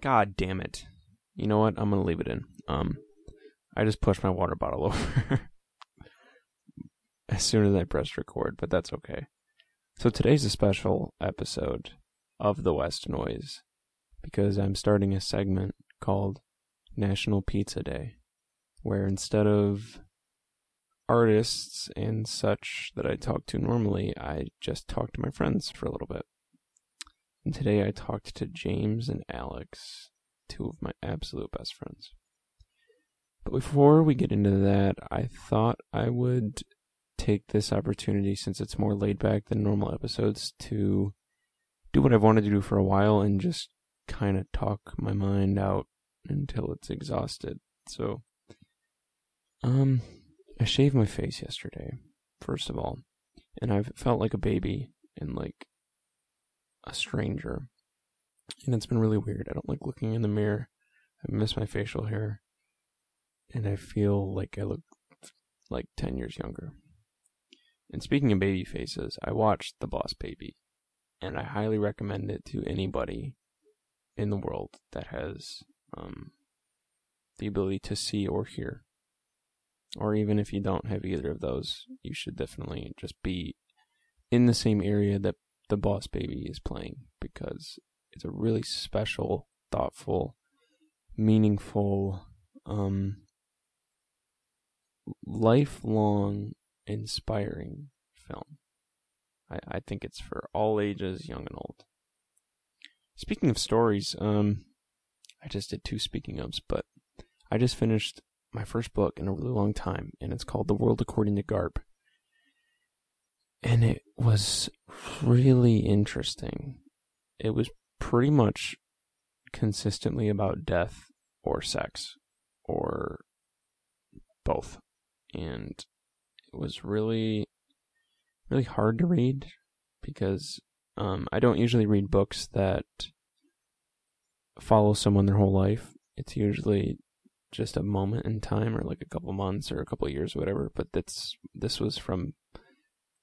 God damn it. You know what? I'm gonna leave it in. Um, I just pushed my water bottle over as soon as I pressed record, but that's okay. So today's a special episode of the West Noise because I'm starting a segment called National Pizza Day, where instead of artists and such that I talk to normally, I just talk to my friends for a little bit. And today I talked to James and Alex, two of my absolute best friends. But before we get into that, I thought I would take this opportunity, since it's more laid back than normal episodes, to do what I've wanted to do for a while and just kind of talk my mind out until it's exhausted. So, um, I shaved my face yesterday, first of all, and I've felt like a baby and like a stranger. And it's been really weird. I don't like looking in the mirror. I miss my facial hair. And I feel like I look like 10 years younger. And speaking of baby faces, I watched The Boss Baby. And I highly recommend it to anybody in the world that has um, the ability to see or hear. Or even if you don't have either of those, you should definitely just be in the same area that the Boss Baby is playing because it's a really special, thoughtful, meaningful, um, lifelong, inspiring film. I, I think it's for all ages, young and old. Speaking of stories, um, I just did two speaking ofs, but I just finished my first book in a really long time, and it's called The World According to Garp. And it was really interesting. It was pretty much consistently about death or sex or both. And it was really, really hard to read because um, I don't usually read books that follow someone their whole life. It's usually just a moment in time or like a couple months or a couple years or whatever. But that's this was from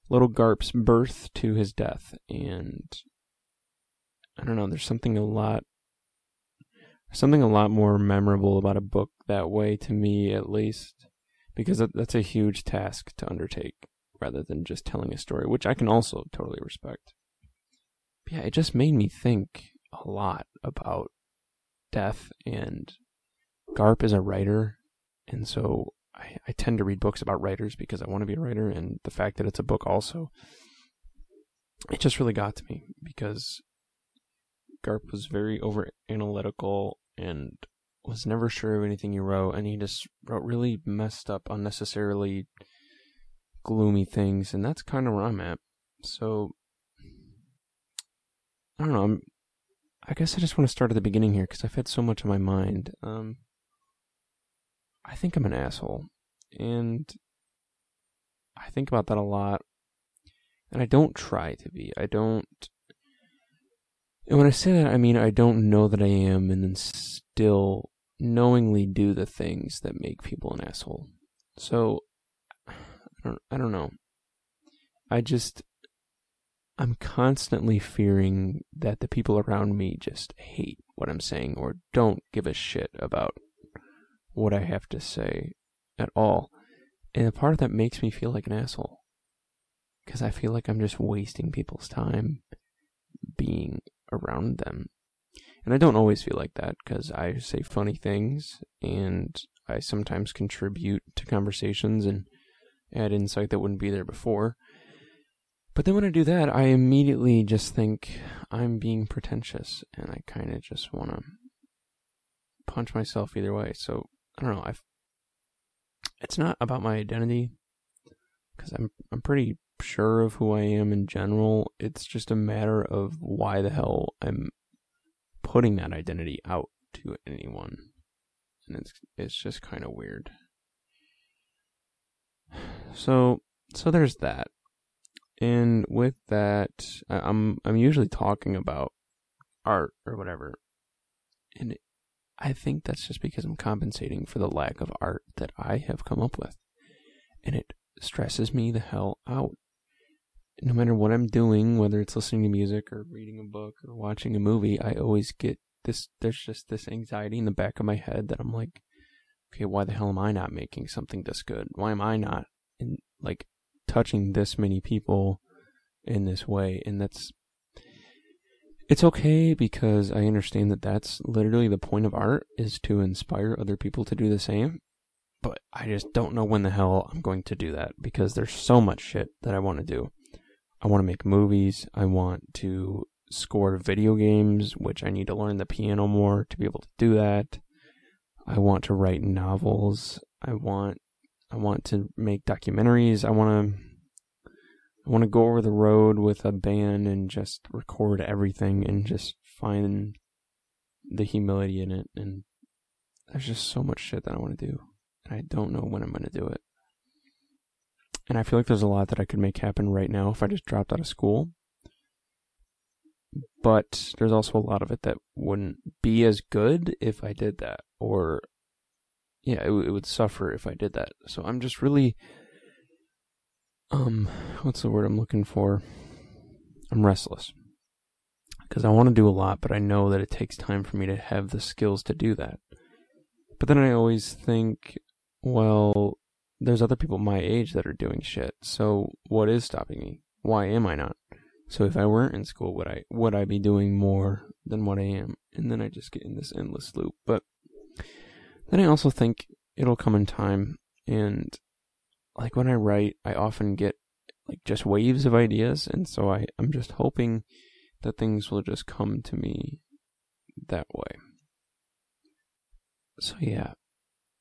little Garp's birth to his death, and I don't know. There's something a lot, something a lot more memorable about a book that way to me, at least, because that's a huge task to undertake rather than just telling a story, which I can also totally respect. But yeah, it just made me think a lot about death and Garp is a writer, and so I, I tend to read books about writers because I want to be a writer, and the fact that it's a book also, it just really got to me because Garp was very over analytical and was never sure of anything he wrote, and he just wrote really messed up, unnecessarily gloomy things, and that's kind of where I'm at. So I don't know. I'm. I guess I just want to start at the beginning here because I've had so much on my mind. Um, I think I'm an asshole. And I think about that a lot. And I don't try to be. I don't. And when I say that, I mean I don't know that I am and then still knowingly do the things that make people an asshole. So, I don't, I don't know. I just. I'm constantly fearing that the people around me just hate what I'm saying or don't give a shit about what I have to say at all. And a part of that makes me feel like an asshole. Because I feel like I'm just wasting people's time being around them. And I don't always feel like that because I say funny things and I sometimes contribute to conversations and add insight that wouldn't be there before. But then when I do that, I immediately just think I'm being pretentious and I kind of just want to punch myself either way. So I don't know. I've it's not about my identity because I'm I'm pretty sure of who I am in general. It's just a matter of why the hell I'm putting that identity out to anyone, and it's it's just kind of weird. So so there's that, and with that, I'm I'm usually talking about art or whatever, and I think that's just because I'm compensating for the lack of art that I have come up with. And it stresses me the hell out. No matter what I'm doing, whether it's listening to music or reading a book or watching a movie, I always get this there's just this anxiety in the back of my head that I'm like, okay, why the hell am I not making something this good? Why am I not in like touching this many people in this way? And that's it's okay because I understand that that's literally the point of art is to inspire other people to do the same. But I just don't know when the hell I'm going to do that because there's so much shit that I want to do. I want to make movies. I want to score video games, which I need to learn the piano more to be able to do that. I want to write novels. I want I want to make documentaries. I want to I want to go over the road with a band and just record everything and just find the humility in it and there's just so much shit that I want to do. And I don't know when I'm going to do it. And I feel like there's a lot that I could make happen right now if I just dropped out of school but there's also a lot of it that wouldn't be as good if I did that, or yeah, it, it would suffer if I did that. So I'm just really, um, what's the word I'm looking for? I'm restless because I want to do a lot, but I know that it takes time for me to have the skills to do that. But then I always think, well, there's other people my age that are doing shit. So what is stopping me? Why am I not? So if I weren't in school, would I would I be doing more than what I am? And then I just get in this endless loop. But then I also think it'll come in time and like when I write, I often get like just waves of ideas and so I I'm just hoping that things will just come to me that way. So yeah,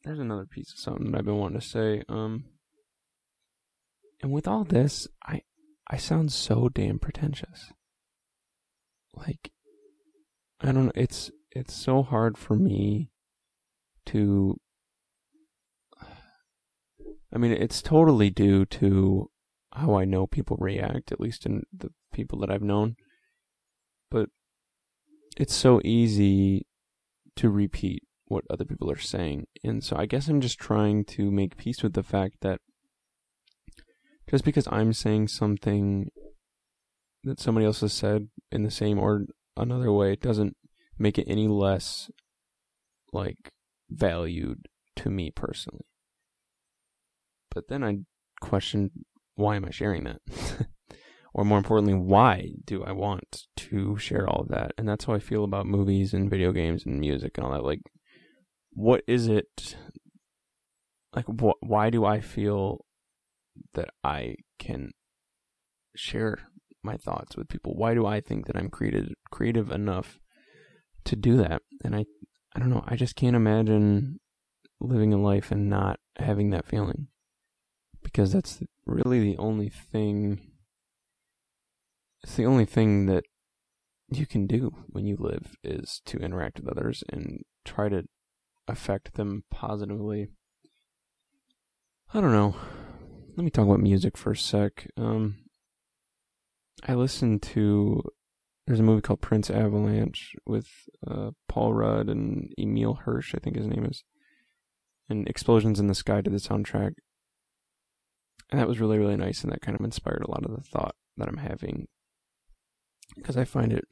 there's another piece of something that I've been wanting to say. Um, and with all this, I I sound so damn pretentious. Like, I don't know. It's it's so hard for me to. I mean, it's totally due to how I know people react, at least in the people that I've known. But it's so easy to repeat what other people are saying. And so I guess I'm just trying to make peace with the fact that just because I'm saying something that somebody else has said in the same or another way doesn't make it any less like valued to me personally. But then I question why am I sharing that? or more importantly, why do I want to share all of that? And that's how I feel about movies and video games and music and all that. Like, what is it? Like, wh- why do I feel that I can share my thoughts with people. Why do I think that I'm creative creative enough to do that? And I I don't know, I just can't imagine living a life and not having that feeling. Because that's really the only thing it's the only thing that you can do when you live is to interact with others and try to affect them positively. I don't know let me talk about music for a sec. Um, I listened to there's a movie called Prince Avalanche with uh, Paul Rudd and Emile Hirsch, I think his name is, and Explosions in the Sky to the soundtrack. And that was really really nice, and that kind of inspired a lot of the thought that I'm having. Because I find it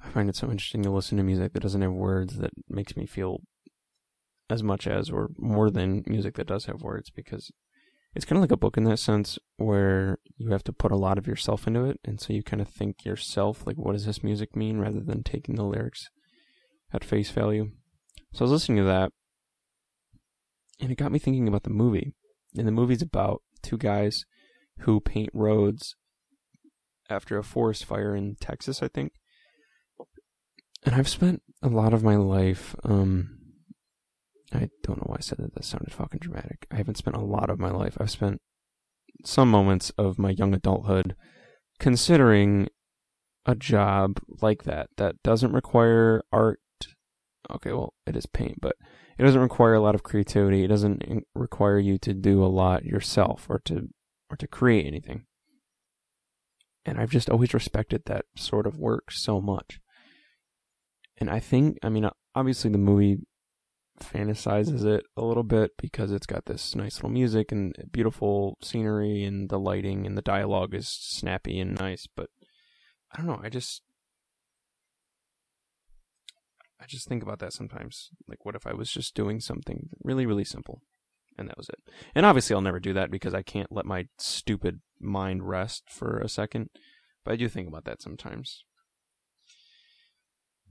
I find it so interesting to listen to music that doesn't have words that makes me feel as much as or more than music that does have words because it's kind of like a book in that sense where you have to put a lot of yourself into it and so you kind of think yourself like what does this music mean rather than taking the lyrics at face value. So i was listening to that and it got me thinking about the movie and the movie's about two guys who paint roads after a forest fire in texas i think and i've spent a lot of my life um, I don't know why I said that. That sounded fucking dramatic. I haven't spent a lot of my life. I've spent some moments of my young adulthood considering a job like that that doesn't require art. Okay, well, it is paint, but it doesn't require a lot of creativity. It doesn't require you to do a lot yourself or to or to create anything. And I've just always respected that sort of work so much. And I think, I mean, obviously the movie fantasizes it a little bit because it's got this nice little music and beautiful scenery and the lighting and the dialogue is snappy and nice but i don't know i just I just think about that sometimes. Like, what if I was just doing something really, really simple? And that was it. And obviously, I'll never do that because I can't let my stupid mind rest for a second. But I do think about that sometimes.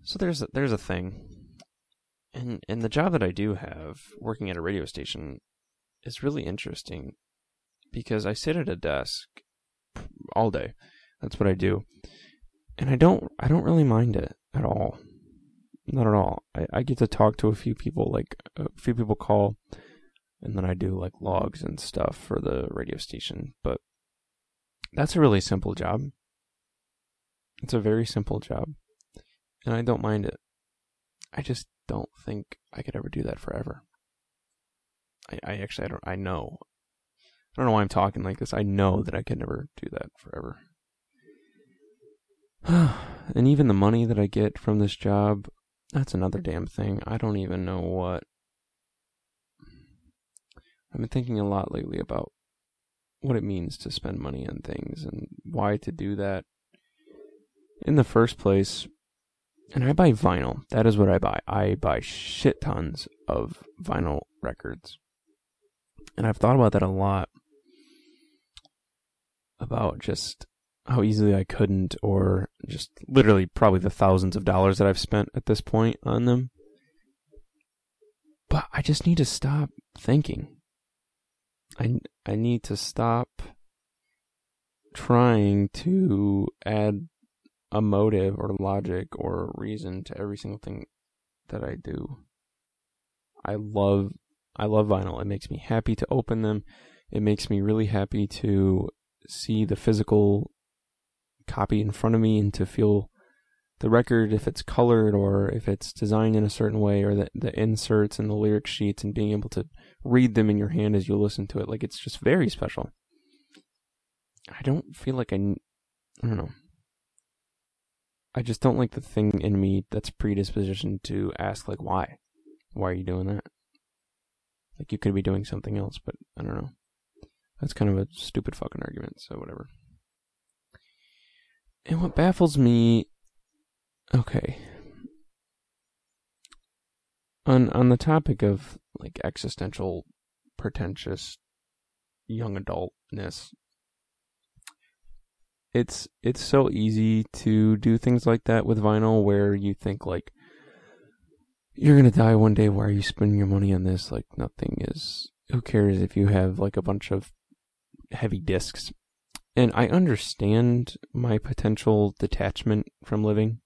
So there's a, there's a thing, and and the job that I do have, working at a radio station, is really interesting because I sit at a desk all day. That's what I do, and I don't I don't really mind it at all. Not at all. I, I get to talk to a few people, like a few people call, and then I do like logs and stuff for the radio station. But that's a really simple job. It's a very simple job, and I don't mind it. I just don't think I could ever do that forever. I, I actually I don't I know. I don't know why I'm talking like this. I know that I could never do that forever. and even the money that I get from this job, that's another damn thing. I don't even know what. I've been thinking a lot lately about what it means to spend money on things and why to do that. In the first place, and I buy vinyl. That is what I buy. I buy shit tons of vinyl records. And I've thought about that a lot. About just how easily I couldn't, or just literally probably the thousands of dollars that I've spent at this point on them. But I just need to stop thinking. I, I need to stop trying to add a motive or logic or reason to every single thing that I do. I love I love vinyl. It makes me happy to open them. It makes me really happy to see the physical copy in front of me and to feel the record if it's colored or if it's designed in a certain way or the, the inserts and the lyric sheets and being able to read them in your hand as you listen to it like it's just very special i don't feel like i, I don't know I just don't like the thing in me that's predispositioned to ask like why? Why are you doing that? Like you could be doing something else, but I don't know. That's kind of a stupid fucking argument, so whatever. And what baffles me okay. On on the topic of like existential pretentious young adultness it's it's so easy to do things like that with vinyl where you think like you're gonna die one day why are you spending your money on this like nothing is who cares if you have like a bunch of heavy discs and i understand my potential detachment from living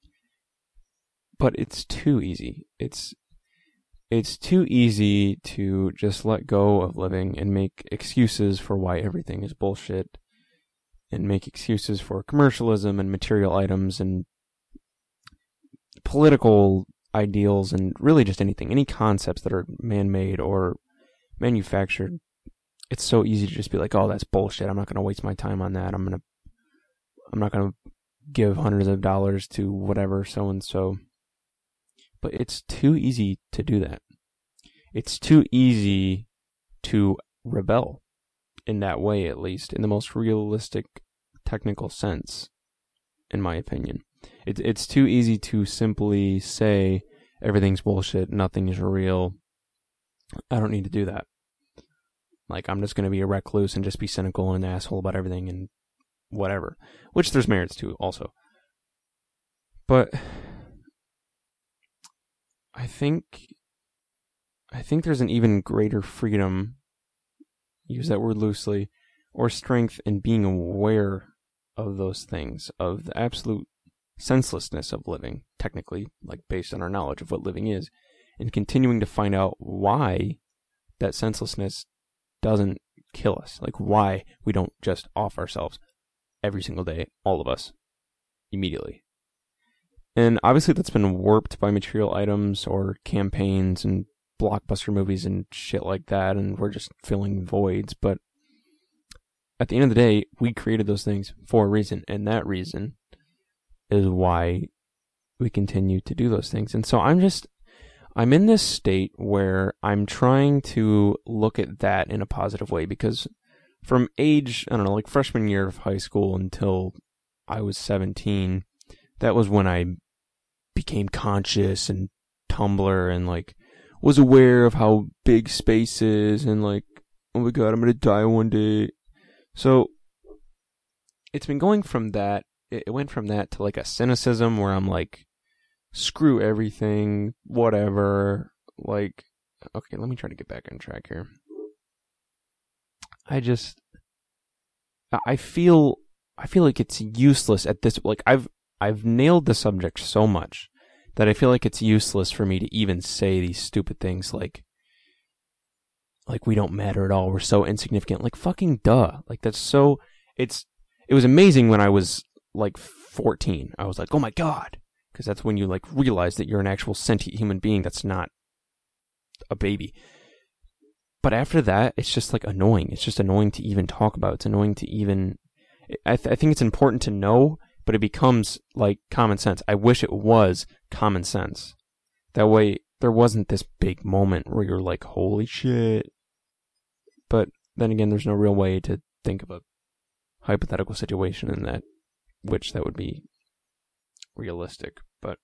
but it's too easy it's it's too easy to just let go of living and make excuses for why everything is bullshit and make excuses for commercialism and material items and political ideals and really just anything, any concepts that are man made or manufactured. It's so easy to just be like, oh, that's bullshit. I'm not going to waste my time on that. I'm going to, I'm not going to give hundreds of dollars to whatever, so and so. But it's too easy to do that. It's too easy to rebel in that way, at least, in the most realistic technical sense, in my opinion. It's it's too easy to simply say everything's bullshit, nothing is real. I don't need to do that. Like I'm just gonna be a recluse and just be cynical and an asshole about everything and whatever. Which there's merits to also. But I think I think there's an even greater freedom use that word loosely, or strength in being aware of those things, of the absolute senselessness of living, technically, like based on our knowledge of what living is, and continuing to find out why that senselessness doesn't kill us. Like why we don't just off ourselves every single day, all of us, immediately. And obviously that's been warped by material items or campaigns and blockbuster movies and shit like that, and we're just filling voids. But at the end of the day, we created those things for a reason, and that reason is why we continue to do those things. And so I'm just, I'm in this state where I'm trying to look at that in a positive way because from age, I don't know, like freshman year of high school until I was 17, that was when I became conscious and Tumblr and like was aware of how big space is and like oh my god, I'm gonna die one day. So it's been going from that. It went from that to like a cynicism where I'm like, screw everything, whatever. Like, okay, let me try to get back on track here. I just, I feel, I feel like it's useless at this. Like I've, I've nailed the subject so much that I feel like it's useless for me to even say these stupid things like, like we don't matter at all. We're so insignificant. Like fucking duh. Like that's so. It's. It was amazing when I was like 14. I was like, oh my god, because that's when you like realize that you're an actual sentient human being that's not a baby. But after that, it's just like annoying. It's just annoying to even talk about. It's annoying to even. I, th- I think it's important to know, but it becomes like common sense. I wish it was common sense. That way, there wasn't this big moment where you're like, holy shit. But then again, there's no real way to think of a hypothetical situation in that, which that would be realistic. But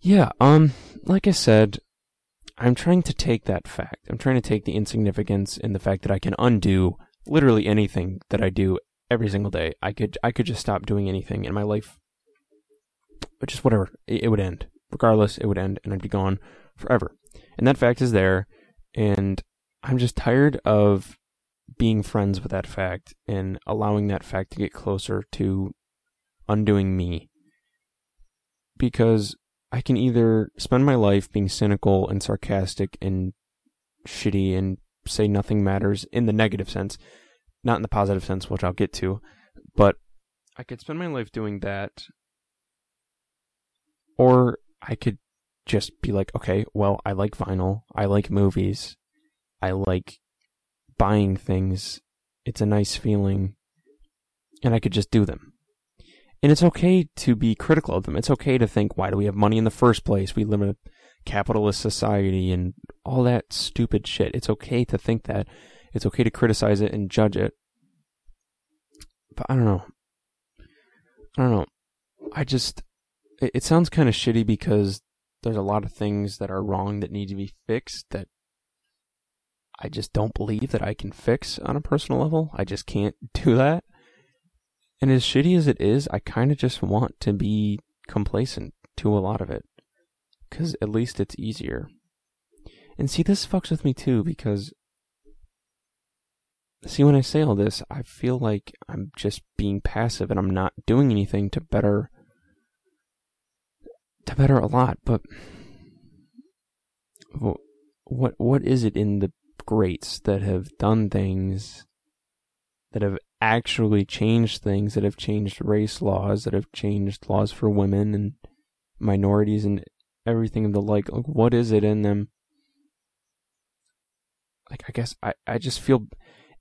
yeah, um, like I said, I'm trying to take that fact. I'm trying to take the insignificance in the fact that I can undo literally anything that I do every single day. I could I could just stop doing anything in my life, but just whatever. It, it would end. Regardless, it would end, and I'd be gone forever. And that fact is there, and I'm just tired of being friends with that fact and allowing that fact to get closer to undoing me. Because I can either spend my life being cynical and sarcastic and shitty and say nothing matters in the negative sense, not in the positive sense, which I'll get to, but I could spend my life doing that, or I could just be like, okay, well, I like vinyl, I like movies, I like buying things. It's a nice feeling, and I could just do them. And it's okay to be critical of them. It's okay to think, why do we have money in the first place? We live in a capitalist society and all that stupid shit. It's okay to think that. It's okay to criticize it and judge it. But I don't know. I don't know. I just, it, it sounds kind of shitty because there's a lot of things that are wrong that need to be fixed that I just don't believe that I can fix on a personal level. I just can't do that. And as shitty as it is, I kind of just want to be complacent to a lot of it. Because at least it's easier. And see, this fucks with me too, because. See, when I say all this, I feel like I'm just being passive and I'm not doing anything to better. to better a lot, but. What what is it in the greats that have done things that have actually changed things, that have changed race laws, that have changed laws for women and minorities and everything of the like. Like, what is it in them? Like, I guess I, I just feel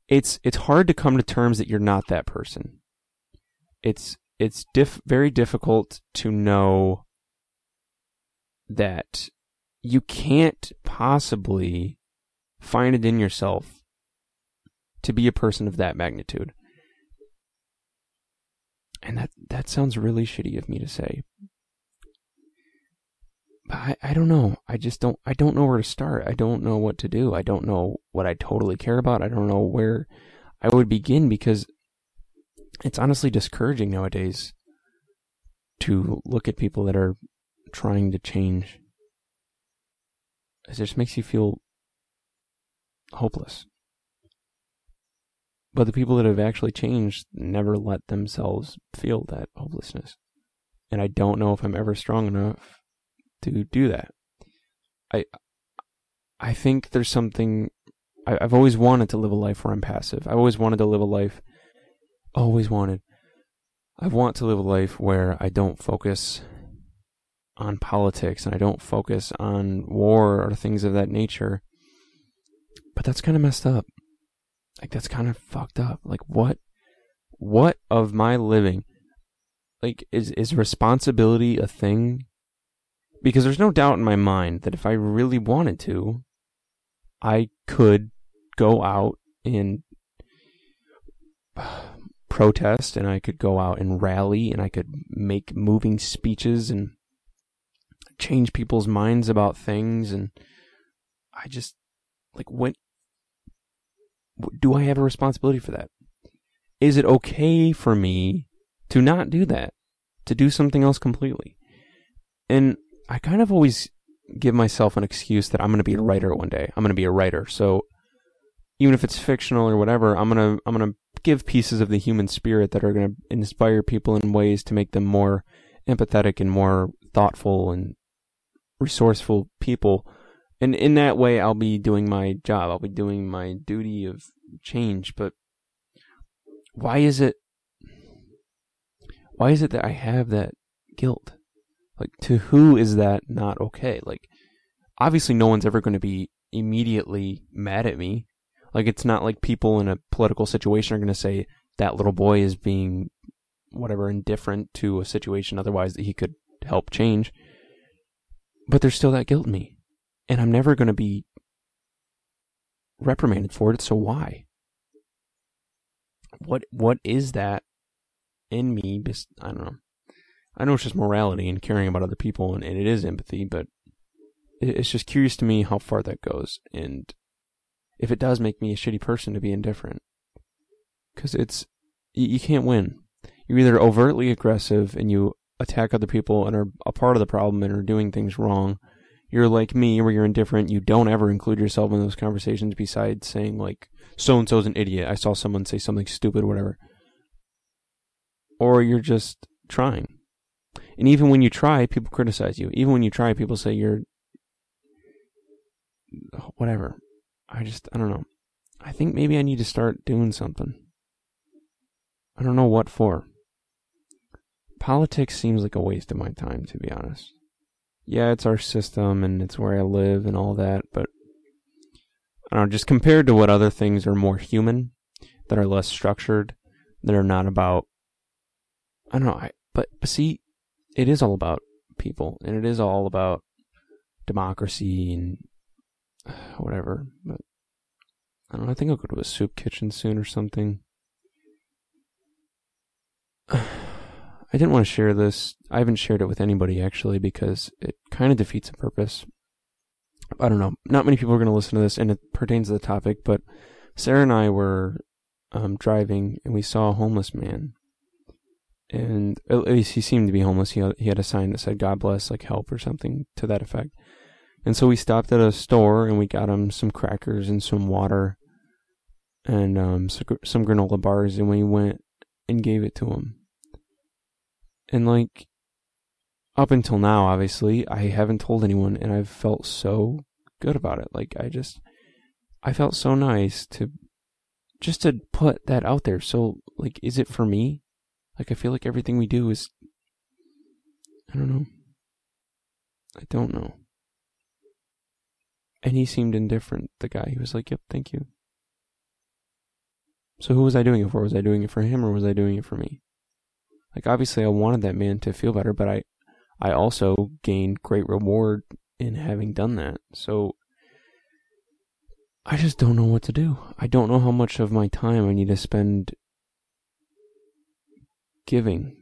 it's it's hard to come to terms that you're not that person. It's it's diff, very difficult to know that you can't possibly find it in yourself to be a person of that magnitude. And that that sounds really shitty of me to say. But I, I don't know. I just don't I don't know where to start. I don't know what to do. I don't know what I totally care about. I don't know where I would begin because it's honestly discouraging nowadays to look at people that are trying to change. It just makes you feel hopeless. But the people that have actually changed never let themselves feel that hopelessness. And I don't know if I'm ever strong enough to do that. I I think there's something I, have always wanted to live a life where I'm passive. I've always wanted to live a life always wanted. I want to live a life where I don't focus on politics and I don't focus on war or things of that nature. But that's kind of messed up. Like that's kind of fucked up. Like what what of my living like is is responsibility a thing? Because there's no doubt in my mind that if I really wanted to, I could go out and protest and I could go out and rally and I could make moving speeches and change people's minds about things and I just like when do I have a responsibility for that? Is it okay for me to not do that? To do something else completely? And I kind of always give myself an excuse that I'm going to be a writer one day. I'm going to be a writer. So even if it's fictional or whatever, I'm going to I'm going to give pieces of the human spirit that are going to inspire people in ways to make them more empathetic and more thoughtful and resourceful people. And in that way, I'll be doing my job. I'll be doing my duty of change. But why is it, why is it that I have that guilt? Like, to who is that not okay? Like, obviously, no one's ever going to be immediately mad at me. Like, it's not like people in a political situation are going to say that little boy is being whatever indifferent to a situation otherwise that he could help change. But there's still that guilt in me. And I'm never going to be reprimanded for it, so why? What what is that in me? I don't know. I know it's just morality and caring about other people, and, and it is empathy, but it's just curious to me how far that goes, and if it does make me a shitty person to be indifferent, because it's you, you can't win. You're either overtly aggressive and you attack other people and are a part of the problem and are doing things wrong. You're like me, where you're indifferent. You don't ever include yourself in those conversations besides saying, like, so and so's an idiot. I saw someone say something stupid, whatever. Or you're just trying. And even when you try, people criticize you. Even when you try, people say you're whatever. I just, I don't know. I think maybe I need to start doing something. I don't know what for politics seems like a waste of my time, to be honest. Yeah, it's our system and it's where I live and all that, but I don't know, just compared to what other things are more human, that are less structured, that are not about, I don't know, I, but, but see, it is all about people and it is all about democracy and whatever, but I don't know, I think I'll go to a soup kitchen soon or something. I didn't want to share this. I haven't shared it with anybody actually because it kind of defeats the purpose. I don't know. Not many people are going to listen to this, and it pertains to the topic. But Sarah and I were um, driving, and we saw a homeless man, and at least he seemed to be homeless. He he had a sign that said "God bless," like help or something to that effect. And so we stopped at a store, and we got him some crackers and some water, and um, some granola bars, and we went and gave it to him and like, up until now, obviously, I haven't told anyone, and I've felt so good about it. Like, I just, I felt so nice to just to put that out there. So, like, is it for me? Like, I feel like everything we do is, I don't know. I don't know. And he seemed indifferent, the guy. He was like, yep, thank you. So who was I doing it for? Was I doing it for him or was I doing it for me? Like obviously I wanted that man to feel better, but I I also gained great reward in having done that. So I just don't know what to do. I don't know how much of my time I need to spend giving.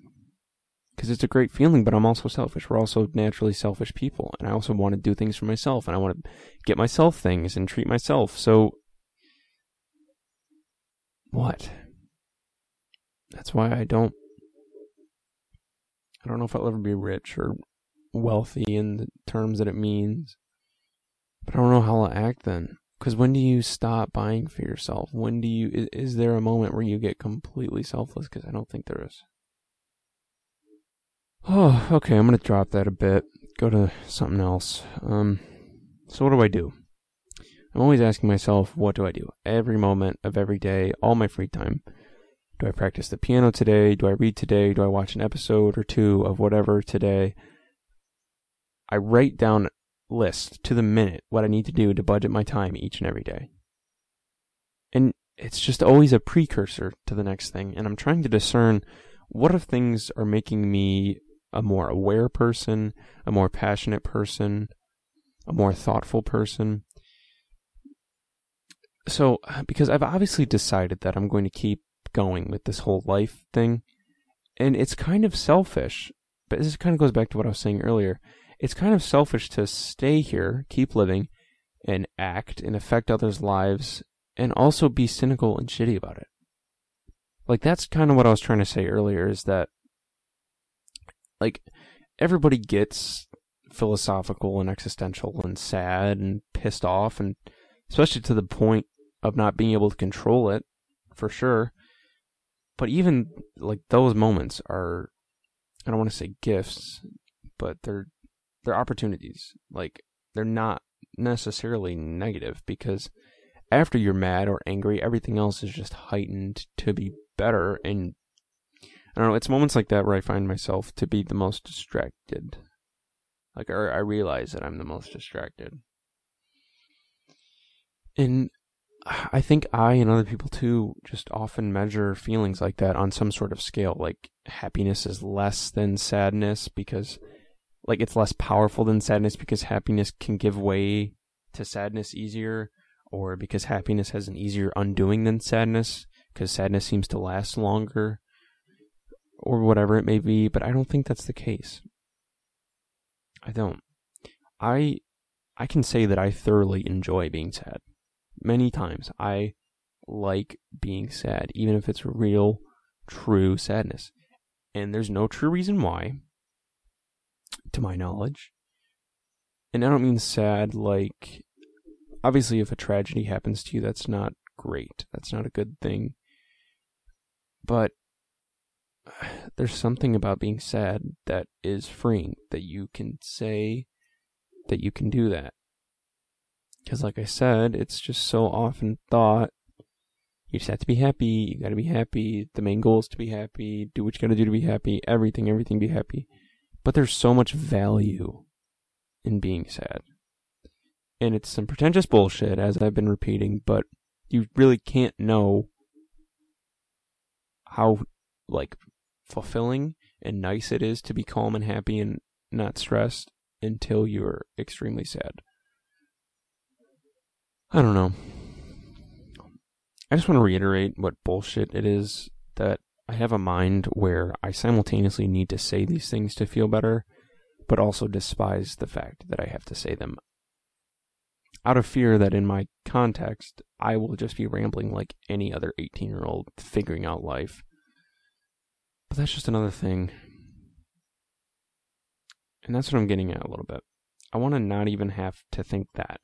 Because it's a great feeling, but I'm also selfish. We're also naturally selfish people. And I also want to do things for myself. And I want to get myself things and treat myself. So, what? That's why I don't I don't know if I'll ever be rich or wealthy in the terms that it means. But I don't know how I'll act then. Because when do you stop buying for yourself? When do you, is, is there a moment where you get completely selfless? Because I don't think there is. Oh, okay, I'm going to drop that a bit. Go to something else. Um, so what do I do? I'm always asking myself, what do I do? Every moment of every day, all my free time. Do I practice the piano today? Do I read today? Do I watch an episode or two of whatever today? I write down list to the minute what I need to do to budget my time each and every day. And it's just always a precursor to the next thing. And I'm trying to discern what if things are making me a more aware person, a more passionate person, a more thoughtful person. So, because I've obviously decided that I'm going to keep going with this whole life thing. And it's kind of selfish, but this kind of goes back to what I was saying earlier. it's kind of selfish to stay here, keep living, and act and affect others' lives, and also be cynical and shitty about it. Like, that's kind of what I was trying to say earlier is that, like, everybody gets philosophical and existential and sad and pissed off, and especially to the point of not being able to control it, for sure. But even like those moments are, I don't want to say gifts, but they're they're opportunities. Like they're not necessarily negative because after you're mad or angry, everything else is just heightened to be better. And I don't know, it's moments like that where I find myself to be the most distracted. Like I, realize that I'm the most distracted. And I think I and other people too just often measure feelings like that on some sort of scale. Like happiness is less than sadness because, like, it's less powerful than sadness because happiness can give way to sadness easier, or because happiness has an easier undoing than sadness because sadness seems to last longer, or whatever it may be. But I don't think that's the case. I don't. I I can say that I thoroughly enjoy being sad many times. I like being sad, even if it's real, true sadness. And there's no true reason why, to my knowledge. And I don't mean sad like, obviously, if a tragedy happens to you, that's not great. That's not a good thing. But there's something about being sad that is freeing, that you can say that you can do that. Because, like I said, it's just so often thought you just have to be happy. You got to be happy. The main goal is to be happy. Do what you got to do to be happy. Everything, everything, be happy. But there's so much value in being sad. And it's some pretentious bullshit, as I've been repeating, but you really can't know how, like, fulfilling and nice it is to be calm and happy and not stressed until you're extremely sad. I don't know. I just want to reiterate what bullshit it is that I have a mind where I simultaneously need to say these things to feel better, but also despise the fact that I have to say them. Out of fear that in my context, I will just be rambling like any other 18 year old figuring out life. But that's just another thing. And that's what I'm getting at a little bit. I want to not even have to think that.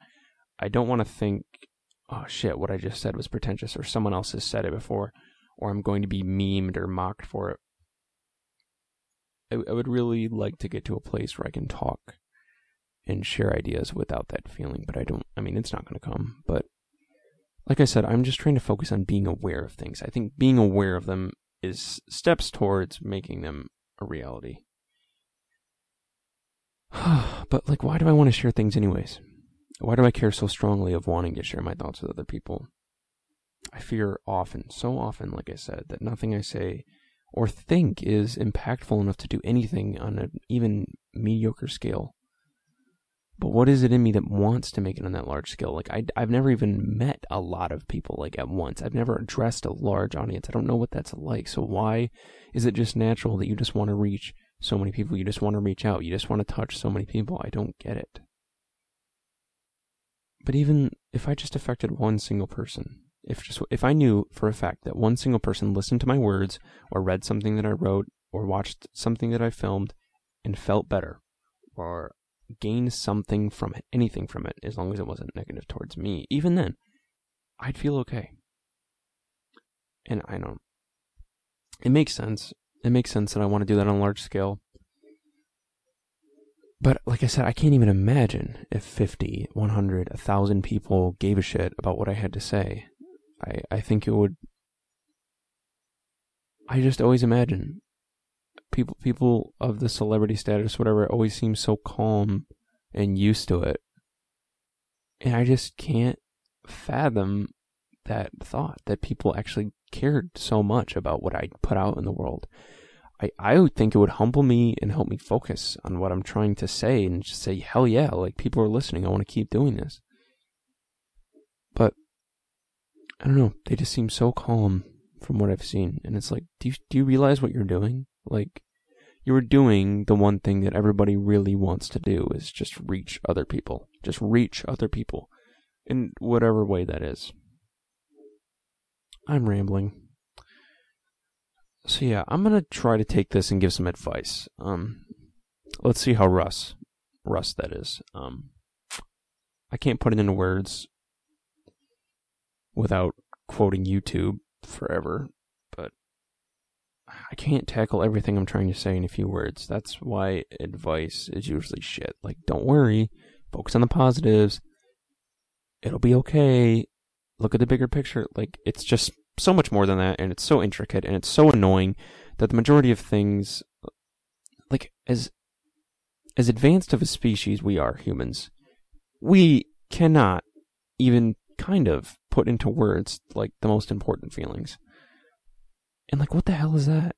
I don't want to think, oh shit, what I just said was pretentious, or someone else has said it before, or I'm going to be memed or mocked for it. I, I would really like to get to a place where I can talk and share ideas without that feeling, but I don't, I mean, it's not going to come. But like I said, I'm just trying to focus on being aware of things. I think being aware of them is steps towards making them a reality. but like, why do I want to share things anyways? Why do I care so strongly of wanting to share my thoughts with other people? I fear often, so often, like I said, that nothing I say or think is impactful enough to do anything on an even mediocre scale. But what is it in me that wants to make it on that large scale? Like I, I've never even met a lot of people like at once. I've never addressed a large audience. I don't know what that's like. So why is it just natural that you just want to reach so many people? You just want to reach out. You just want to touch so many people. I don't get it. But even if I just affected one single person, if just if I knew for a fact that one single person listened to my words or read something that I wrote or watched something that I filmed and felt better or gained something from it, anything from it, as long as it wasn't negative towards me, even then, I'd feel okay. And I don't. it makes sense. It makes sense that I want to do that on a large scale. But like I said, I can't even imagine if 50, 100, 1,000 people gave a shit about what I had to say. I, I think it would. I just always imagine people people of the celebrity status, whatever, always seem so calm and used to it. And I just can't fathom that thought that people actually cared so much about what I put out in the world. I, I would think it would humble me and help me focus on what I'm trying to say and just say, hell yeah, like people are listening. I want to keep doing this. But I don't know. They just seem so calm from what I've seen. And it's like, do you, do you realize what you're doing? Like, you're doing the one thing that everybody really wants to do is just reach other people. Just reach other people in whatever way that is. I'm rambling. So yeah, I'm gonna try to take this and give some advice. Um, let's see how Russ, Russ that is. Um, I can't put it into words without quoting YouTube forever, but I can't tackle everything I'm trying to say in a few words. That's why advice is usually shit. Like, don't worry, focus on the positives. It'll be okay. Look at the bigger picture. Like, it's just so much more than that, and it's so intricate, and it's so annoying that the majority of things, like, as as advanced of a species we are, humans, we cannot even kind of put into words like the most important feelings. And like, what the hell is that?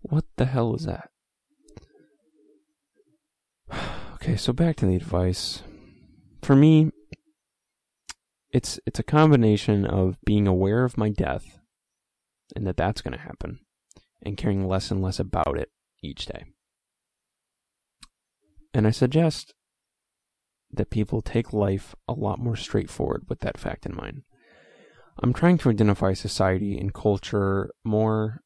What the hell is that? okay, so back to the advice. For me, it's it's a combination of being aware of my death and that that's going to happen and caring less and less about it each day. And I suggest that people take life a lot more straightforward with that fact in mind. I'm trying to identify society and culture more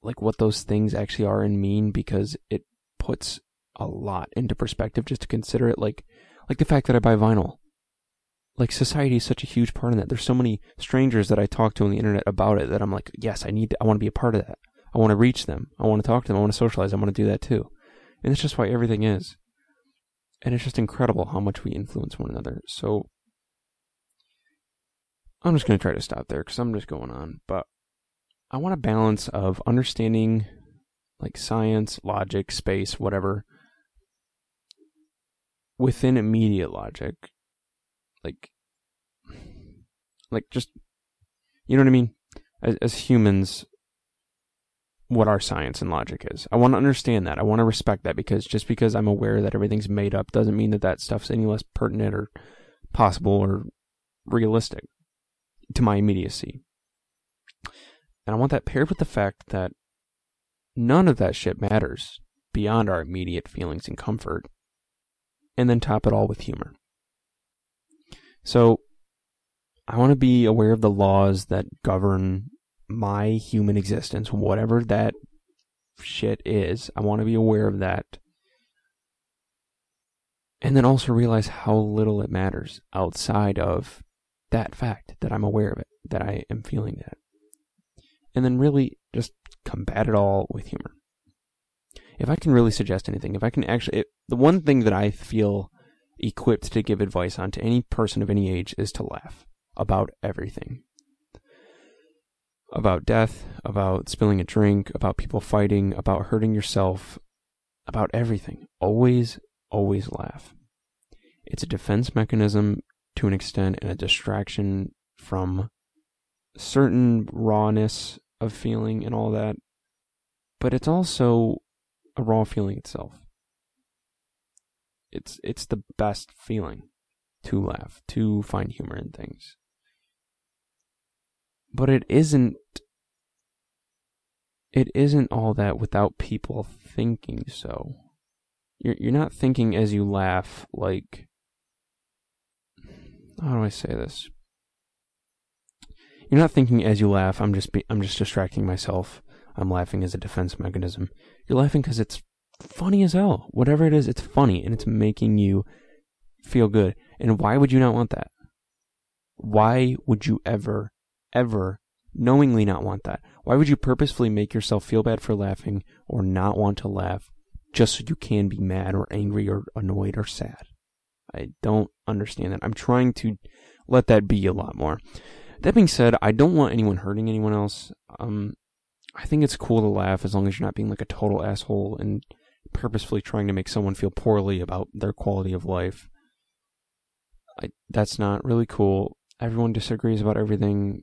like what those things actually are and mean because it puts a lot into perspective just to consider it like like the fact that I buy vinyl. Like society is such a huge part of that. There's so many strangers that I talk to on the internet about it that I'm like, yes, I need to, I want to be a part of that. I want to reach them. I want to talk to them. I want to socialize. I want to do that too. And that's just why everything is. And it's just incredible how much we influence one another. So I'm just going to try to stop there because I'm just going on. But I want a balance of understanding like science, logic, space, whatever, within immediate logic. Like, like just, you know what I mean? As, as humans, what our science and logic is. I want to understand that. I want to respect that because just because I'm aware that everything's made up doesn't mean that that stuff's any less pertinent or possible or realistic to my immediacy. And I want that paired with the fact that none of that shit matters beyond our immediate feelings and comfort. And then top it all with humor. So, I want to be aware of the laws that govern my human existence, whatever that shit is. I want to be aware of that. And then also realize how little it matters outside of that fact that I'm aware of it, that I am feeling that. And then really just combat it all with humor. If I can really suggest anything, if I can actually, it, the one thing that I feel equipped to give advice on to any person of any age is to laugh about everything. About death, about spilling a drink, about people fighting, about hurting yourself, about everything. Always, always laugh. It's a defense mechanism to an extent and a distraction from certain rawness of feeling and all that. But it's also a raw feeling itself. It's it's the best feeling to laugh, to find humor in things. But it isn't it isn't all that without people thinking so. You're you're not thinking as you laugh like how do I say this? You're not thinking as you laugh. I'm just be, I'm just distracting myself. I'm laughing as a defense mechanism. You're laughing because it's funny as hell. Whatever it is, it's funny and it's making you feel good. And why would you not want that? Why would you ever, ever knowingly not want that? Why would you purposefully make yourself feel bad for laughing or not want to laugh just so you can be mad or angry or annoyed or sad? I don't understand that. I'm trying to let that be a lot more. That being said, I don't want anyone hurting anyone else. Um, I think it's cool to laugh as long as you're not being like a total asshole and purposefully trying to make someone feel poorly about their quality of life. I, that's not really cool. Everyone disagrees about everything.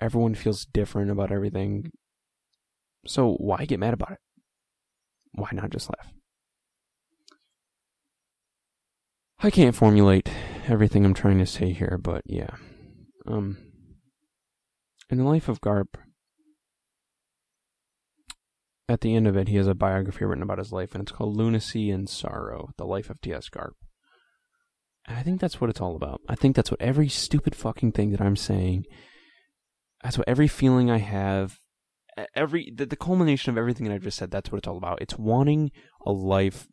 Everyone feels different about everything. So why get mad about it? Why not just laugh? I can't formulate everything I'm trying to say here, but yeah. Um, in the life of Garp, at the end of it, he has a biography written about his life, and it's called Lunacy and Sorrow: The Life of T.S. Garp. And I think that's what it's all about. I think that's what every stupid fucking thing that I'm saying. That's what every feeling I have, every the, the culmination of everything that I've just said. That's what it's all about. It's wanting a life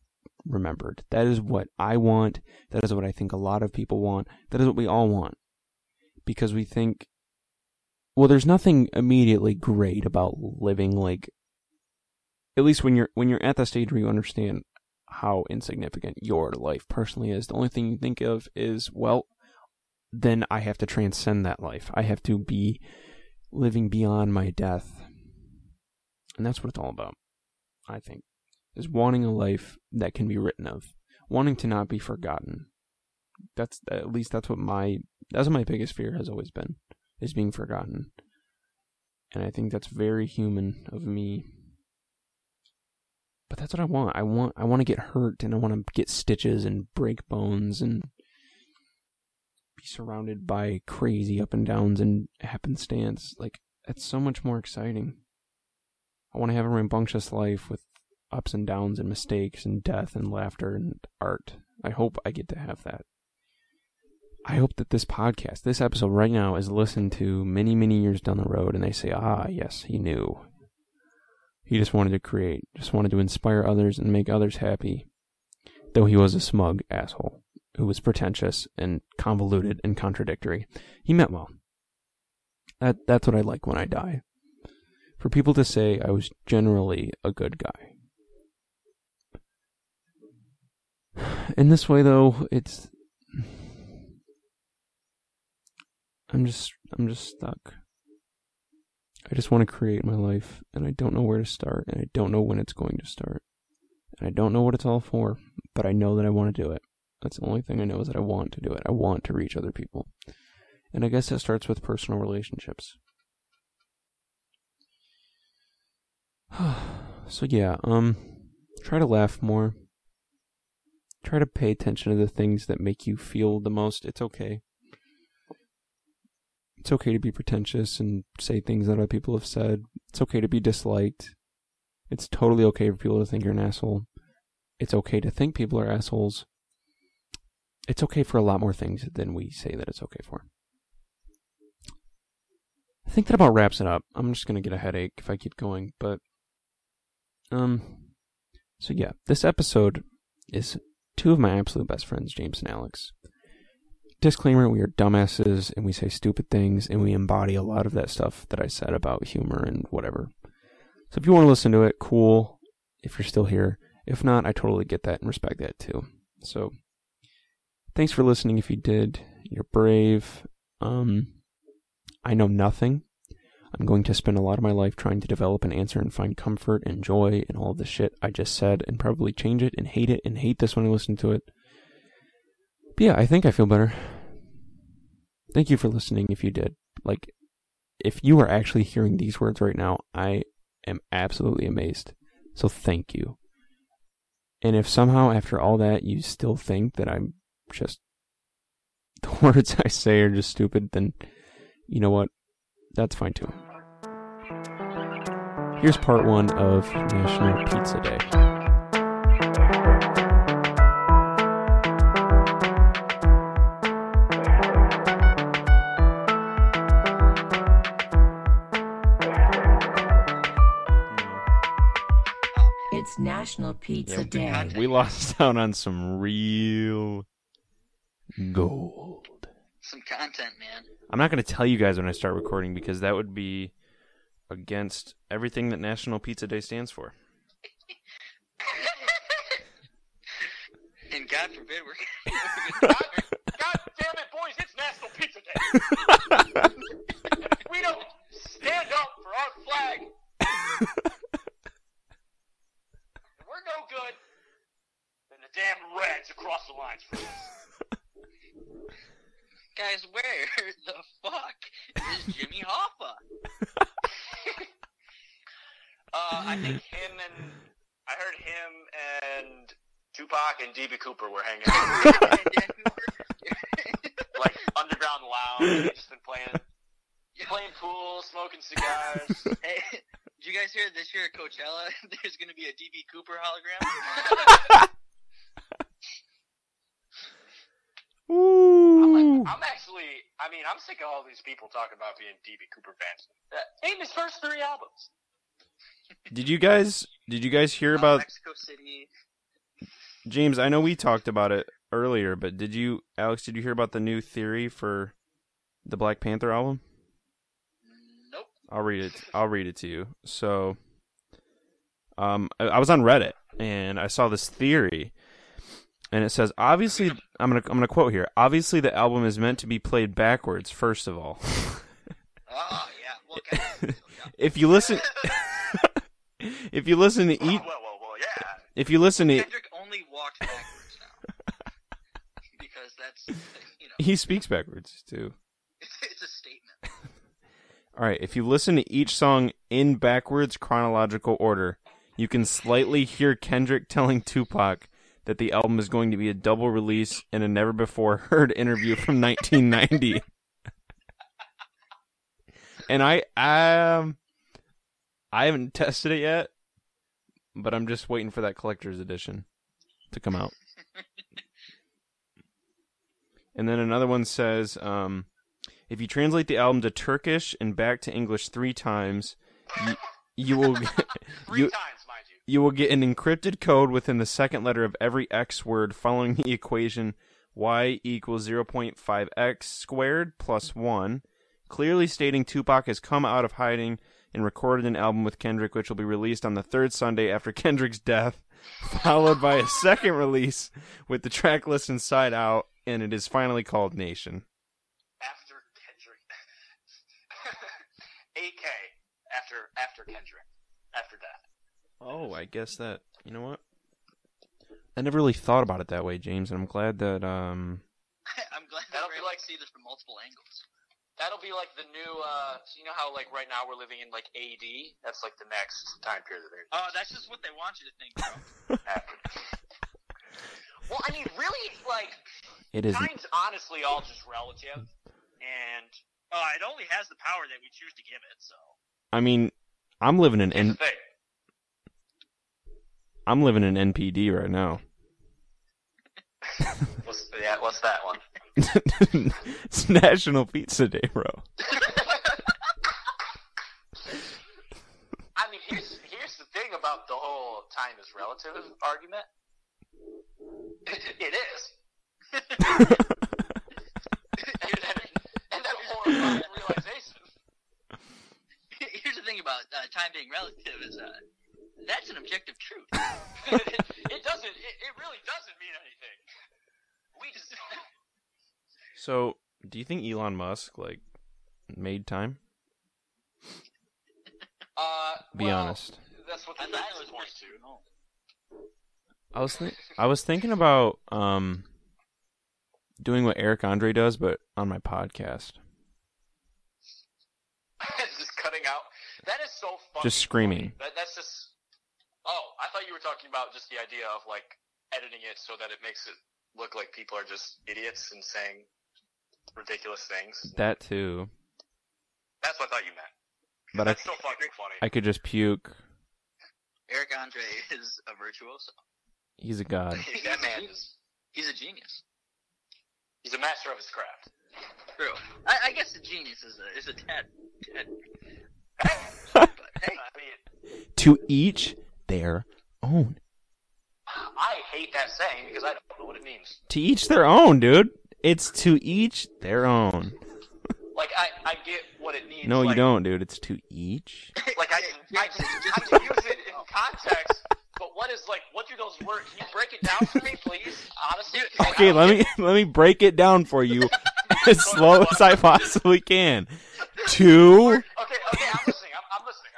remembered. That is what I want. That is what I think a lot of people want. That is what we all want. Because we think, well, there's nothing immediately great about living like, at least when you're when you're at that stage where you understand how insignificant your life personally is. The only thing you think of is, well, then I have to transcend that life. I have to be living beyond my death. And that's what it's all about, I think is wanting a life that can be written of, wanting to not be forgotten. That's at least that's what my that's what my biggest fear has always been, is being forgotten. And I think that's very human of me. But that's what I want. I want I want to get hurt and I want to get stitches and break bones and be surrounded by crazy up and downs and happenstance. Like that's so much more exciting. I want to have a rambunctious life with ups and downs and mistakes and death and laughter and art. I hope I get to have that. I hope that this podcast, this episode right now, is listened to many, many years down the road and they say, ah, yes, he knew. He just wanted to create, just wanted to inspire others and make others happy. Though he was a smug asshole who was pretentious and convoluted and contradictory, he meant well. That, that's what I like when I die. For people to say I was generally a good guy. In this way, though, it's. I'm just. I'm just stuck. I just want to create my life, and I don't know where to start, and I don't know when it's going to start. And I don't know what it's all for, but I know that I want to do it. That's the only thing I know is that I want to do it. I want to reach other people. And I guess it starts with personal relationships. so yeah, um try to laugh more. Try to pay attention to the things that make you feel the most. It's okay. It's okay to be pretentious and say things that other people have said. It's okay to be disliked. It's totally okay for people to think you're an asshole. It's okay to think people are assholes. It's okay for a lot more things than we say that it's okay for. I think that about wraps it up. I'm just gonna get a headache if I keep going, but um so yeah, this episode is two of my absolute best friends, James and Alex. Disclaimer, we are dumbasses and we say stupid things and we embody a lot of that stuff that I said about humor and whatever. So if you want to listen to it, cool. If you're still here. If not, I totally get that and respect that too. So thanks for listening if you did. You're brave. Um I know nothing. I'm going to spend a lot of my life trying to develop an answer and find comfort and joy and all the shit I just said and probably change it and hate it and hate this when I listen to it. But yeah, I think I feel better. Thank you for listening if you did. Like, if you are actually hearing these words right now, I am absolutely amazed. So thank you. And if somehow after all that you still think that I'm just the words I say are just stupid, then you know what? That's fine too. Here's part one of National Pizza Day. It's National Pizza Day. We lost out on some real gold. Some content, man. I'm not going to tell you guys when I start recording because that would be against everything that National Pizza Day stands for. and God forbid we're. God, God damn it, boys, it's National Pizza Day. If we don't stand up for our flag, and we're no good, then the damn Reds across the lines for us. Guys, where the fuck is Jimmy Hoffa? Uh, I think him and I heard him and Tupac and DB Cooper were hanging out, like underground lounge. Just been playing, playing pool, smoking cigars. hey, Did you guys hear this year at Coachella? There's going to be a DB Cooper hologram. Ooh. I'm, I'm actually, I mean, I'm sick of all these people talking about being DB Cooper fans. Uh, name his first three albums. Did you guys did you guys hear Uh, about Mexico City? James? I know we talked about it earlier, but did you Alex, did you hear about the new theory for the Black Panther album? Nope. I'll read it. I'll read it to you. So, um, I, I was on Reddit and I saw this theory, and it says obviously I'm gonna I'm gonna quote here. Obviously, the album is meant to be played backwards. First of all, Oh yeah. Well, okay. if you listen, if you listen to each, well, well, well, yeah. if you listen to, Kendrick only walked backwards now because that's you know he speaks backwards too. it's a statement. All right, if you listen to each song in backwards chronological order, you can slightly hear Kendrick telling Tupac that the album is going to be a double release in a never before heard interview from 1990. and I um I haven't tested it yet, but I'm just waiting for that collector's edition to come out. And then another one says um if you translate the album to Turkish and back to English three times, you, you will you you. will get an encrypted code within the second letter of every X word following the equation y equals 0.5x squared plus 1, clearly stating Tupac has come out of hiding and recorded an album with Kendrick, which will be released on the third Sunday after Kendrick's death, followed by a second release with the track list inside out, and it is finally called Nation. After Kendrick. 8K after after Kendrick. After death. Oh, I guess that you know what? I never really thought about it that way, James, and I'm glad that um I'm glad that That'll we're be able like- to see this from multiple angles. That'll be like the new, uh, so you know how like right now we're living in like AD? That's like the next time period that they're Oh, that's just what they want you to think, bro. well, I mean, really, like, it is time's honestly all just relative. And oh, it only has the power that we choose to give it. So I mean, I'm living in here's N- the thing. I'm living in NPD right now. What's, yeah, what's that one? it's National Pizza Day, bro. I mean, here's here's the thing about the whole time is relative argument. it is. and, then, and that horrifying realization. here's the thing about uh, time being relative is uh, that's an objective truth. it, it doesn't. It, it really doesn't mean anything. We just. So, do you think Elon Musk like made time? Uh, Be well, honest. That's what I the thought facts was point to. no. I was think I was thinking about um doing what Eric Andre does, but on my podcast, just cutting out. That is so funny. just screaming. That, that's just. Oh, I thought you were talking about just the idea of like editing it so that it makes it look like people are just idiots and saying ridiculous things. That too, That's what I thought you meant. but I That's so fucking funny. I could just puke. Eric Andre is a virtuoso. He's a god. that man is. He's a genius. He's a master of his craft. True. I, I guess a genius is a is a tad. tad but hey, I mean, to each their own. I hate that saying because I don't know what it means. To each their own, dude. It's to each their own. Like I, I get what it means. No, you don't, dude. It's to each. Like I, can- I, can, I can use it in context, but what is like? What do those words? Can you break it down for me, please? Honestly. 'Cause, like, I Okay, let get me let me break it down for you as slow as I possibly can. Two, Okay, okay, I'm listening. I'm, I'm listening.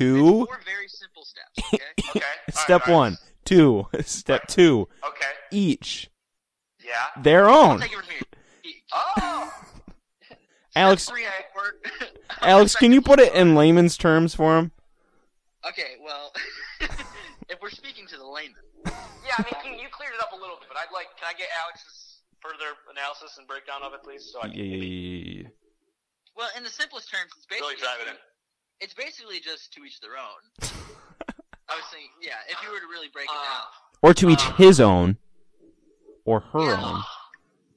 Two. four very simple steps. Okay. Okay. Step right, all right. one, two. Step two, Okay. each Yeah. their own. Take it with me. Oh. Alex, Three. Alex, can you put it in layman's terms for him? Okay, well, if we're speaking to the layman, Yeah. I mean, you, you cleared it up a little bit, but I'd like. Can I get Alex's further analysis and breakdown of it, please? So I can yeah, maybe yeah, yeah. well, in the simplest terms, it's basically really drive it in. It's basically just to each their own. I was thinking, yeah, if you were to really break it Uh, down. Or to each Uh. his own. Or her Yeah. own.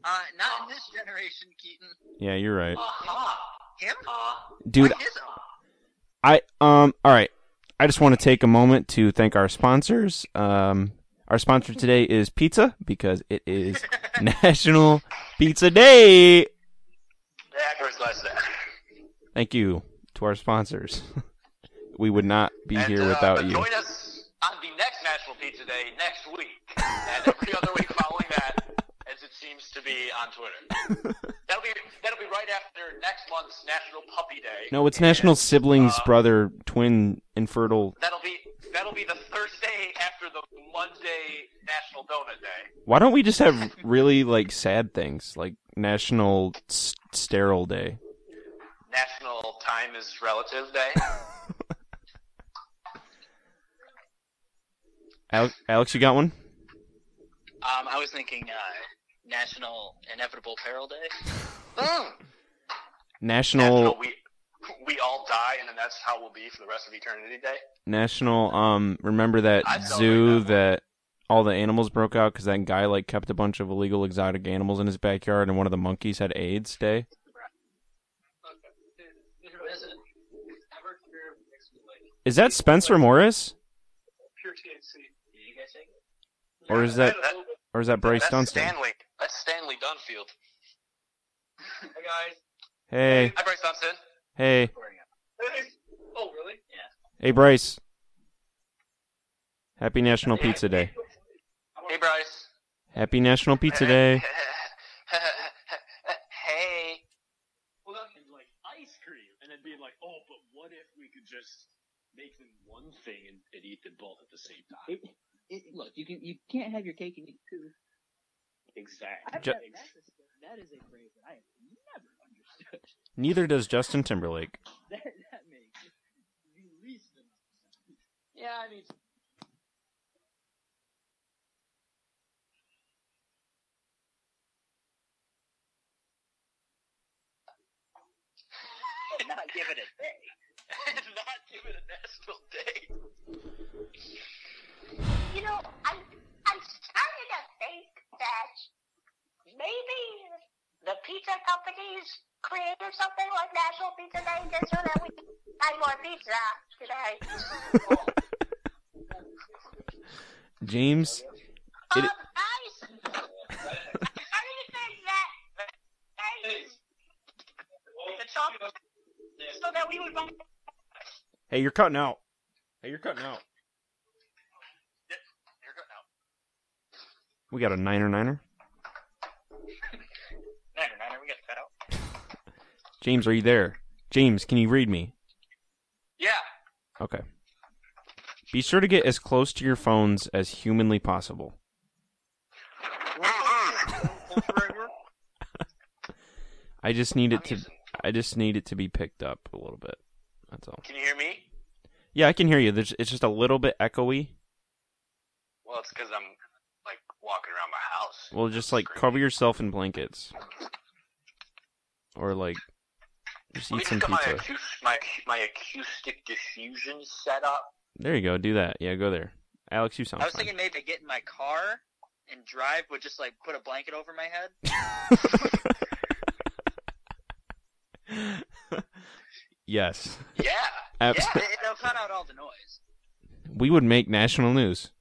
Uh, not in this generation, Keaton. Yeah, you're right. uh, Him? Dude, Why his own? I um all right. I just want to take a moment to thank our sponsors. Um our sponsor today is pizza because it is National Pizza Day. Yeah, first class that. Thank you to our sponsors. we would not be And, here uh, without you. Join us on the next National Pizza Day next week, and every other week following that, as it seems to be on Twitter. that'll be that'll be right after next month's National Puppy Day. No, it's National Siblings, Uh, Brother, Twin, Infertile. That'll be that'll be the Thursday after the Monday National Donut Day. Why don't we just have really like sad things like National S- Sterile Day? National Time is Relative Day. Alex, Alex, you got one? Um, I was thinking uh, National Inevitable Peril Day. Mm. National National we we all die, and then that's how we'll be for the rest of eternity day. National um remember that I'd zoo that that all the animals broke out cuz that guy like kept a bunch of illegal exotic animals in his backyard and one of the monkeys had AIDS day? Who is it? Is that Spencer Morris Pure THC. You guys think? or is that or is that Bryce that's Dunstan? Stanley. That's Stanley Dunfield. Hey guys. Hey, Hi, Bryce Dunstan. hey, Oh really? Yeah. hey Bryce. Happy National Pizza Day. Hey, Bryce. Happy National Pizza Day. hey. Well, that and like ice cream, and then being like, oh, but what if we could just make them one thing and, and eat them both at the same time? It, it, look, you can you can't have your cake and eat it too. exactly. Ju- never- that's a, that is a phrase that I have never understood. Neither does Justin Timberlake. That that makes the least amount of sense. Yeah, I mean, Not give it a day. Not give it a national day. You know, I'm I'm starting to think that maybe the pizza companies created something like National Pizza Day just so that we buy more pizza today. James, Um, It- guys, I think that guys, the top so that we would buy hey, you're cutting out. Hey, you're cutting out. You're good now. We got a niner niner. Niner, niner, we got to cut out. James, are you there? James, can you read me? Yeah. Okay. Be sure to get as close to your phones as humanly possible. I just need it to I just need it to be picked up a little bit. That's all. Can you hear me? Yeah, I can hear you. There's, it's just a little bit echoey. Well, it's because I'm like walking around my house. Well, just like cover yourself in blankets. Or like just eat some get my, pizza. my my acoustic diffusion set up. There you go. Do that. Yeah, go there. Alex, you sound I was fine. thinking maybe get in my car and drive, but just like put a blanket over my head. yes. Yeah. Yeah, it, it'll cut out all the noise. We would make national news.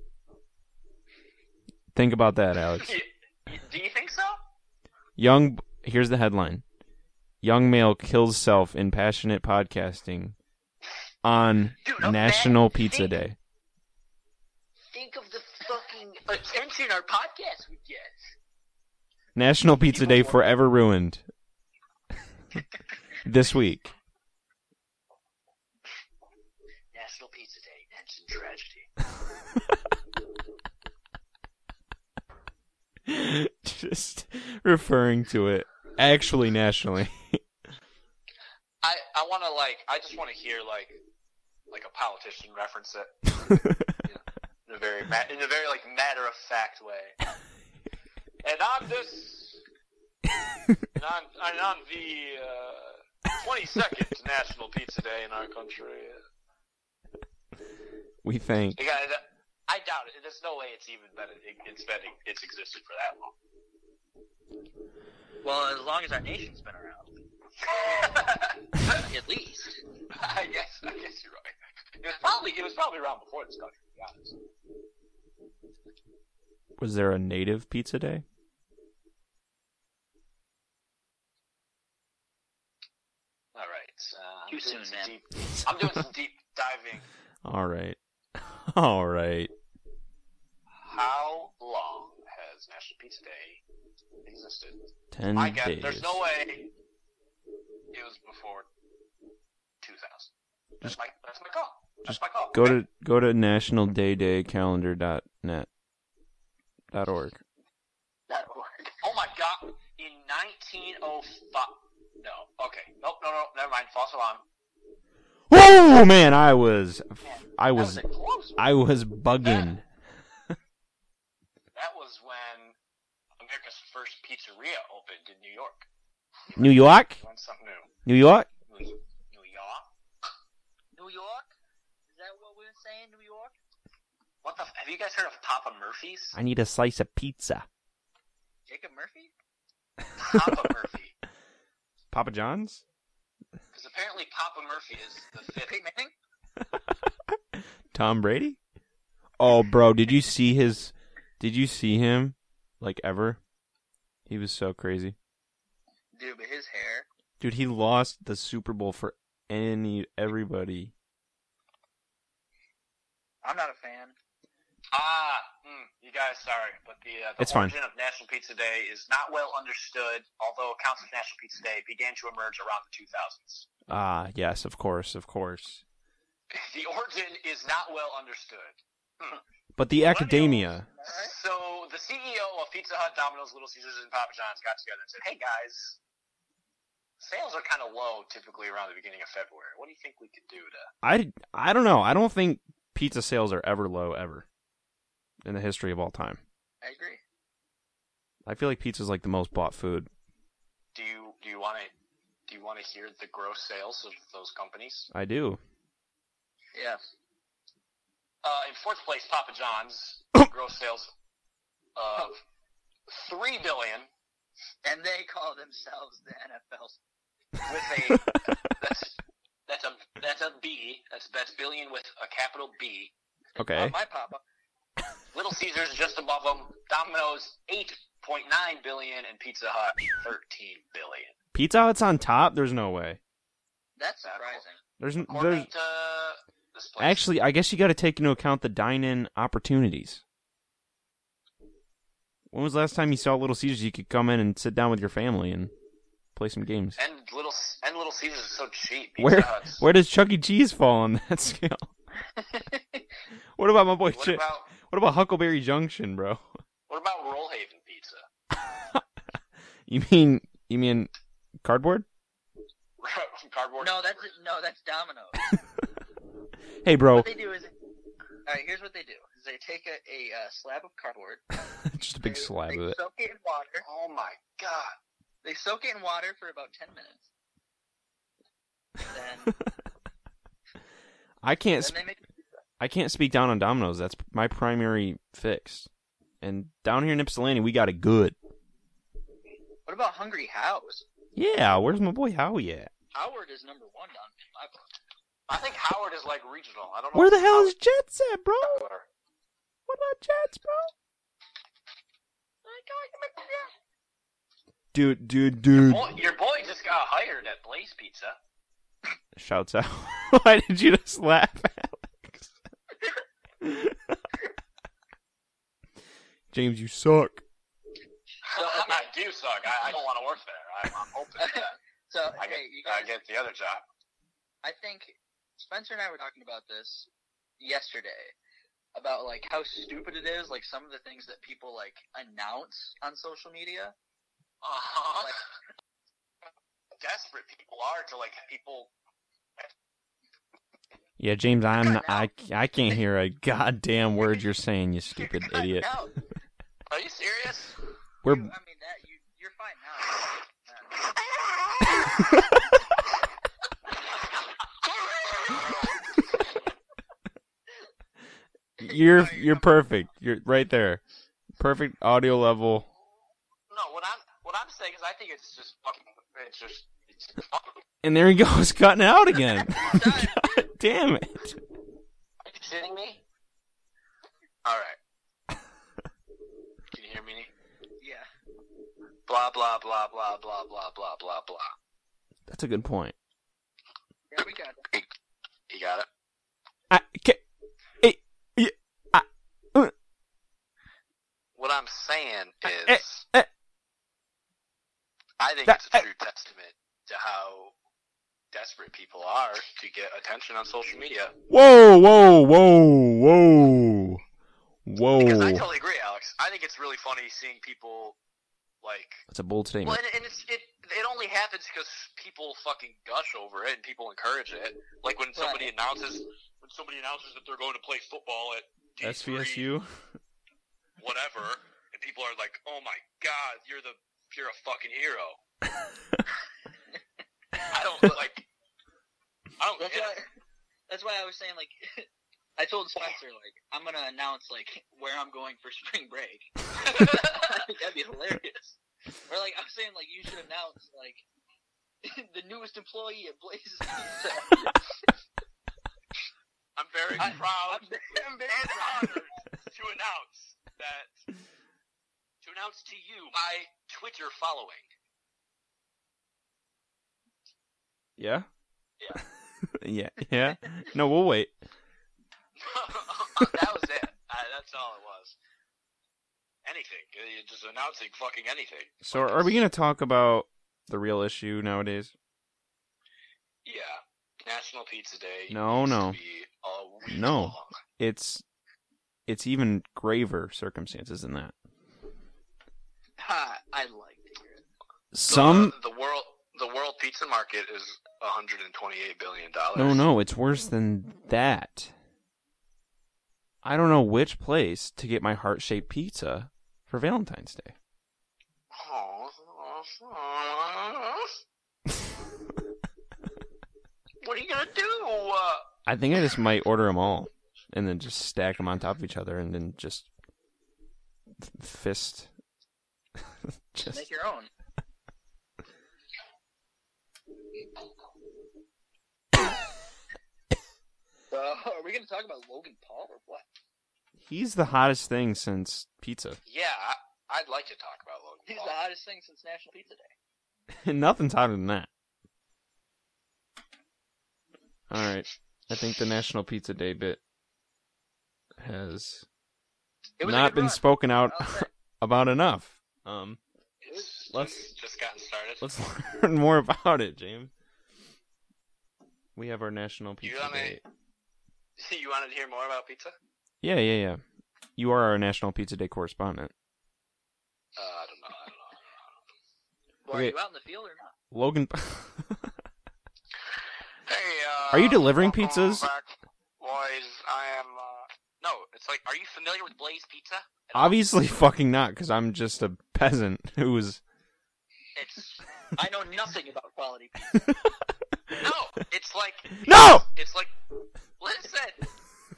Think about that, Alex. Do you think so? Young here's the headline. Young male kills self in passionate podcasting on Dude, National. Pizza Think- Day. Think of the fucking uh, attention our podcast would get. National Pizza Day forever ruined. this week. National Pizza Day ends in tragedy. Just referring to it actually nationally. I I want to like I just want to hear like like a politician reference it in a very ma- in a very like matter of fact way. And on this, and on and on the uh, 22nd National Pizza Day in our country. We thank. You I doubt it. There's no way it's even been it, it's been it's existed for that long. Well, as long as our nation's been around, at least. I guess I guess you're right. It was probably it was probably around before this country, to be honest. Was there a native pizza day? All right. Uh, I'm Too soon, man. Deep, I'm doing some deep diving. All right. All right. How long has National Pizza Day existed? Ten I guess days. there's no way it was before 2000. That's my that's my call. That's my call. Go to go to nationaldaydaycalendar.net dot org. That work. Oh my god! In 1905. No. Okay. Nope. No. No. Never mind. False alarm. Oh man, I was I was was close. I was bugging. That was when America's first pizzeria opened in New York. New York? Learned something new. New York? New New York. New York? Is that what we're saying, New York? What the? f- Have you guys heard of Papa Murphy's? I need a slice of pizza. Jacob Murphy? Papa Murphy. Papa John's? Because apparently Papa Murphy is the fifth. Peyton Manning? Tom Brady? Oh, bro, did you see his? Did you see him? Like ever? He was so crazy, Dude, but his hair. dude. He lost the Super Bowl for any everybody. I'm not a fan. Ah, mm, you guys, sorry, but the, uh, the It's fine. origin of National Pizza Day is not well understood, although accounts of National Pizza Day began to emerge around the 2000s. Ah, yes, of course, of course. The origin is not well understood. But the academia. So the CEO of Pizza Hut, Domino's, Little Caesars, and Papa John's got together and said, "Hey guys, sales are kind of low typically around the beginning of February. What do you think we could do to?" I I don't know. I don't think pizza sales are ever low ever in the history of all time. I agree. I feel like pizza's like the most bought food. Do you do you want to do you want to hear the gross sales of those companies? I do. Yeah. Uh, in fourth place, Papa John's gross sales of three billion And they call themselves the NFL's. with a that's that's a that's a B. That's that's billion with a capital B. Okay. Uh, my papa. Little Caesars just above them. Domino's eight point nine billion, and Pizza Hut thirteen billion. Pizza Hut's on top? There's no way. That's surprising. There's According there's to this place. actually I guess you got to take into account the dine-in opportunities. When was the last time you saw Little Caesars? You could come in and sit down with your family and play some games. and little and Little Caesars is so cheap. Pizza Where Hut's- where does Chuck E. Cheese fall on that scale? What about my boy? What Chi- about what about Huckleberry Junction, bro? what about Rollhaven Pizza? You mean you mean cardboard? Cardboard. No, that's no, that's Domino's. Hey, bro, What they do is, all right. Here's what they do: is they take a, a uh, slab of cardboard, just a big they, slab they of it. soak it in water. Oh my god. They soak it in water for about ten minutes. Then, I can't then sp- they make. I can't speak down on Domino's. That's my primary fix. And down here in Ypsilanti, we got it good. What about Hungry Howie's? Yeah, where's my boy Howie at? Howard is number one down in my book. I think Howard is like regional. I don't know. Where the hell Howard- is Jets at, bro? What about Jets, bro? Dude, dude, dude. Boy, your boy just got hired at Blaze Pizza. Shouts out. Why did you just laugh, Alex? James, you suck. So, okay. I do suck. I, I don't want to work there. I, I'm hoping that So, I get hey, you I get the other job. I think Spencer and I were talking about this yesterday about like how stupid it is, like some of the things that people like announce on social media. Uh-huh. Like- Desperate people are to like people. Yeah, James, I'm I, I can't hear a goddamn word you're saying, you stupid Cut idiot. out. Are you serious? We're You- I mean that you you're fine now. Uh, you're you're perfect. You're right there. Perfect audio level. No, what I'm what I'm saying is I think it's just fucking. It's just. It's fucking. And there he goes, cutting out again. God damn it. Are you kidding me? All right. Can you hear me? Yeah. Blah blah blah blah blah blah blah blah blah. That's a good point. Yeah, we got it. You got it. I ca eh, yeah, I, uh, What I'm saying is, eh, eh. I think That- it's a eh. true testament to how desperate people are to get attention on social media. Whoa, whoa, whoa, whoa, whoa. Because I totally agree, Alex. I think it's really funny seeing people like. That's a bold statement. Well, and, and it's it. It only happens because people fucking gush over it and people encourage it. Like when somebody announces when somebody announces that they're going to play football at D3, SVSU. whatever, and people are like, "Oh my god, you're the you're a fucking hero." I don't like. I don't That's why. That's why I was saying like. I told Spencer like I'm gonna announce like where I'm going for spring break. That'd be hilarious. Or like I'm saying like you should announce like the newest employee at Blaze's Pizza. I'm very proud I'm I'm very and proud. honored to announce that to announce to you my Twitter following. Yeah. Yeah. yeah. Yeah. No, we'll wait. that was it. Uh, that's all it was. Anything. You're just announcing fucking anything. So, are we gonna talk about the real issue nowadays? Yeah. National Pizza Day. No, no. be a week No. long. It's it's even graver circumstances than that. Ha, I like to hear it. Some the, the world the world pizza market is 128 billion dollars. no, no, it's worse than that. I don't know which place to get my heart shaped pizza for Valentine's Day. what are you gonna do? Uh, I think I just might order them all and then just stack them on top of each other and then just fist. just Make your own. So, uh, are we gonna talk about Logan Paul or what? he's the hottest thing since pizza. yeah, I, I'd like to talk about Logan He's Paul. the hottest thing since National Pizza Day. Nothing's hotter than that. All right, I think the National Pizza Day bit has It not been run. spoken out about enough. Um, It's Let's- just, just gotten started. let's learn more about it, James. We have our National Pizza wanna- Day. you wanted to hear more about pizza? Yeah, yeah, yeah. You are our National Pizza Day correspondent. Uh, I don't know. I don't know. Well, Okay. Are you out in the field or not? Logan, Hey, uh, Are you delivering pizzas? back, boys, I am. Uh, no, it's like, are you familiar with Blaze Pizza? obviously fucking not, because I'm just a peasant who was. It's I know nothing about quality pizza. no, it's like No! it's like listen.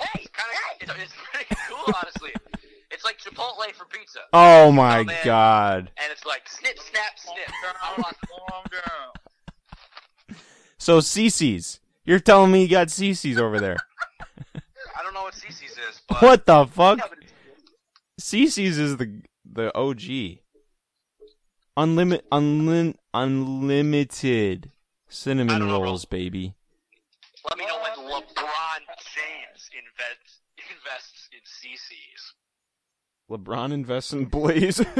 Hey, it's kind of it's, it's pretty cool, honestly. It's like Chipotle for pizza, Oh my Oh, god. and it's like snip, snap, snip. I want Calm down. So CiCi's. You're telling me you got CiCi's over there. I don't know what CiCi's is, but What the fuck? Yeah, CiCi's is the the OG. Unlimited unlim, unlimited cinnamon don't know, bro. rolls, baby. let me know when LeBron James invest, invests in CiCi's. LeBron invests in Blaze.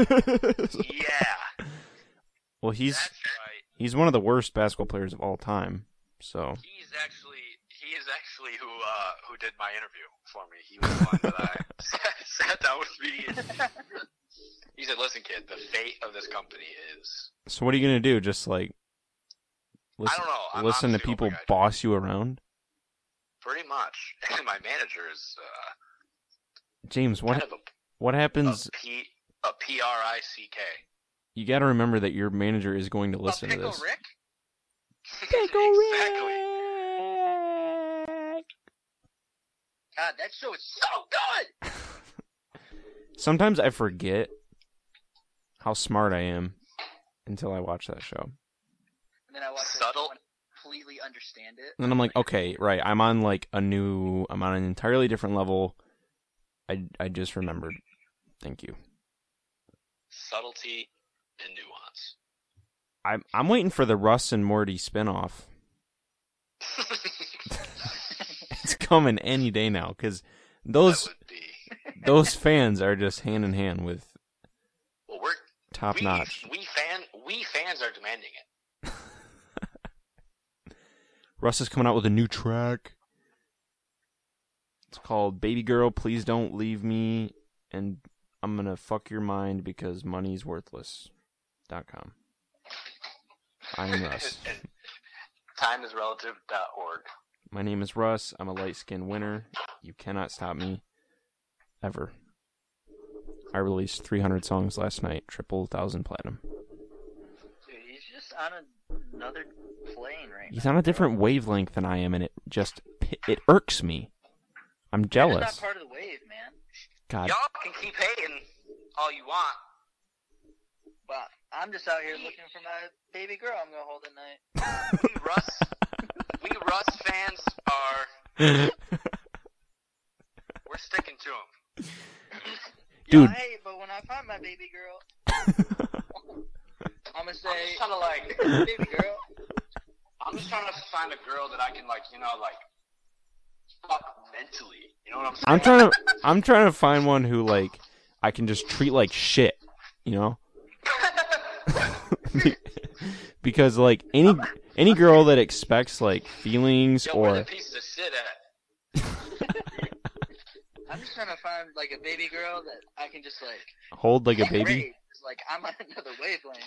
Yeah, well, he's right. he's one of the worst basketball players of all time. So He's actually is actually who uh who did my interview for me. He was the one that I sat, sat down with me. And he said, "Listen, kid, the fate of this company is so what are you gonna do? Just like listen, I don't know. I'm listen to people hoping boss you around? pretty much." And my manager is uh, James, what kind of a, what a happens? P a P R I C K. You got to remember that your manager is going to listen a to pickle this. Rick? exactly. God, that show is so good. Sometimes I forget how smart I am until I watch that show. And then I watch subtle. It completely understand it. And then I'm like, okay, right, I'm on like a new, I'm on an entirely different level. I I just remembered. Thank you. Subtlety and nuance. I'm I'm waiting for the Russ and Morty spinoff. Coming any day now because those be. those fans are just hand in hand with Well, we're top we, notch. We fan we fans are demanding it. Russ is coming out with a new track. It's called "Baby Girl, Please Don't Leave Me," and I'm gonna fuck your mind because money's worthless. Dot com. I am Russ. And timeisrelative.org. My name is Russ. I'm a light skinned winner. You cannot stop me. Ever. I released 300 songs last night, triple thousand platinum. Dude, he's just on a, another plane right He's now. on a different wavelength than I am, and it just it irks me. I'm jealous. just not part of the wave, man. God, Y'all can keep hating all you want. But I'm just out here looking for my baby girl I'm gonna hold at night. Russ, we Russ fans are we're sticking to him. Dude. Yeah, hey, but when I find my baby girl, I'm gonna say. I'm just trying to like, baby girl. I'm just trying to find a girl that I can like, you know, like fuck mentally. You know what I'm saying? I'm trying to I'm trying to find one who like I can just treat like shit, you know? because like any any girl that expects like feelings Yo, where or the pieces of shit at? I'm just trying to find like a baby girl that I can just like hold like a baby, It's like I'm on another wavelength,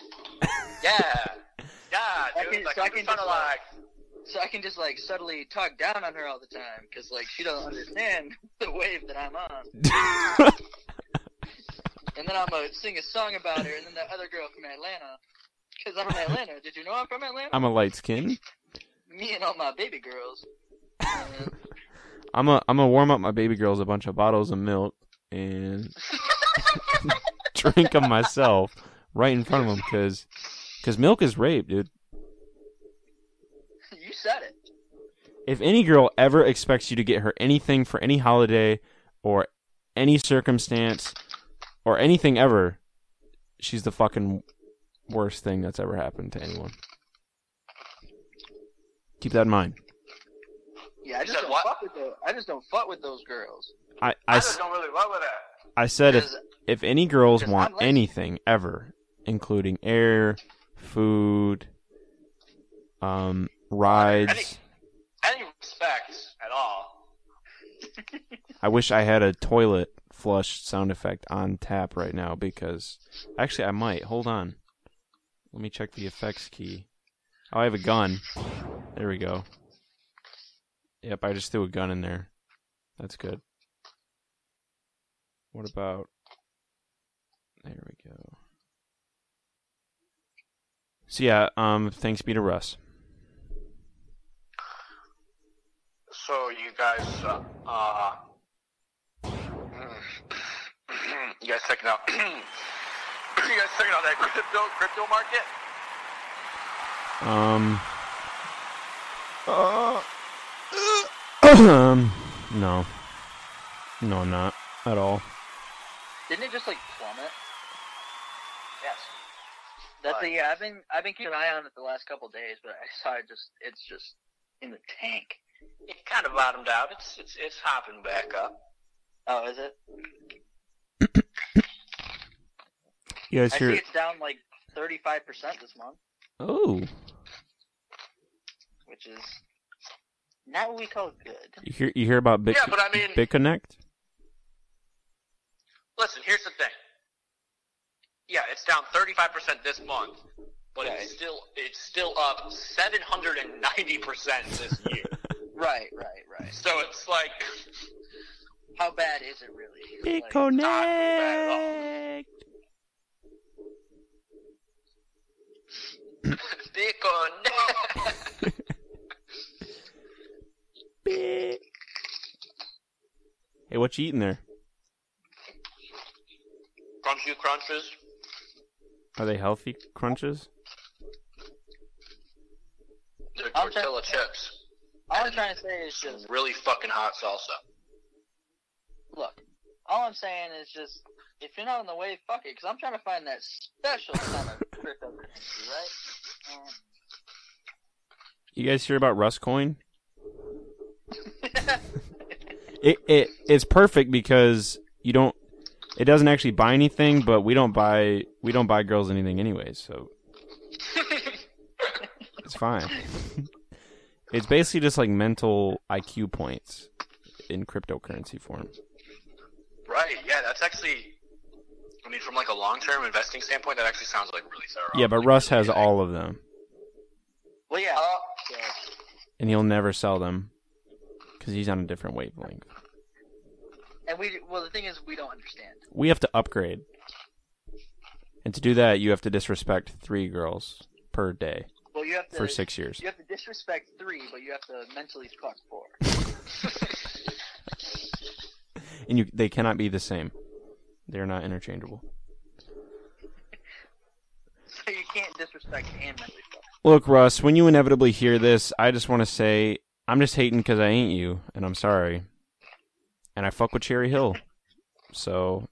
Yeah, yeah, I dude. can- like so I can just trying to just, like. so I can just like subtly talk down on her all the time because like she doesn't understand the wave that I'm on. And then I'm gonna sing a song about her, and then that other girl from Atlanta, because I'm from Atlanta. Did you know I'm from Atlanta? I'm a light skin. Me and all my baby girls. I'm a I'm a warm up my baby girls a bunch of bottles of milk and drink them myself right in front of them because cause milk is rape, dude. you said it. if any girl ever expects you to get her anything for any holiday or any circumstance or anything ever, she's the fucking worst thing that's ever happened to anyone. Keep that in mind. Yeah, I just don't what? fuck with those. I just don't fuck with those girls. I, I, I, just don't really love with that. I said if, 'Cause- if any girls want I'm lazy. anything ever, including air, food, um, rides, Any respect at all? I wish I had a toilet flush sound effect on tap right now because actually I might. Hold on. Let me check the effects key. Oh, I have a gun. There we go. Yep, I just threw a gun in there. That's good. What about There we go. So yeah, um thanks be to Russ. So you guys, uh, uh you guys checking out? you guys checking out that crypto crypto market? Um. Uh, um. No. No, I'm not at all. Didn't it just like plummet? Yes. That's Right. the yeah. I've been I've been keeping an eye on it the last couple days, but I saw it just it's just in the tank. It kind of bottomed out. It's it's it's hopping back up. Oh, is it? You guys I hear? see it's down like thirty five percent this month, Oh, which is not what we call good. you hear? You hear about Bit? Yeah, but I mean- BitConnect? Listen, here's the thing. Yeah, it's down 35% this month, but Right. it's still it's still up 790% this year. Right, right, right. so it's like How bad is it really? Like, BitConnect. Bitcoin. Bit. Hey, what you eating there? Crunchy crunches. Are they healthy crunches? They're I'm tortilla trying- chips. All I'm trying to say is just Really fucking hot salsa. Look. All I'm saying is just if you're not on the wave, fuck it, because I'm trying to find that special kind of cryptocurrency, right? Um, You guys hear about Rustcoin? It it it's perfect because you don't. It doesn't actually buy anything, but we don't buy we don't buy girls anything anyways, so it's fine. it's basically just like mental IQ points in cryptocurrency form. Right, yeah, that's actually. I mean, from like a long-term investing standpoint, that actually sounds like really thorough. Yeah, but Like, Russ has good. all of them, well, yeah. Uh, so- and he'll never sell them because he's on a different wavelength. and we well, the thing is, we don't understand. We have to upgrade, and to do that, you have to disrespect three girls per day Well, you have to for six years. You have to disrespect three, but you have to mentally fuck four. and you they cannot be the same. They're not interchangeable. so you can't disrespect and mentally fuck. Look, Russ, when you inevitably hear this, I just want to say I'm just hating because I ain't you, and I'm sorry. And I fuck with Cherry Hill, so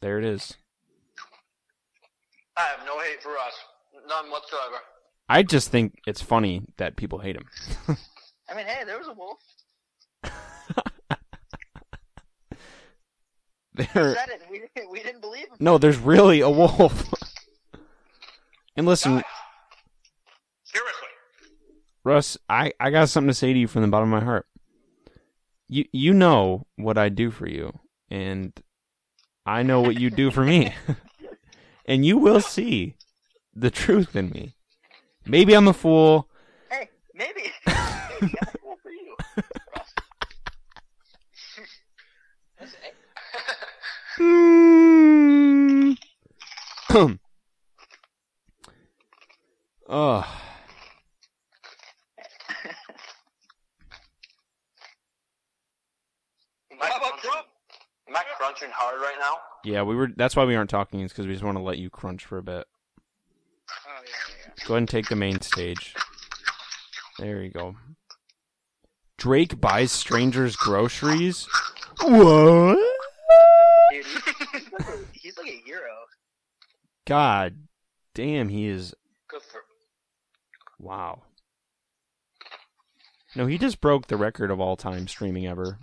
there it is. I have no hate for Russ, none whatsoever. I just think it's funny that people hate him. I mean, hey, there was a wolf. He there, said it. and We we didn't believe him. no, there's really a wolf. and listen, seriously, Russ, I, I got something to say to you from the bottom of my heart. You you know what I do for you, and I know what you do for me. and you will see the truth in me. Maybe I'm a fool. Hey, maybe. maybe I'm cool for you. Hmm. Ugh. am I, How about crunching, Trump? am I crunching hard right now? Yeah, we were. That's why we aren't talking. Is because we just want to let you crunch for a bit. Oh yeah, yeah. Go ahead and take the main stage. There you go. Drake buys strangers groceries. What? Dude, he's, he's, like a, he's like a hero. God damn, he is. Good for. Wow. No, he just broke the record of all time streaming ever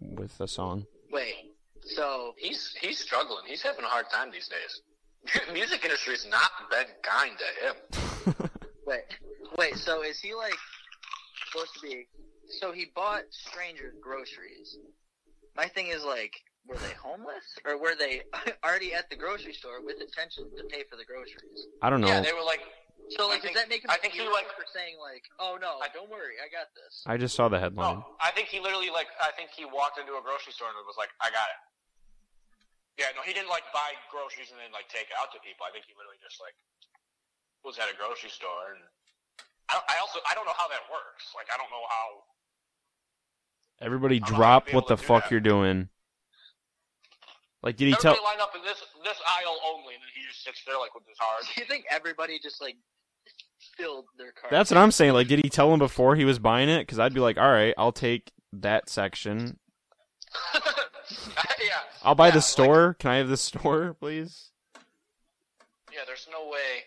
with a song. Wait, so He's he's struggling. He's having a hard time these days. Music industry's not been kind to him. wait, wait, so is he like supposed to be? So he bought strangers groceries. My thing is like, were they homeless or were they already at the grocery store with intention to pay for the groceries? I don't know. Yeah, they were like, So I like, think- does that make him? I a think he, hero like- for saying like, oh no, I- don't worry, I got this. I just saw the headline. no, I think he literally like, I think he walked into a grocery store and was like, I got it. Yeah, no, he didn't like buy groceries and then like take it out to people. I think he literally just like was at a grocery store and. I, I also I don't know how that works. Like I don't know how. Everybody drop what the able to do fuck that. you're doing. Like, did he tell? Everybody line up in this this aisle only, and then he just sits there like with his heart. Do you think everybody just like filled their cart? That's what I'm saying. Like, did he tell him before he was buying it? Because I'd be like, all right, I'll take that section. yeah. I'll buy Yeah, the like- store. Can I have the store, please? Yeah, there's no way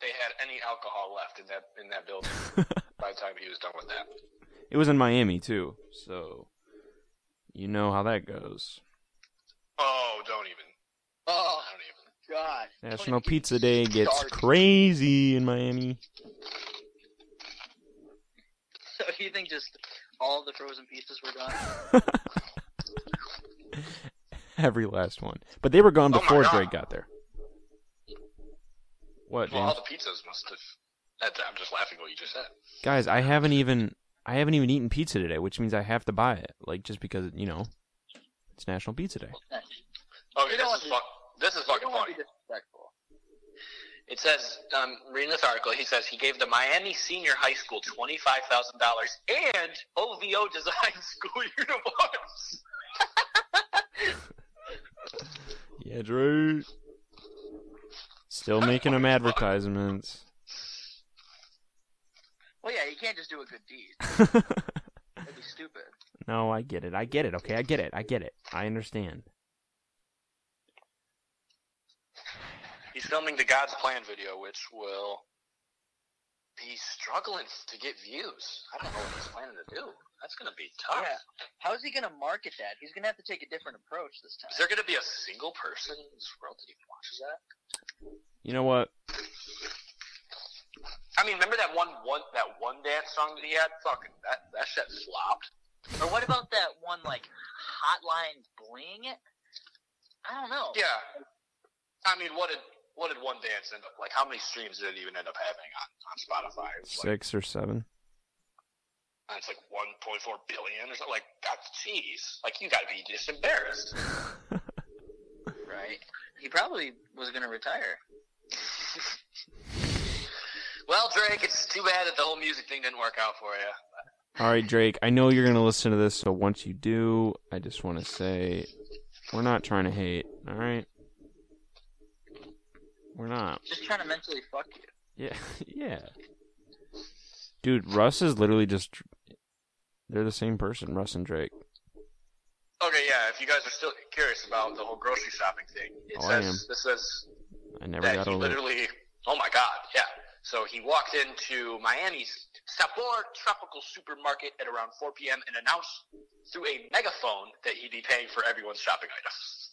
they had any alcohol left in that in that building by the time he was done with that. It was in Miami too, so you know how that goes. Oh, don't even. Oh I don't even. God. National Pizza Day gets start. crazy in Miami. So you think just all the frozen pizzas were gone? Every last one, but they were gone Oh before God. Drake got there. What, Well, all the pizzas must have. That's, I'm just laughing at what you just said. Guys, I haven't even I haven't even eaten pizza today, which means I have to buy it. Like just because you know it's National Pizza Day. Okay, this is fuck. This is fucking funny. to be disrespectful. It says, um, reading this article, he says he gave the Miami Senior High School twenty five thousand dollars and OVO design school uniforms. Yeah, Drew. Still making them advertisements. Well, yeah, you can't just do a good deed. That'd be stupid. No, I get it. I get it. Okay, I get it. I get it. I understand. He's filming the God's Plan video, which will be struggling to get views. I don't know what he's planning to do. That's going to be tough. Yeah. How is he going to market that? He's going to have to take a different approach this time. Is there going to be a single person in this world that even watches that? You know what? I mean, remember that one one that one dance song that he had? Fucking that that shit flopped. Or what about that one like Hotline Bling? It? I don't know. Yeah. I mean, what did what did one dance end up like? How many streams did it even end up having on on Spotify? It was like, Six or seven. uh, it's like 1.4 billion or something. Like, God, jeez, like you got to be just embarrassed. Right. He probably was going to retire. Well, Drake, it's too bad that the whole music thing didn't work out for you. All right, Drake. I know you're gonna listen to this, so once you do, I just want to say, we're not trying to hate. All right. We're not. Just trying to mentally fuck you. Yeah, yeah. Dude, Russ is literally just. They're the same person, Russ and Drake. Okay, yeah. If you guys are still curious about the whole grocery shopping thing, it Oh, I says am. this says I never that got he literally. Oh my God, yeah. So he walked into Miami's Sabor Tropical Supermarket at around 4 p.m. and announced through a megaphone that he'd be paying for everyone's shopping items.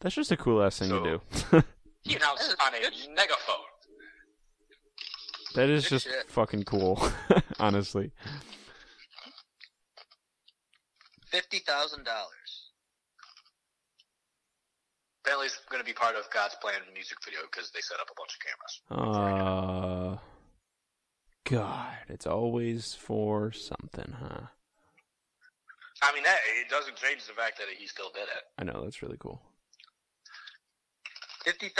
That's just a cool ass thing So- to do. He announced on a megaphone. that is Good just shit. fucking cool, honestly. $50,000. Apparently, he's going to be part of God's Plan music video because they set up a bunch of cameras. Uh, God, it's always for something, huh? I mean, hey, it doesn't change the fact that he still did it. I know that's really cool. $50,000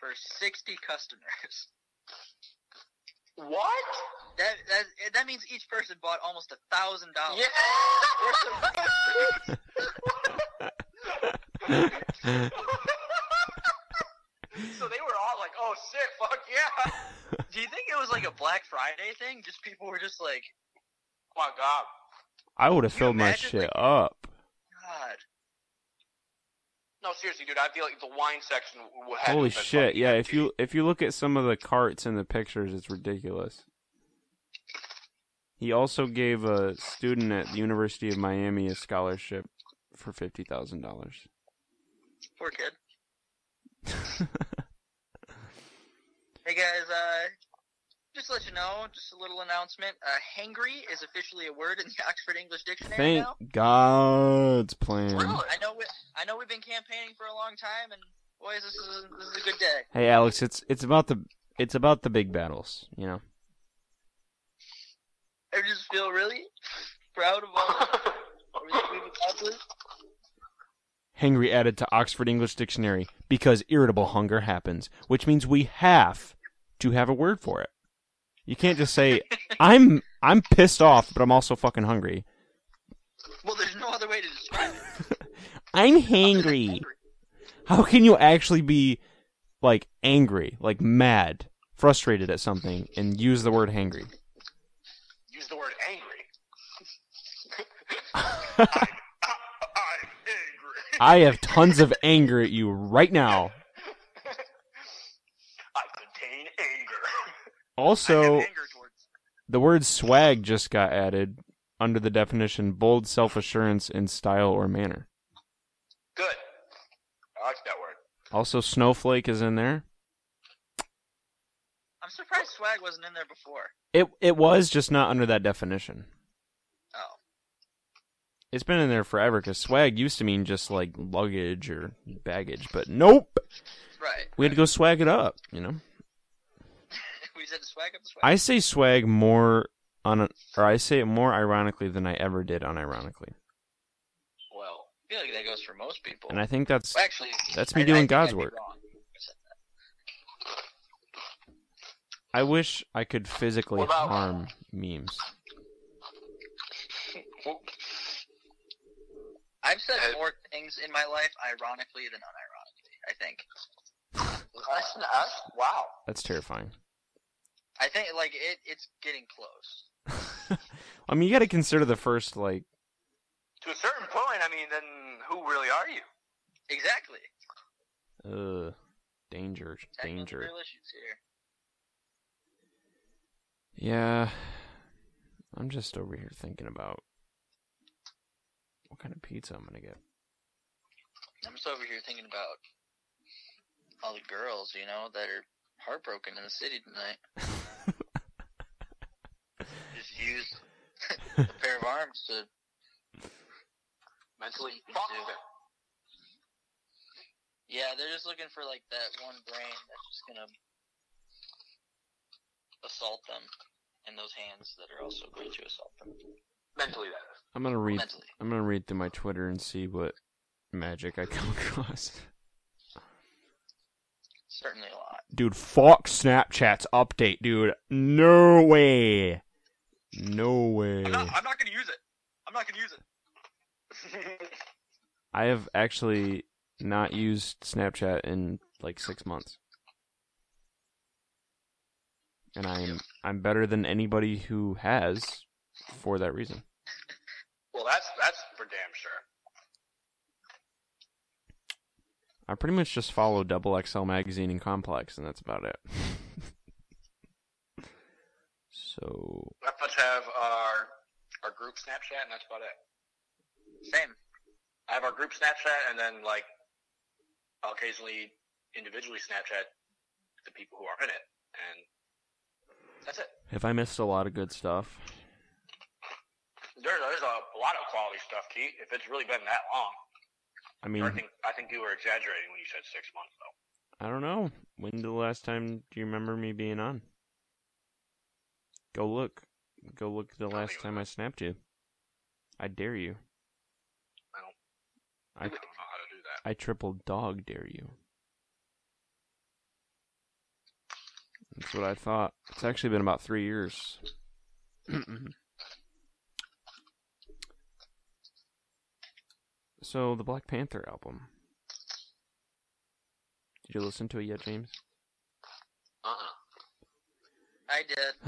for 60 customers. What? That, that, that means each person bought almost a thousand dollars. Yeah. so they were all like, "Oh shit, fuck yeah!" Do you think it was like a Black Friday thing? Just people were just like, Oh my god. I would have filled my shit like- up. God. No, seriously, dude. I feel like the wine section had Holy shit! Yeah, if you if you look at some of the carts in the pictures, it's ridiculous. He also gave a student at the University of Miami a scholarship for fifty thousand dollars. Poor kid. Hey guys, uh, just to let you know, just a little announcement. Uh, hangry is officially a word in the Oxford English Dictionary Thank now. God's plan. I know we, I know we've been campaigning for a long time, and boys, this is this is a good day. Hey Alex, it's it's about the it's about the big battles, you know. I just feel really proud of all everything we've accomplished. Hangry added to Oxford English Dictionary because irritable hunger happens, which means we have to have a word for it. You can't just say I'm I'm pissed off, but I'm also fucking hungry. Well, there's no other way to describe it. I'm hangry. How can you actually be like angry, like mad, frustrated at something and use the word hangry? Use the word angry. I'm angry. I have tons of anger at you right now. I contain anger. I Also, have anger towards. The word swag just got added under the definition bold self assurance in style or manner. Good. I like that word. Also, snowflake is in there. I'm surprised swag wasn't in there before. It it was just not under that definition. Oh, It's been in there forever because swag used to mean just like luggage or baggage, but nope. right. We had to go swag it up, you know. We said to swag up the swag. I say swag more on, a, or I say it more ironically than I ever did unironically, Well, I feel like that goes for most people. and I think that's Well, actually, that's me I- I doing think God's work. I wish I could physically about- harm memes. I've said more things in my life, ironically than unironically. I think. That's, that's, wow. That's terrifying. I think like it. It's getting close. I mean, you got to consider the first like To a certain point, I mean, then who really are you? Exactly. uh danger, Tackling the danger. real issues here. Yeah, I'm just over here thinking about what kind of pizza I'm gonna get. I'm just over here thinking about all the girls, you know, that are heartbroken in the city tonight. Just use a pair of arms to Mentally fuck them. Yeah, they're just looking for like that one brain that's just gonna assault them, and those hands that are also going to assault them Mentally, that is. I'm gonna read. mentally. I'm gonna read through my Twitter and see what magic I come across. Certainly a lot. Dude, fuck Snapchat's update, dude. No way. No way. I'm not, I'm not gonna use it. I'm not gonna use it. I have actually not used Snapchat in like six months. And I'm I'm better than anybody who has for that reason. well, that's that's for damn sure. I pretty much just follow Double XL magazine and Complex, and that's about it. so We have to have our our group Snapchat, and that's about it. Same. I have our group Snapchat, and then like I'll occasionally individually Snapchat the people who are in it, and that's it. have I missed a lot of good stuff? There, there's a, a lot of quality stuff, Keith. If it's really been that long, I mean, I think I think you were exaggerating when you said six months, though. I don't know. When the last time do you remember me being on? Go look. Go look the last time I snapped you. I dare you. I don't. I I don't know how to do that. I triple dog dare you. That's what I thought. It's actually been about three years. so the Black Panther album. Did you listen to it yet, James? Uh-uh. I did.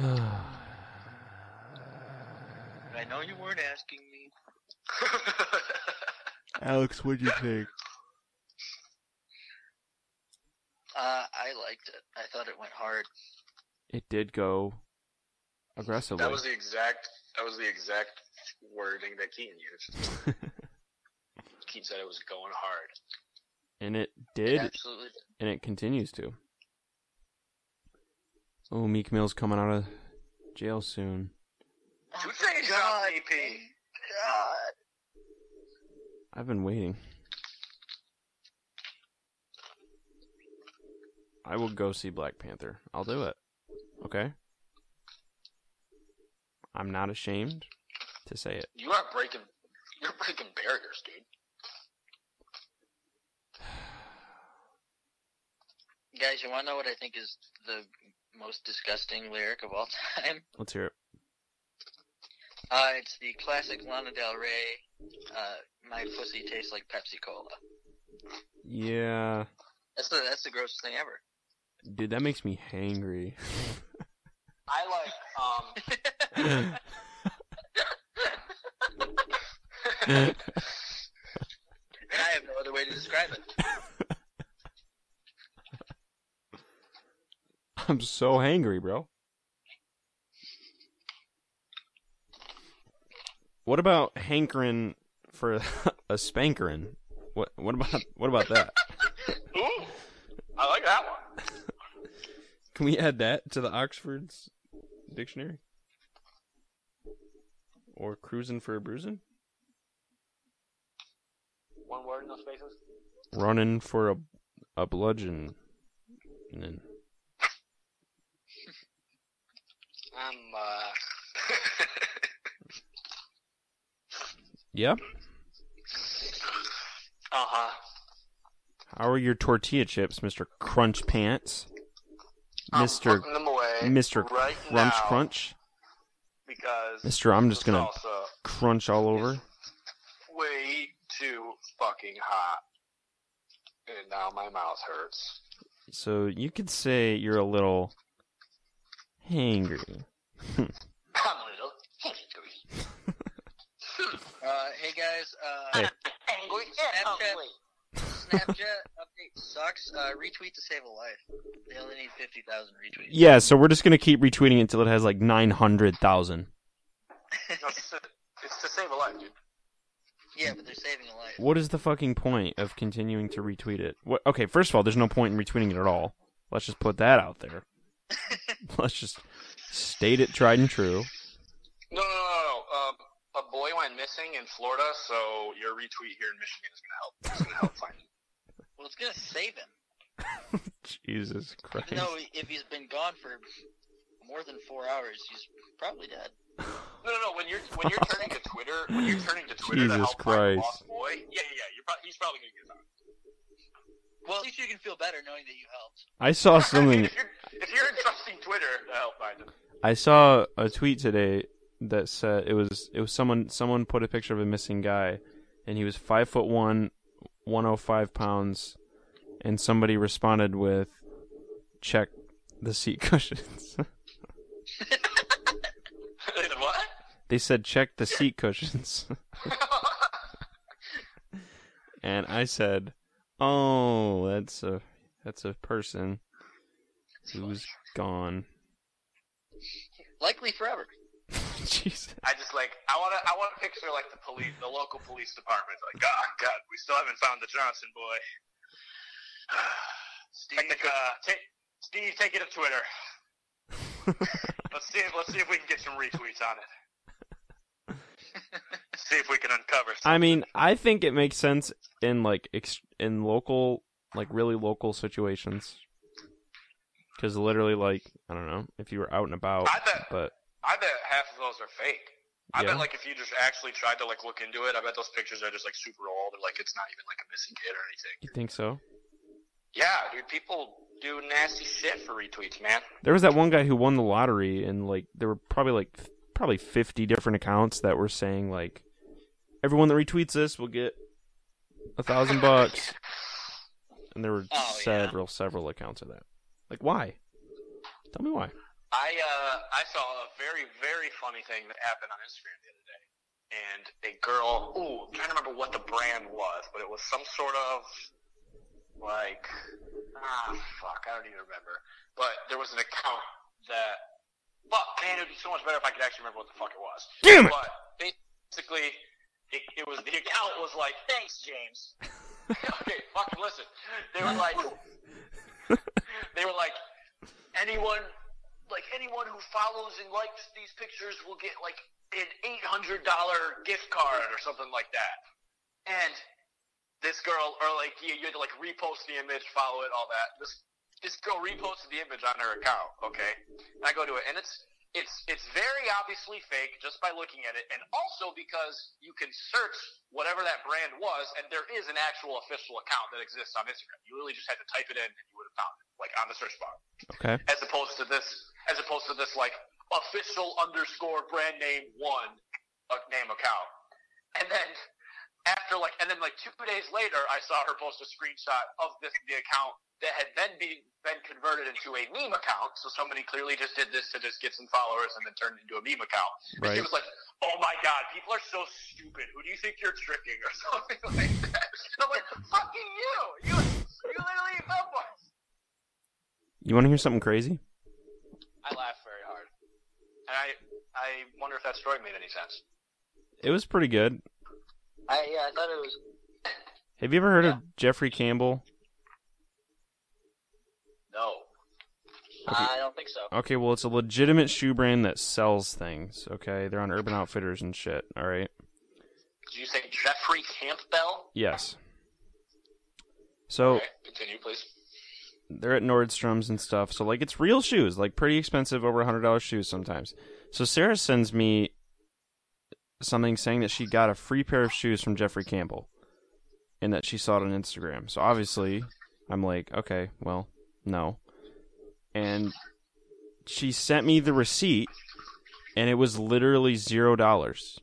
I know you weren't asking me. Alex, what'd you think? Uh, I liked it. I thought it went hard. It did go aggressively. that was the exact. That was the exact wording that Keaton used. Keaton said it was going hard. and it It did, absolutely did. and it continues to. Oh, Meek Mill's coming out of jail soon. Two things oh, God, out, EP. God. I've been waiting. I will go see Black Panther. I'll do it. Okay? I'm not ashamed to say it. You are breaking. You're breaking barriers, dude. Guys, you want to know what I think is the most disgusting lyric of all time? Let's hear it. Uh, it's the classic Lana Del Rey, uh, My Pussy Tastes Like Pepsi Cola. Yeah. That's the, that's the grossest thing ever. Dude, that makes me hangry. I like. Um. And I have no other way to describe it. I'm so hangry, bro. What about hankering for a spankerin? What what about what about that? Ooh, I like that one. Can we add that to the Oxford's dictionary? Or cruising for a bruising? One word in those spaces. Running for a a bludgeon. And then I'm. uh... Yeah. uh huh. How are your tortilla chips, Mr. Crunch Pants? I'm Mr. them away Mr. right Crunch Crunch? because Mister, I'm just gonna crunch all over. way too fucking hot, and now my mouth hurts. So you could say you're a little hangry. I'm a little angry. Uh, hey guys, uh, Hey. Angry Snapchat, Snapchat update sucks. Uh, retweet to save a life. They only need 50,000 retweets. Yeah, so we're just gonna keep retweeting it until it has like nine hundred thousand. It's, to, it's to save a life, dude. Yeah, but they're saving a life. What is the fucking point of continuing to retweet it? What? Okay, first of all, there's no point in retweeting it at all. Let's just put that out there. Let's just state it tried and true. No, no, no, no. no. Um, a boy went missing in Florida, so your retweet here in Michigan is gonna help. It's gonna help find him. Well, it's gonna save him. Jesus Christ. Even though if he's been gone for more than four hours, he's probably dead. No, no, no. When you're when you're turning to Twitter, when you're turning to Twitter to Jesus help find a Christ. lost boy, yeah, yeah, yeah. You're pro- he's probably gonna get found. Well, at least you can feel better knowing that you helped. I saw something. if you're if you're entrusting Twitter to help find him, I saw a tweet today that said it was it was someone someone put a picture of a missing guy, and he was five foot one, one oh five pounds, and somebody responded with, "Check the seat cushions." what? they said, "Check the seat cushions," and I said, "Oh, that's a that's a person who's gone." Likely forever. Jesus. I just like I want to I want to picture like the police, the local police department, like oh god, we still haven't found the Johnson boy. Steve, uh, take Steve, take it to Twitter. let's see if let's see if we can get some retweets on it. See if we can uncover. Something. I mean, I think it makes sense in like ex- in local, like really local situations. Because literally, like I don't know, if you were out and about, I bet but I bet half of those are fake. I Yeah. bet like if you just actually tried to like look into it, I bet those pictures are just like super old and like it's not even like a missing kid or anything. you think so? Yeah, dude, people do nasty shit for retweets, man. There was that one guy who won the lottery, and like there were probably like probably fifty different accounts that were saying like, everyone that retweets this will get a thousand bucks, and there were Oh, yeah. several several accounts of that. Like, why? Tell me why. I uh I saw a very very funny thing that happened on Instagram the other day, and a girl. Ooh, I'm trying to remember what the brand was, but it was some sort of like ah fuck, I don't even remember. But there was an account that fuck man, it'd be so much better if I could actually remember what the fuck it was. Damn it! But basically, it, it was the account was like thanks James. okay, fucking listen. They were like they were like anyone like anyone who follows and likes these pictures will get like an eight hundred dollar gift card or something like that. And this girl, or like you, you had to like repost the image, follow it, all that. This this girl reposted the image on her account. Okay, and I go to it, and it's it's it's very obviously fake just by looking at it, and also because you can search whatever that brand was, and there is an actual official account that exists on Instagram. You literally just had to type it in, and you would have found it, like on the search bar Okay. as opposed to this as opposed to this like official underscore brand name one uh, name account and then after like and then like two days later i saw her post a screenshot of this the account that had then be, been converted into a meme account so somebody clearly just did this to just get some followers and then turned it into a meme account and she was like oh my god people are so stupid who do you think you're tricking or something like that and i'm like fucking you you you literally help us You want to hear something crazy? I laughed very hard. And I I wonder if that story made any sense. It was pretty good. I yeah, I thought it was. Have you ever heard Yeah. of Jeffrey Campbell? No. I don't think so. Okay, well, it's a legitimate shoe brand that sells things. Okay, they're on Urban Outfitters and shit. All right. Did you say Jeffrey Campbell? Yes. So Okay, continue, please. they're at Nordstrom's and stuff. So like it's real shoes, like pretty expensive, over a hundred dollar shoes sometimes. So Sarah sends me something saying that she got a free pair of shoes from Jeffrey Campbell, and that she saw it on Instagram. So obviously, I'm like, okay, well, no. And she sent me the receipt, and it was literally zero dollars,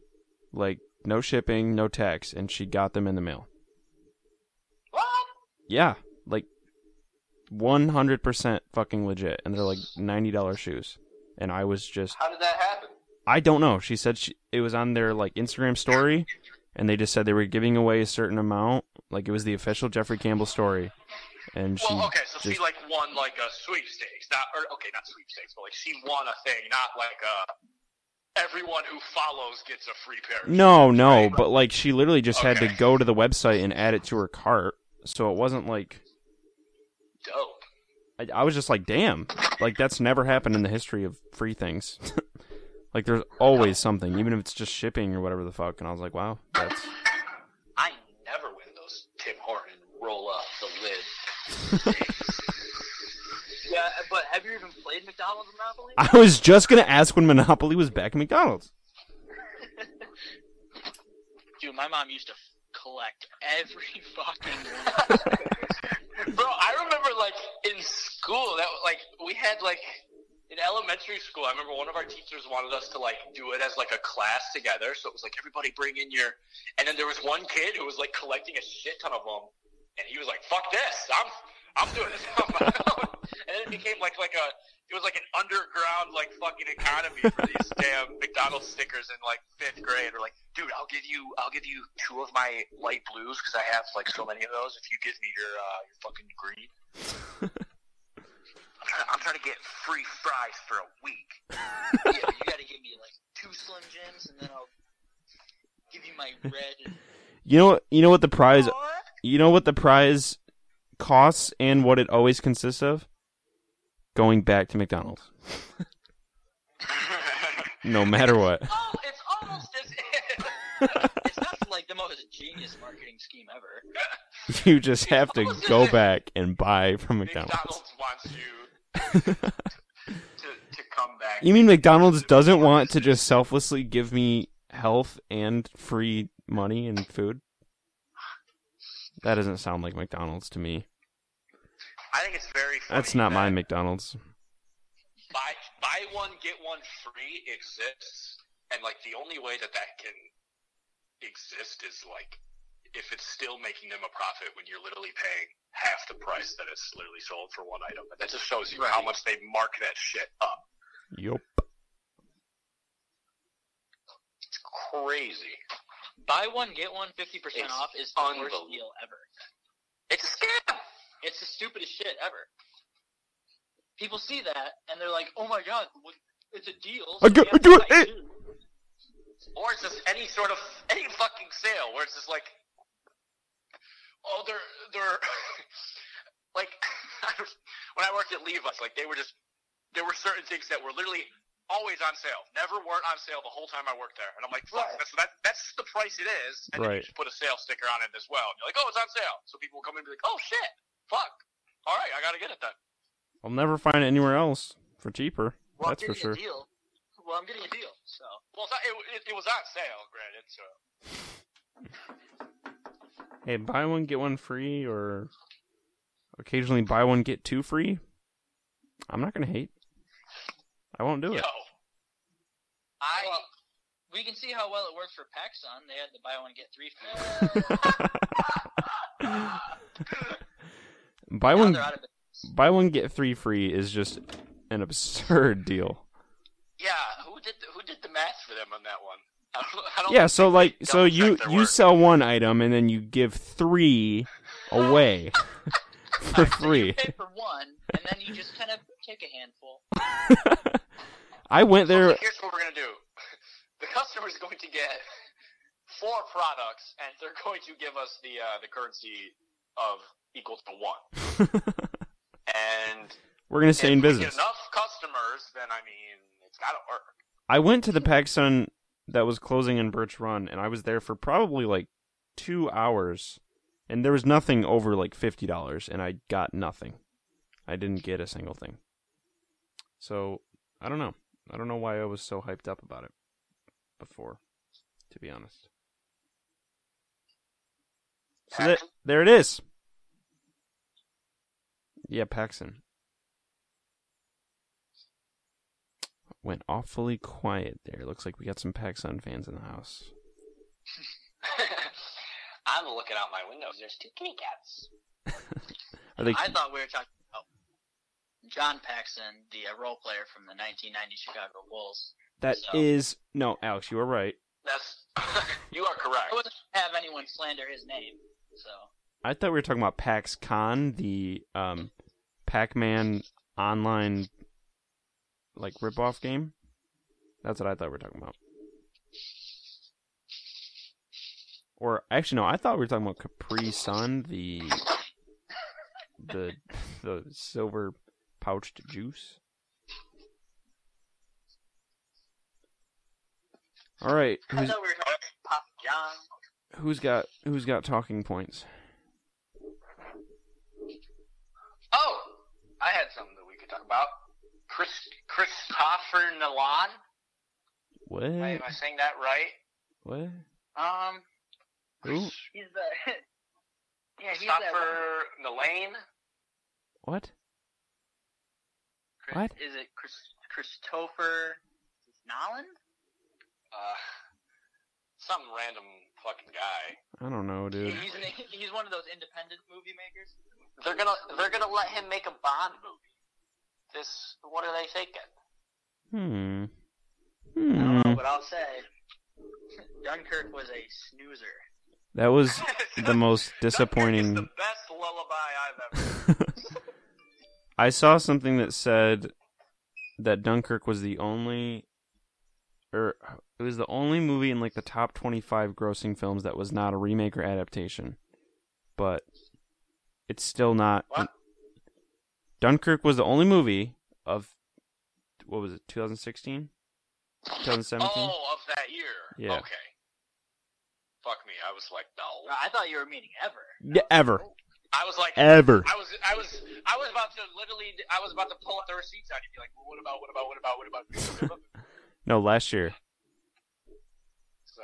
like no shipping, no tax, and she got them in the mail. What? Yeah, like one hundred percent fucking legit, and they're like ninety dollars shoes, and I was just How did that happen? I don't know. She said she, it was on their like Instagram story, and they just said they were giving away a certain amount. Like it was the official Jeffrey Campbell story, and she Well, okay, so she like won like a sweepstakes, not or okay, not sweepstakes, but like she won a thing, not like uh everyone who follows gets a free pair. of no, shoes, no, right? but like she literally just had to go to the website and add it to her cart, so it wasn't like dope. I, I was just like, damn, like that's never happened in the history of free things. like there's always something, even if it's just shipping or whatever the fuck. And I was like, wow, that's I never win those Tim Horton roll up the lid. Yeah, but have you even played McDonald's Monopoly? I was just gonna ask when Monopoly was back in McDonald's. Dude, my mom used to f- collect every fucking one. Bro, I remember like in school that like we had like in elementary school. I remember one of our teachers wanted us to like do it as like a class together. So it was like everybody bring in your, and then there was one kid who was like collecting a shit ton of them, and he was like, "Fuck this, I'm I'm doing this on my own." And then it became like like a it was like an underground like fucking economy for these damn McDonald's stickers in like fifth grade. Or like, dude, I'll give you I'll give you two of my light blues because I have like so many of those. If you give me your uh, your fucking green. I'm trying, I'm trying to get fries for a week. yeah, you gotta give me like two Slim Jims, and then I'll give you my red. And... You know, you know what the prize, you know what the prize costs and what it always consists of. Going back to McDonald's, no matter what. Oh, it's almost as it's not like the most genius marketing scheme ever. You just have to go back and buy from McDonald's. McDonald's wants you to, to come back. You mean McDonald's doesn't want to just selflessly give me health and free money and food? That doesn't sound like McDonald's to me. I think it's very funny. That's not my McDonald's. Buy, buy one, get one free exists, and like the only way that that can exist is like if it's still making them a profit when you're literally paying half the price that it's literally sold for one item. And that just shows you how much they mark that shit up. Yup. It's crazy. Buy one get one fifty percent It's off is the worst unbelievable. deal ever. It's a scam. It's the stupidest shit ever. People see that and they're like, "Oh my god, what- it's a deal." I so get- we have do to it, buy eh." two." Or it's just any sort of any fucking sale where it's just like, oh, they're they're like when I worked at Levi's, like they were just there were certain things that were literally always on sale, never weren't on sale the whole time I worked there, and I'm like, fuck, that's that that's the price it is, and then Right. you just put a sale sticker on it as well, and you're like, oh, it's on sale, so people will come in and be like, oh shit, fuck, all right, I gotta get it then. I'll never find it anywhere else for cheaper. Well, That's for sure. a deal. Well, I'm getting a deal, so Well, it's not, it, it, it was on sale, granted, so Hey, buy one get one free, or occasionally buy one get two free. I'm not gonna hate. I won't do yo, it. I. well, we can see how well it worked for PacSun. They had the buy one get three free. buy now one, they're out of it. buy one get three free is just an absurd deal. Yeah, who did the, who did the math for them on that one? I don't, I don't Yeah, so like, so you you work. sell one item and then you give three away for You free. pay for one, and then you just kind of take a handful. I went So there. here's what we're gonna do: the customer is going to get four products, and they're going to give us the uh, the currency of equal to one. and We're gonna stay in if we business. get enough customers, then I mean, it's got to work. I went to the PacSun that was closing in Birch Run, and I was there for probably like two hours, and there was nothing over like fifty dollars, and I got nothing. I didn't get a single thing. So I don't know. I don't know why I was so hyped up about it before, to be honest. So that, there it is. Yeah, Paxson. Went awfully quiet there. Looks like we got some PacSun fans in the house. I'm looking out my window. There's two kitty cats. Are they? I thought we were talking John Paxson, the uh, role player from the 1990 Chicago Bulls. That so- is no, Alex. You were right. That's you are correct. I wouldn't have anyone slander his name, so I thought we were talking about PAX Con, the um, Pac-Man online like rip-off game. That's what I thought we were talking about. Or actually, no, I thought we were talking about Capri Sun, the the the silver pouched juice. All right, I who's thought we were talking about Papa John. who's got who's got talking points? Oh, I had something that we could talk about. Chris Christopher Nolan. What? Am I, am I saying that right? What? Um, Who? he's the yeah, he's that one. Christopher Nolan. What? Chris, What? is it? Chris, Christopher Nolan? Uh, some random fucking guy. I don't know, dude. He's an, he's one of those independent movie makers. They're gonna they're gonna let him make a Bond movie. This what are they thinking? Hmm. I don't know, Hmm. but I'll say Dunkirk was a snoozer. That was the most Dunkirk is disappointing. the best lullaby I've ever. I saw something that said that Dunkirk was the only, or it was the only movie in like the top twenty-five grossing films that was not a remake or adaptation. But it's still not. What? Dunkirk was the only movie of what was it, 2016, 2017? Oh, of that year. Yeah. Okay. Fuck me. I was like, no. I thought you were meaning ever. Yeah, ever, I was like, ever. I was, I was, I was about to literally, I was about to pull up the receipts out and be like, well, what about, what about, what about, what about. No, last year, so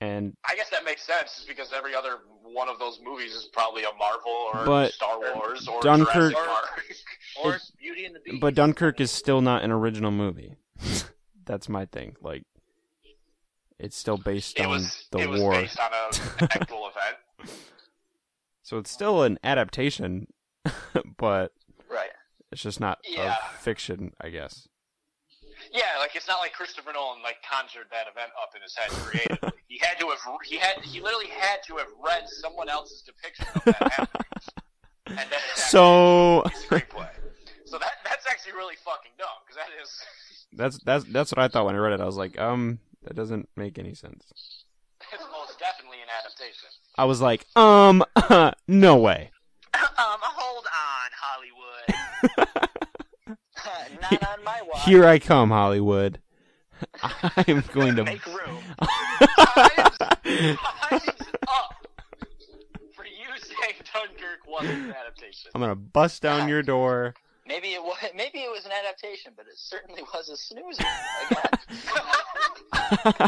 and I guess that makes sense, just because every other one of those movies is probably a Marvel or But Star Wars or Dunkirk- Park. Or Beauty and the Beast. but Dunkirk is still not an original movie. That's my thing. Like, it's still based it on was, the it was based on an actual event. So it's still an adaptation, but right. it's just not Yeah. fiction, I guess. Yeah, like it's not like Christopher Nolan like conjured that event up in his head creatively. he had to have he had he literally had to have read someone else's depiction of that happening. and then it's So screenplay. So that that's actually really fucking dumb because that is that's that's that's what I thought when I read it. I was like, um, that doesn't make any sense. it's most definitely an adaptation. I was like, um, no way. um, hold on, Hollywood. Not on my watch. Here I come, Hollywood. I'm going to Make room. Times, up for you saying Dunkirk wasn't an adaptation. I'm gonna bust down your door. Maybe it was. Maybe it was an adaptation, but it certainly was a snoozer.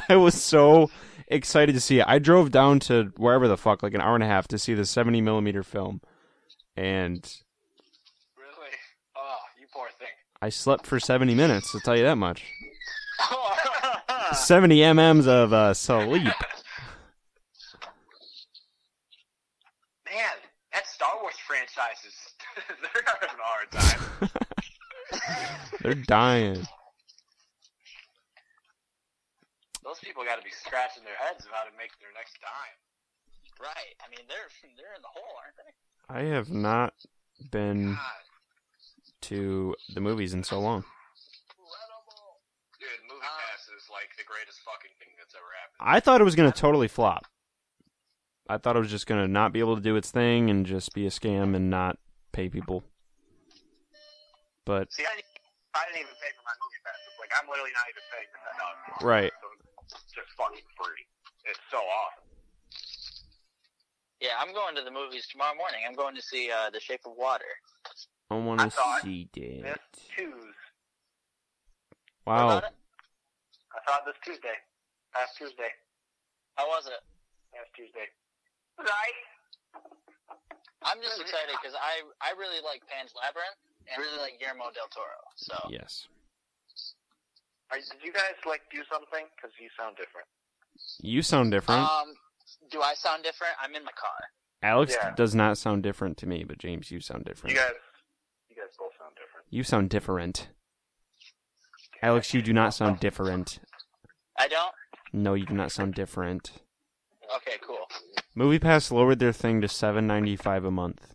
I was so excited to see it. I drove down to wherever the fuck, like an hour and a half, to see the 70 millimeter film, and Really? Oh, you poor thing. I slept for 70 minutes. I'll tell you that much. 70 mm's of uh, sleep. Man, that Star Wars franchise is they're having a hard time. They're dying. Those people got to be scratching their heads about how to make their next dime. right. I mean, they're they're in the hole, aren't they? I have not been God, to the movies in so long. incredible. Dude, Movie uh, Pass is like the greatest fucking thing that's ever happened. I thought it was gonna totally flop. I thought it was just gonna not be able to do its thing and just be a scam and not pay people. But See, I, I didn't even pay for my Movie Pass. Like I'm literally not even paying for that dog. right, So it's just fucking free. It's so awesome. Yeah, I'm going to the movies tomorrow morning. I'm going to see uh, The Shape of Water. I want to saw it. see that. This Tuesday. Wow, about it? I saw it this Tuesday. Last Tuesday. How was it? Last Tuesday. Right. I'm just excited because I I really like Pan's Labyrinth and I really like Guillermo del Toro. So yes. Are, did you guys like do something? Because you sound different. You sound different. um, do I sound different? I'm in my car. Alex Yeah. does not sound different to me, but James, you sound different. You guys, you guys both sound different. You sound different. Alex, you do not sound different. I don't. No, you do not sound different. Okay, cool. MoviePass lowered their thing to seven ninety five a month.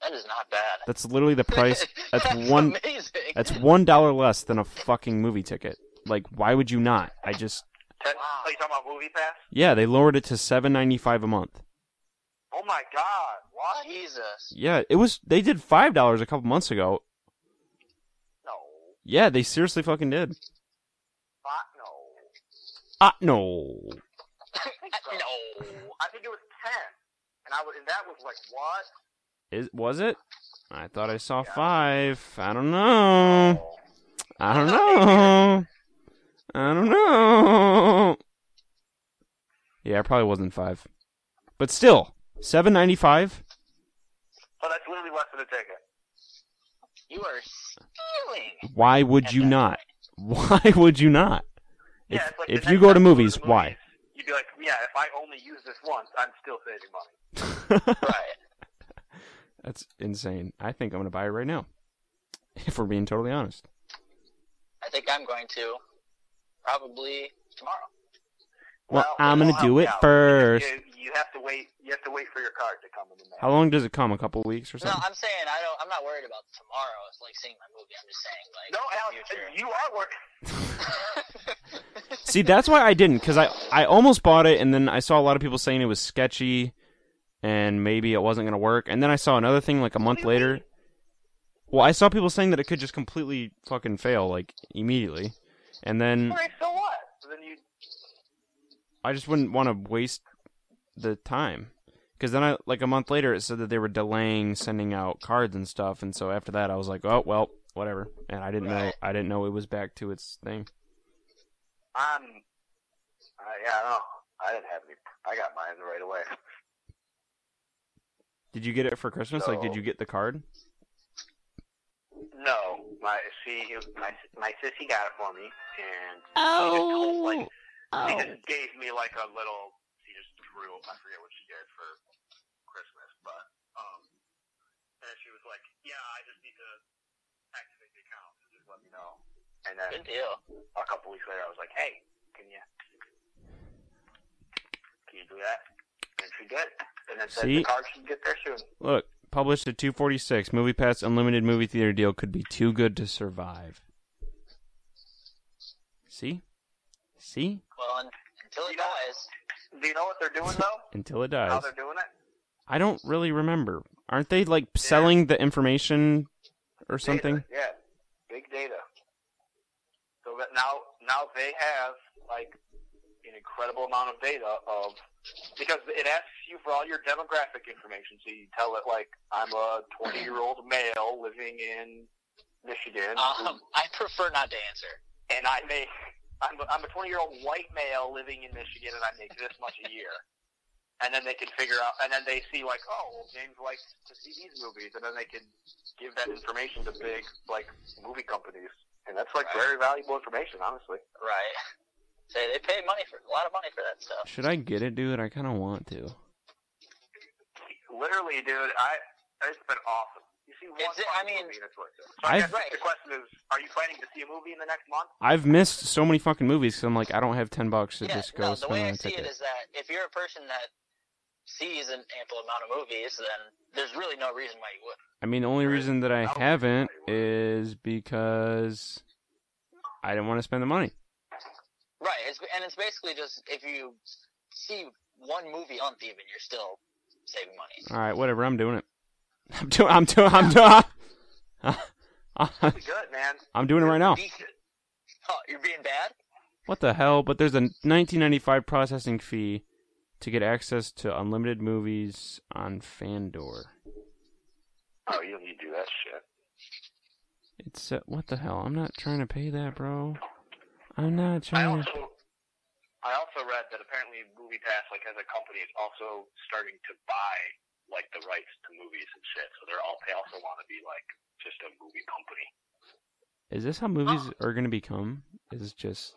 That is not bad. That's literally the price. That's, That's one. Amazing. That's one dollar less than a fucking movie ticket. Like, why would you not? I just. Ten, Are you talking about Movie Pass? Yeah, they lowered it to seven ninety five a month. Oh my God! What? Jesus. Yeah, it was. They did five dollars a couple months ago. No. Yeah, they seriously fucking did. Fuck no. Ah, no. no. I think it was ten, and I was, and that was like what? Is was it? I thought I saw five. I don't know. I don't know. I don't know. Yeah, it probably wasn't five, but still, seven ninety five. Oh, that's literally less than a ticket. You are stealing. Why would you not? Why would you not? If yeah, like if you go to time movies, why? You'd be like, yeah, if I only use this once, I'm still saving money. Right. That's insane. I think I'm gonna buy it right now. If we're being totally honest. I think I'm going to probably tomorrow. Well, I'm gonna do it yeah, first. You, you have to wait. You have to wait for your card to come in the mail. How long does it come? A couple weeks or something? No. I'm saying I don't. I'm not worried about tomorrow. It's like seeing my movie. I'm just saying like No, the Alex, future. you are working. See, that's why I didn't, because I, I almost bought it, and then I saw a lot of people saying it was sketchy, and maybe it wasn't going to work. And then I saw another thing like a month later. Well, I saw people saying that it could just completely fucking fail, like, immediately. And then so what? Then you. I just wouldn't want to waste the time. Because then I, like a month later, it said that they were delaying sending out cards and stuff, and so after that, I was like, oh well, whatever. And I didn't know, I didn't know it was back to its thing. I'm. Uh, yeah, I don't know. I didn't have any. I got mine right away. Did you get it for Christmas? Like, did you get the card? No, my she, my my sissy got it for me, and she just Oh. told, like she just gave me like a little. She just drew. I forget what she did for Christmas, but um, and she was like, "Yeah, I just need to activate the account. So just let me know." And then Good deal. a couple weeks later, I was like, "Hey, can you can you do that?" She did, said See? the card should get there soon. Look, published at 246. MoviePass unlimited movie theater deal could be too good to survive. See? See? Well, un- until it dies. Do you know what they're doing though? Until it dies. How they're doing it? I don't really remember. Aren't they like selling the information or something? Yeah, big data. So that now, now they have like an incredible amount of data of because it asks you for all your demographic information. So you tell it like I'm a 20 year old male living in Michigan, Um, I prefer not to answer. and I make I'm a, I'm a 20 year old white male living in Michigan, and I make this much a year. And then they can figure out, and then they see like, oh, well, James likes to see these movies, and then they can give that information to big like movie companies, and that's like very valuable information, honestly. Right. Say they pay money for a lot of money for that stuff. Should I get it, dude? I kind of want to. Literally, dude, I it's been awesome. You see one Is it- I mean- movie, and it's worth it. So I I've- the question is, are you planning to see a movie in the next month? I've missed so many fucking movies because I'm like, I don't have 10 bucks to yeah, just go no, the spend way on I a see it ticket. is that if you're a person that sees an ample amount of movies, then there's really no reason why you would. I mean, the only reason that I haven't is because I didn't want to spend the money. Right. It's, and it's basically just if you see one movie on even, you're still saving money. All right, whatever. I'm doing it. I'm doing. I'm doing. I'm doing. Pretty good, man. I'm doing it right now. Oh, you're being bad? What the hell? But there's a 1995 processing fee to get access to unlimited movies on Fandor. Oh, you don't need to do that shit. It's uh, what the hell? I'm not trying to pay that, bro. I'm not trying. to... also, I also read that apparently MoviePass, like as a company, is also starting to buy like the rights to movies and shit. So they're all they also want to be like just a movie company. Is this how movies are gonna become? Is just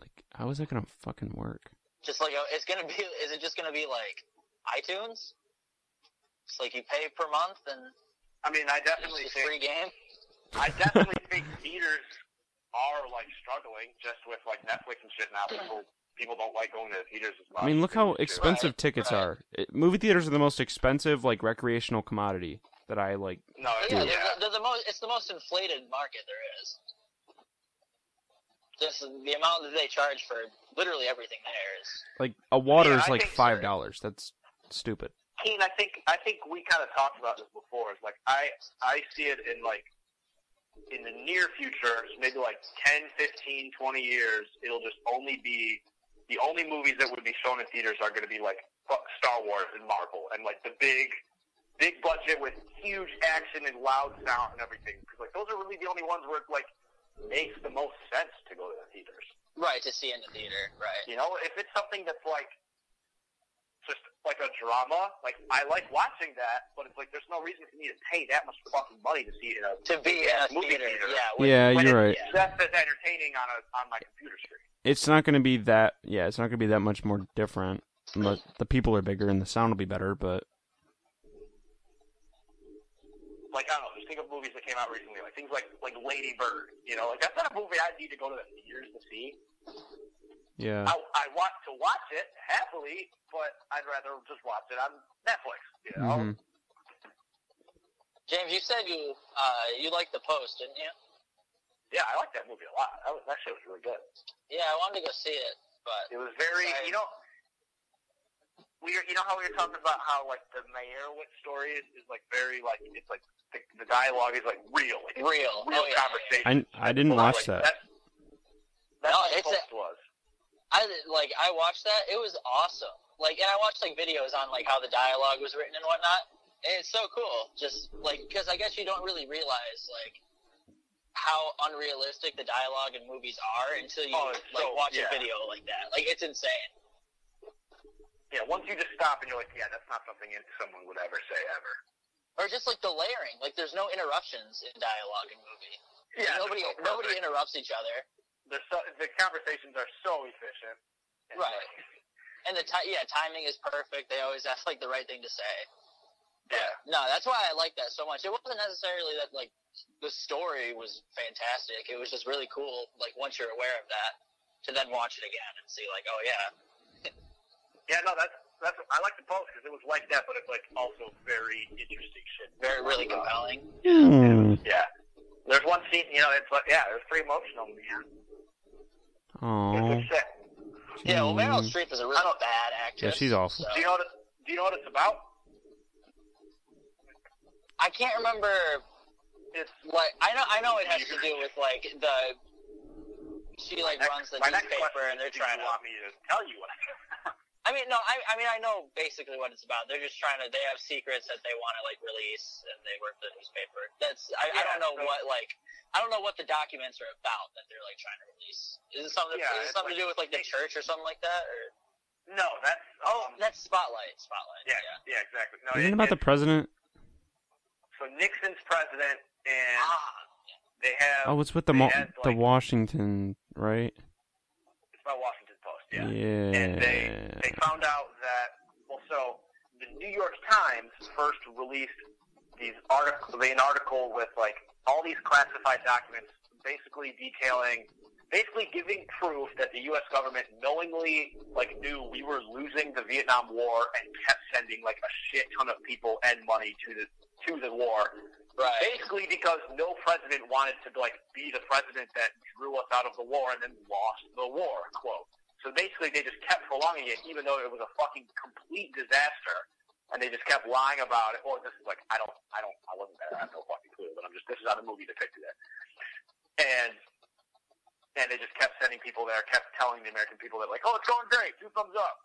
like how is that gonna fucking work? Just like a, it's gonna be. Is it just gonna be like iTunes? It's like you pay per month and I mean, I definitely just think free game. I definitely think theaters are like struggling just with like Netflix and shit now. People people don't like going to the theaters as much. I mean, look how They used to. expensive Right, tickets right. are. It, movie theaters are the most expensive like recreational commodity that I like. No, it's, yeah, yeah. they're, the- they're the most. It's the most inflated market there is. Just the amount that they charge for literally everything there is. Like a water Yeah, is I like five dollars. That's stupid. Keen, I think I think we kind of talked about this before. It's like I I see it in like in the near future, maybe like 10, 15, 20 years, it'll just only be the only movies that would be shown in theaters are going to be like Star Wars and Marvel and like the big big budget with huge action and loud sound and everything. Because like those are really the only ones where it like makes the most sense to go to the theaters. Right to see in the theater. Right. You know, if it's something that's like just like a drama, like I like watching that, but it's like there's no reason for me to pay that much fucking money to see it in a To be in a movie theater. theater. Yeah. with- Yeah, when you're right. it's just as entertaining on a on my computer screen. It's not going to be that. Yeah, it's not going to be that much more different. But the people are bigger and the sound will be better. But Like I don't know, just think of movies that came out recently, like things like like Lady Bird. You know, like that's not a movie I need to go to the theaters to see. Yeah, I, I want to watch it happily, but I'd rather just watch it on Netflix. You know, Mhm. James, you said you uh you liked the post, didn't you? yeah, I liked that movie a lot. That was that shit was really good. Yeah, I wanted to go see it, but It was very, Right. you know, we were, you know how we were talking about how like the Meyerowitz story is, is like very like it's like the, the dialogue is like real, like real. real oh, yeah. conversation. I I didn't Well, watch like, that. That's, that's No, what it's a- was. I like I watched that. It was awesome. Like, and I watched like videos on like how the dialogue was written and whatnot. And it's so cool. Just like because I guess you don't really realize like how unrealistic the dialogue in movies are until you Oh, like so- watch yeah. a video like that. Like it's insane. Yeah, once you just stop and you're like, yeah, that's not something someone would ever say ever. Or just like the layering. Like there's no interruptions in dialogue in movie. Yeah, nobody so nobody interrupts each other. They're so, the conversations are so efficient. And, Right. like, And the ti- yeah, timing is perfect. They always ask like the right thing to say. yeah. No, that's why I like that so much. It wasn't necessarily that like the story was fantastic. It was just really cool. Like once you're aware of that, to then watch it again and see like, oh yeah, Yeah, no, that's that's. I like the post because it was like that, but it's like also very interesting shit. very really compelling. Hmm. Yeah. There's one scene, you know, it's like yeah, it's pretty emotional, man. Oh, It's upset. Yeah, well, Meryl. Streep is a really bad actress. Yeah, she's awful. so- Do you know what? It, do you know what it's about? I can't remember. It's Like I know, I know it has to do with like the. She like next- runs the newspaper, and they're trying to. want me to tell you what? I mean, no, I, I mean, I know basically what it's about. They're just trying to. They have secrets that they want to like release, and they work for the newspaper. That's. I, I don't know so- what like. I don't know what the documents are about that they're like trying to release. Is it something? Yeah, is it it's something to do with like the church or something like that? Or no, that's oh, um, that's Spotlight. Spotlight. yeah, yeah, exactly. No, isn't it it- about the president? so Nixon's president, and Ah, they have. Oh, it's with the they Mo- had, the like- Washington, right? It's about Washington Post. Yeah. Yeah. and they they found out that well, so the New York Times first released these article, an article with like all these classified documents, basically detailing, basically giving proof that the U.S. government knowingly like knew we were losing the Vietnam War and kept sending like a shit ton of people and money to the to the war. right. Basically, because no president wanted to like be the president that drew us out of the war and then lost the war. Quote. So basically, they just kept prolonging it, even though it was a fucking complete disaster, and they just kept lying about it. Well, this is like I don't, I don't, I wasn't there. I have no fucking clue, but I'm just this is how the movie depicted it. And and they just kept sending people there, kept telling the American people that like, oh, it's going great, two thumbs up.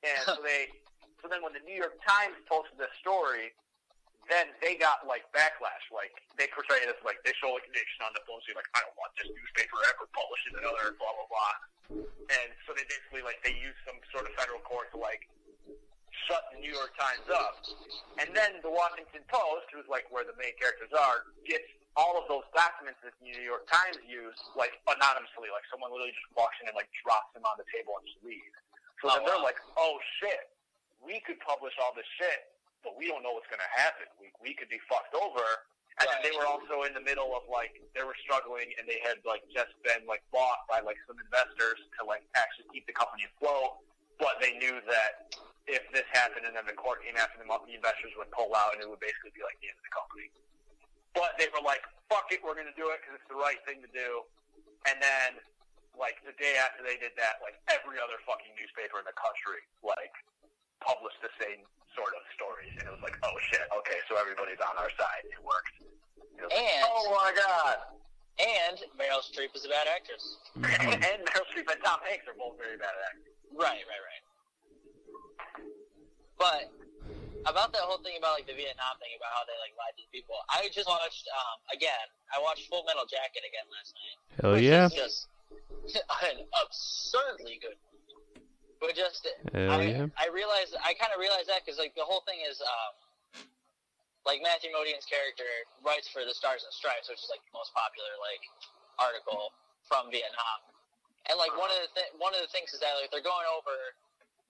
And so they, so then when the New York Times posted this story, then they got like backlash. Like they portray it as like they show like Nixon on the phone saying like I don't want this newspaper ever publishing another blah blah blah. And so they basically like they used some sort of federal court to like shut the New York Times up. And then the Washington Post, who's like where the main characters are, gets all of those documents that the New York Times used like anonymously. Like someone literally just walks in and like drops them on the table and just leaves. So Oh, then they're wow. like, oh shit, we could publish all this shit, but we don't know what's going to happen. We, we could be fucked over. And then they were also in the middle of like, they were struggling and they had like just been like bought by like some investors to like actually keep the company afloat. But they knew that if this happened and then the court came after them, the investors would pull out and it would basically be like the end of the company. But they were like, fuck it, we're going to do it because it's the right thing to do. And then, like, the day after they did that, like, every other fucking newspaper in the country, like, published the same sort of stories. And it was like, oh shit, okay, so everybody's on our side. It worked. It was like, And- oh my god. And Meryl Streep is a bad actress. And Meryl Streep and Tom Hanks are both very bad actors. Right, right, right. But about that whole thing about like the Vietnam thing about how they like lied to people, I just watched um again. I watched Full Metal Jacket again last night. Hell which yeah. is just an absurdly good. But just Hell I, yeah. I realized I kind of realized that because like the whole thing is um like Matthew Modine's character writes for the Stars and Stripes, which is like the most popular like article from Vietnam. And like one of the th- one of the things is that like they're going over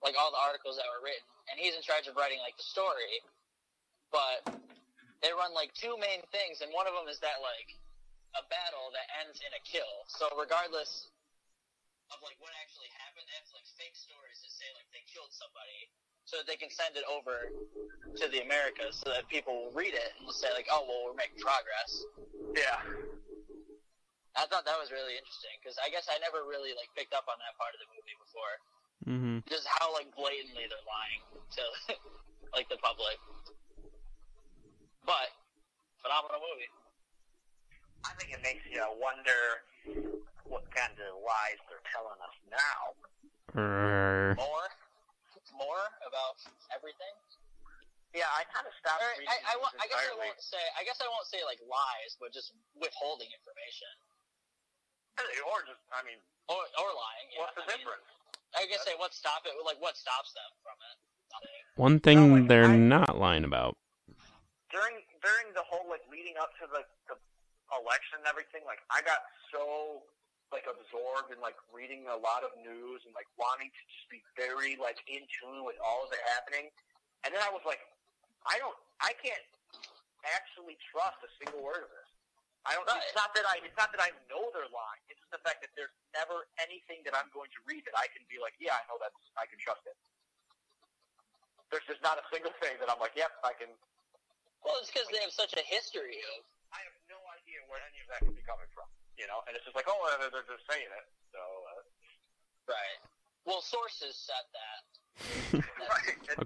like all the articles that were written, and he's in charge of writing like the story. But they run like two main things, and one of them is that like a battle that ends in a kill. So regardless of like what actually happened, they have like fake stories that say like they killed somebody, so that they can send it over to the Americas, so that people will read it and will say like, oh well, we're making progress. Yeah. I thought that was really interesting because I guess I never really like picked up on that part of the movie before. hmm Just how like blatantly they're lying to like the public. But phenomenal movie. I think it makes you uh, wonder what kind of lies they're telling us now. More, more about everything. Yeah, I kind of stopped Or, reading I, I, news I guess I won't say. I guess I won't say like lies, but just withholding information Or just, I mean, or or lying. Yeah, what's the I mean, difference? I guess say what stop it. Like what stops them from it? Nothing. One thing No, like, they're I- not lying about. during during the whole like leading up to the, the election and everything, like I got so like absorbed in like reading a lot of news and like wanting to just be very like in tune with all of it happening. And then I was like, I don't, I can't actually trust a single word of this. I don't. Right. It's not that I. It's not that I know they're lying. It's just the fact that there's never anything that I'm going to read that I can be like, yeah, I know that's. I can trust it. There's just not a single thing that I'm like, yep, I can Well, it's because they have such a history of. I have no idea where any of that could be coming from. You know, and it's just like, oh, they're, they're just saying it. So, uh, Right. Well, sources said that. right. And,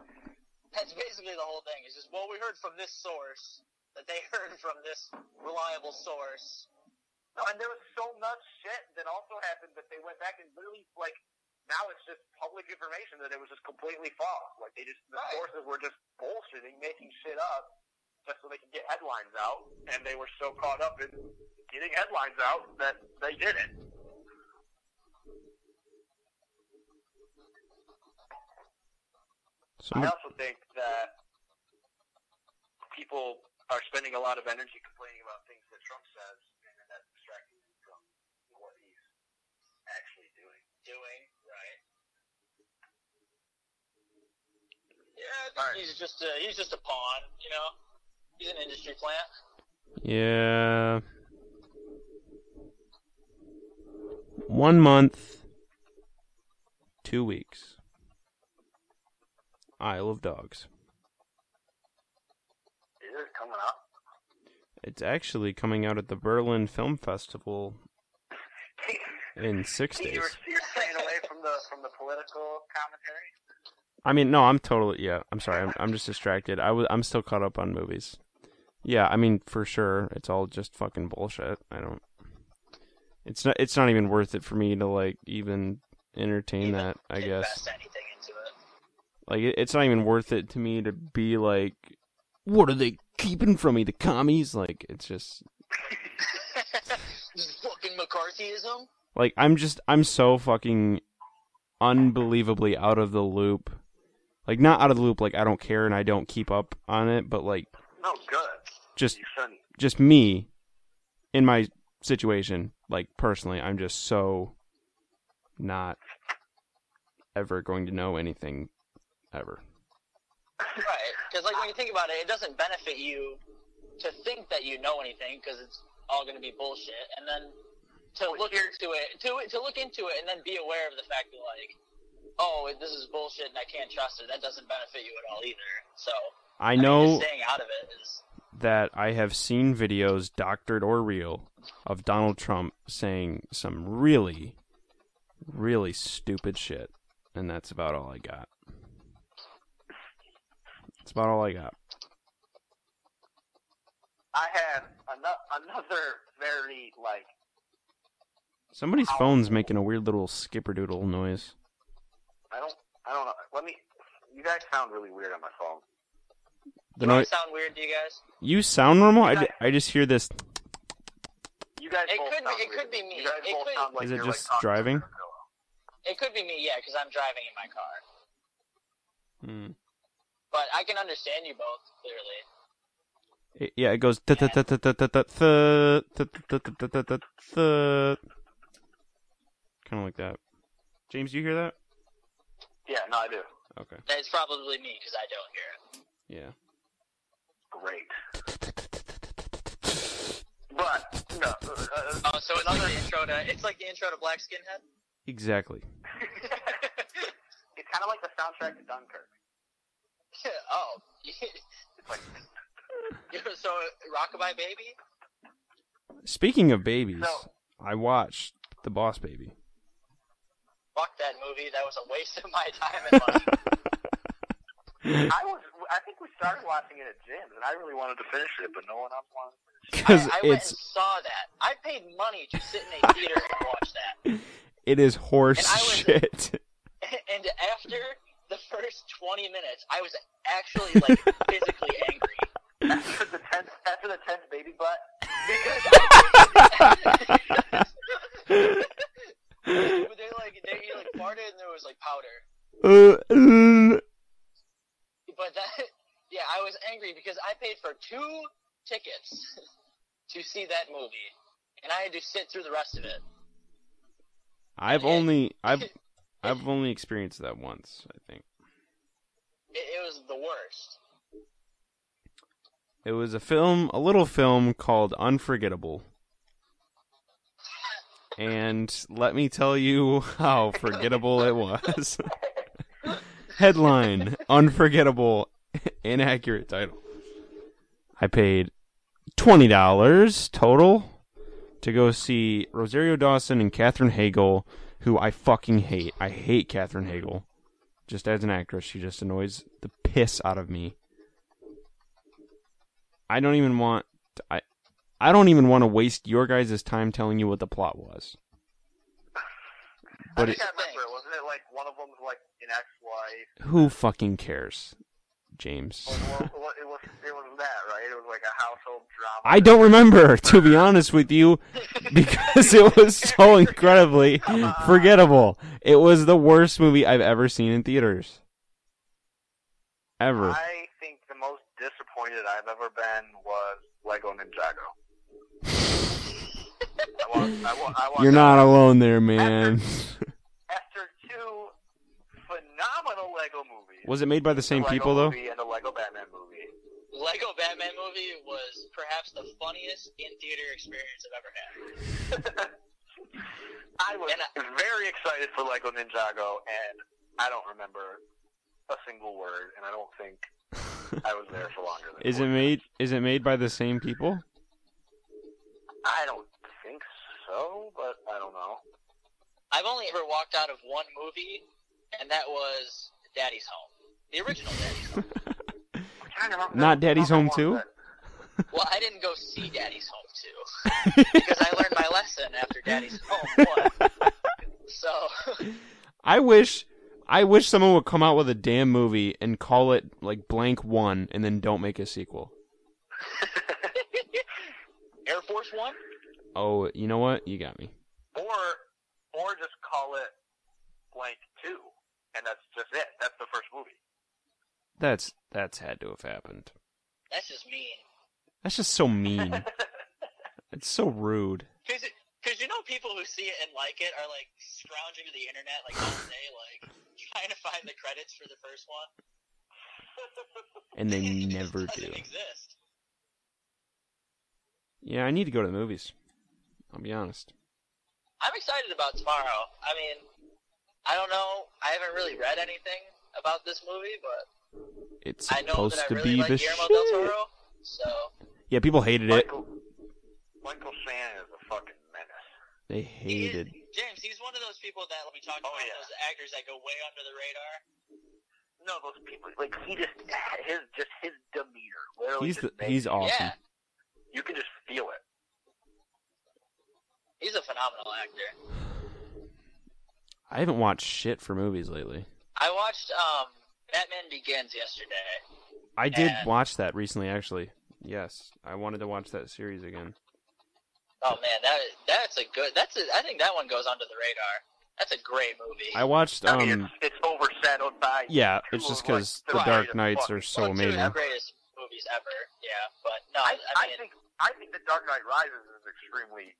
That's basically the whole thing. It's just, well, we heard from this source that they heard from this reliable source. no, and there was so much shit that also happened that they went back and literally like now it's just public information that it was just completely false. Like they just the Right. sources were just bullshitting, making shit up just so they could get headlines out, and they were so caught up in getting headlines out that they did it. I also think that people are spending a lot of energy complaining about things that Trump says, and then that's distracting them from what he's actually doing. Doing right. Yeah, I think Alright. he's just a, he's just a pawn. You know, he's an industry plant. yeah. One month, two weeks. Isle of Dogs. Is it coming up? It's actually coming out at the Berlin Film Festival in six days. You're, you're staying away from the from the political commentary. I mean, no, I'm totally yeah. I'm sorry. I'm I'm just distracted. I was I'm still caught up on movies. Yeah, I mean for sure, it's all just fucking bullshit. I don't. It's not. It's not even worth it for me to like even entertain Even that. I guess anything into it. like it, it's not even worth it to me to be like, what are they keeping from me? The commies? Like it's just Just fucking McCarthyism. like I'm just I'm so fucking unbelievably out of the loop. Like not out of the loop. Like I don't care and I don't keep up on it, but like No, good. Just just me in my situation like personally i'm just so not ever going to know anything ever. Right, because like when you think about it, it doesn't benefit you to think that you know anything because it's all going to be bullshit, and then to look into it, to to look into it, and then be aware of the fact that like, oh, this is bullshit and I can't trust it. That doesn't benefit you at all either. So I mean, know just staying out of it is that I have seen videos, doctored or real, of Donald Trump saying some really, really stupid shit, and that's about all I got. That's about all I got. I had ano- another very like Somebody's phone's making a weird little skipperdoodle noise. I don't I don't know. Let me. You guys sound really weird on my phone. The Does noise. that sound weird to you guys? You sound normal. I, d- I just hear this. You guys It both could be- sound it weird could be me. You guys It both could- sound like Is it you're, just like, driving? to a pillow. It could be me, yeah, because I'm driving in my car. Hmm. But I can understand you both clearly. It- yeah, it goes. Kind of like that. James, do you hear that? Yeah, no, I do. Okay. It's probably me because I don't hear it. Yeah. Great. But no. Uh, Oh, so it's like the intro to it's like the intro to Black Skinhead. Exactly. it's kind of like the soundtrack to Dunkirk. oh, so Rockabye Baby. Speaking of babies, So- I watched The Boss Baby. Fuck that movie. That was a waste of my time and money. I was. I think we started watching it at Jim's, and I really wanted to finish it, but no one else wanted. Because I, I went it's and saw that. I paid money to sit in a theater and watch that. it is horse And I was- shit. And after the first 20 minutes, I was actually like physically angry. After the tenth, after the tenth baby butt. But they like they like farted and there was like powder. Uh, uh, But that yeah, I was angry because I paid for two tickets to see that movie, and I had to sit through the rest of it. I've only I've I've only experienced that once. I think It, it was the worst. it was a film, a little film called Unforgettable. And let me tell you how forgettable it was. Headline: Unforgettable. Inaccurate title. I paid twenty dollars total to go see Rosario Dawson and Katherine Heigl, who I fucking hate. I hate Katherine Heigl. Just as an actress, she just annoys the piss out of me. I don't even want. To, I I don't even want to waste your guys' time telling you what the plot was. I But think it, I remember. Wasn't it like one of them was like an ex-wife? who fucking cares, James? It was it was that right? It was like a household drama. I don't remember, to be honest with you, because it was so incredibly uh-huh. forgettable. It was the worst movie I've ever seen in theaters. Ever. I think the most disappointed I've ever been was Lego Ninjago. I want, I want, I want You're not alone there, man. After two phenomenal Lego movies. Was it made by the same Lego people, though? And the Lego Batman movie. Lego Batman movie was perhaps the funniest in theater experience I've ever had. I was very excited for Lego Ninjago, and I don't remember a single word, and I don't think I was there for longer than. Is it made? Is it made by the same people? I don't think so, but I don't know. I've only ever walked out of one movie, and that was Daddy's Home, the original Daddy's Home. I'm trying to remember Not Daddy's Home one too. Well, I didn't go see Daddy's Home too, because I learned my lesson after Daddy's Home one. So I wish. I wish someone would come out with a damn movie and call it like blank one, and then don't make a sequel. Air Force One. Oh, you know what? You got me. or or just call it blank two, and that's just it. That's the first movie. That's that's had to have happened. That's just mean. That's just so mean. it's so rude. Because you know people who see it and like it are like scrounging to the internet like all day, like trying to find the credits for the first one. and they It just never doesn't do. exist. Yeah, I need to go to the movies. I'll be honest. I'm excited about tomorrow. I mean, I don't know. I haven't really read anything about this movie, but It's I know supposed that I to really be like the Guillermo shit. del Toro. So Yeah, people hated it. Michael, Michael Shannon is a fucking menace. They he is, hated. James, he's one of those people that we talked Oh, about. yeah. Those actors that go way under the radar. No, those people like he just his just his demeanor. Literally He's the, he's awesome. Yeah, You can just feel it. he's a phenomenal actor. I haven't watched shit for movies lately. I watched um Batman Begins yesterday. I did And- watch that recently, actually. Yes, I wanted to watch that series again. Oh man, that that's a good. That's a, I think that one goes under the radar. That's a great movie. I watched. I mean, Um, it's, it's overshadowed by yeah, it's just because like, the Dark Knights are so well, two of amazing. the greatest movies ever. Yeah, but no, I, I, I mean, think I think the Dark Knight Rises is extremely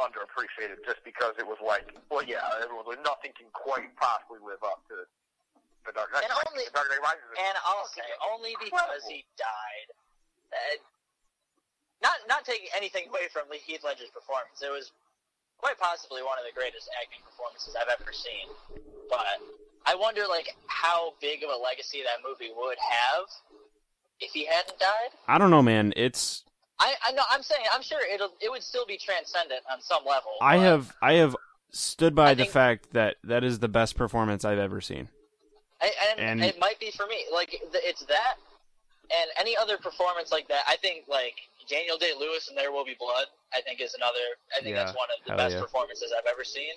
underappreciated just because it was like, well, yeah, everyone was nothing can quite possibly live up to the Dark Knight. And Like, only- the Dark Knight Rises. is and I'll say only because he died. Uh, not not taking anything away from Lee- Heath Ledger's performance, it was quite possibly one of the greatest acting performances I've ever seen. But I wonder, like, how big of a legacy that movie would have if he hadn't died. I don't know, man. It's I, I know. I'm saying. I'm sure it'll. It would still be transcendent on some level. I have I have stood by I the think- fact that that is the best performance I've ever seen. I, and, and- it might be for me. Like it's that, and any other performance like that. I think like Daniel Day Lewis and There Will Be Blood. I think is another. I think Yeah, that's one of the best yeah. performances I've ever seen.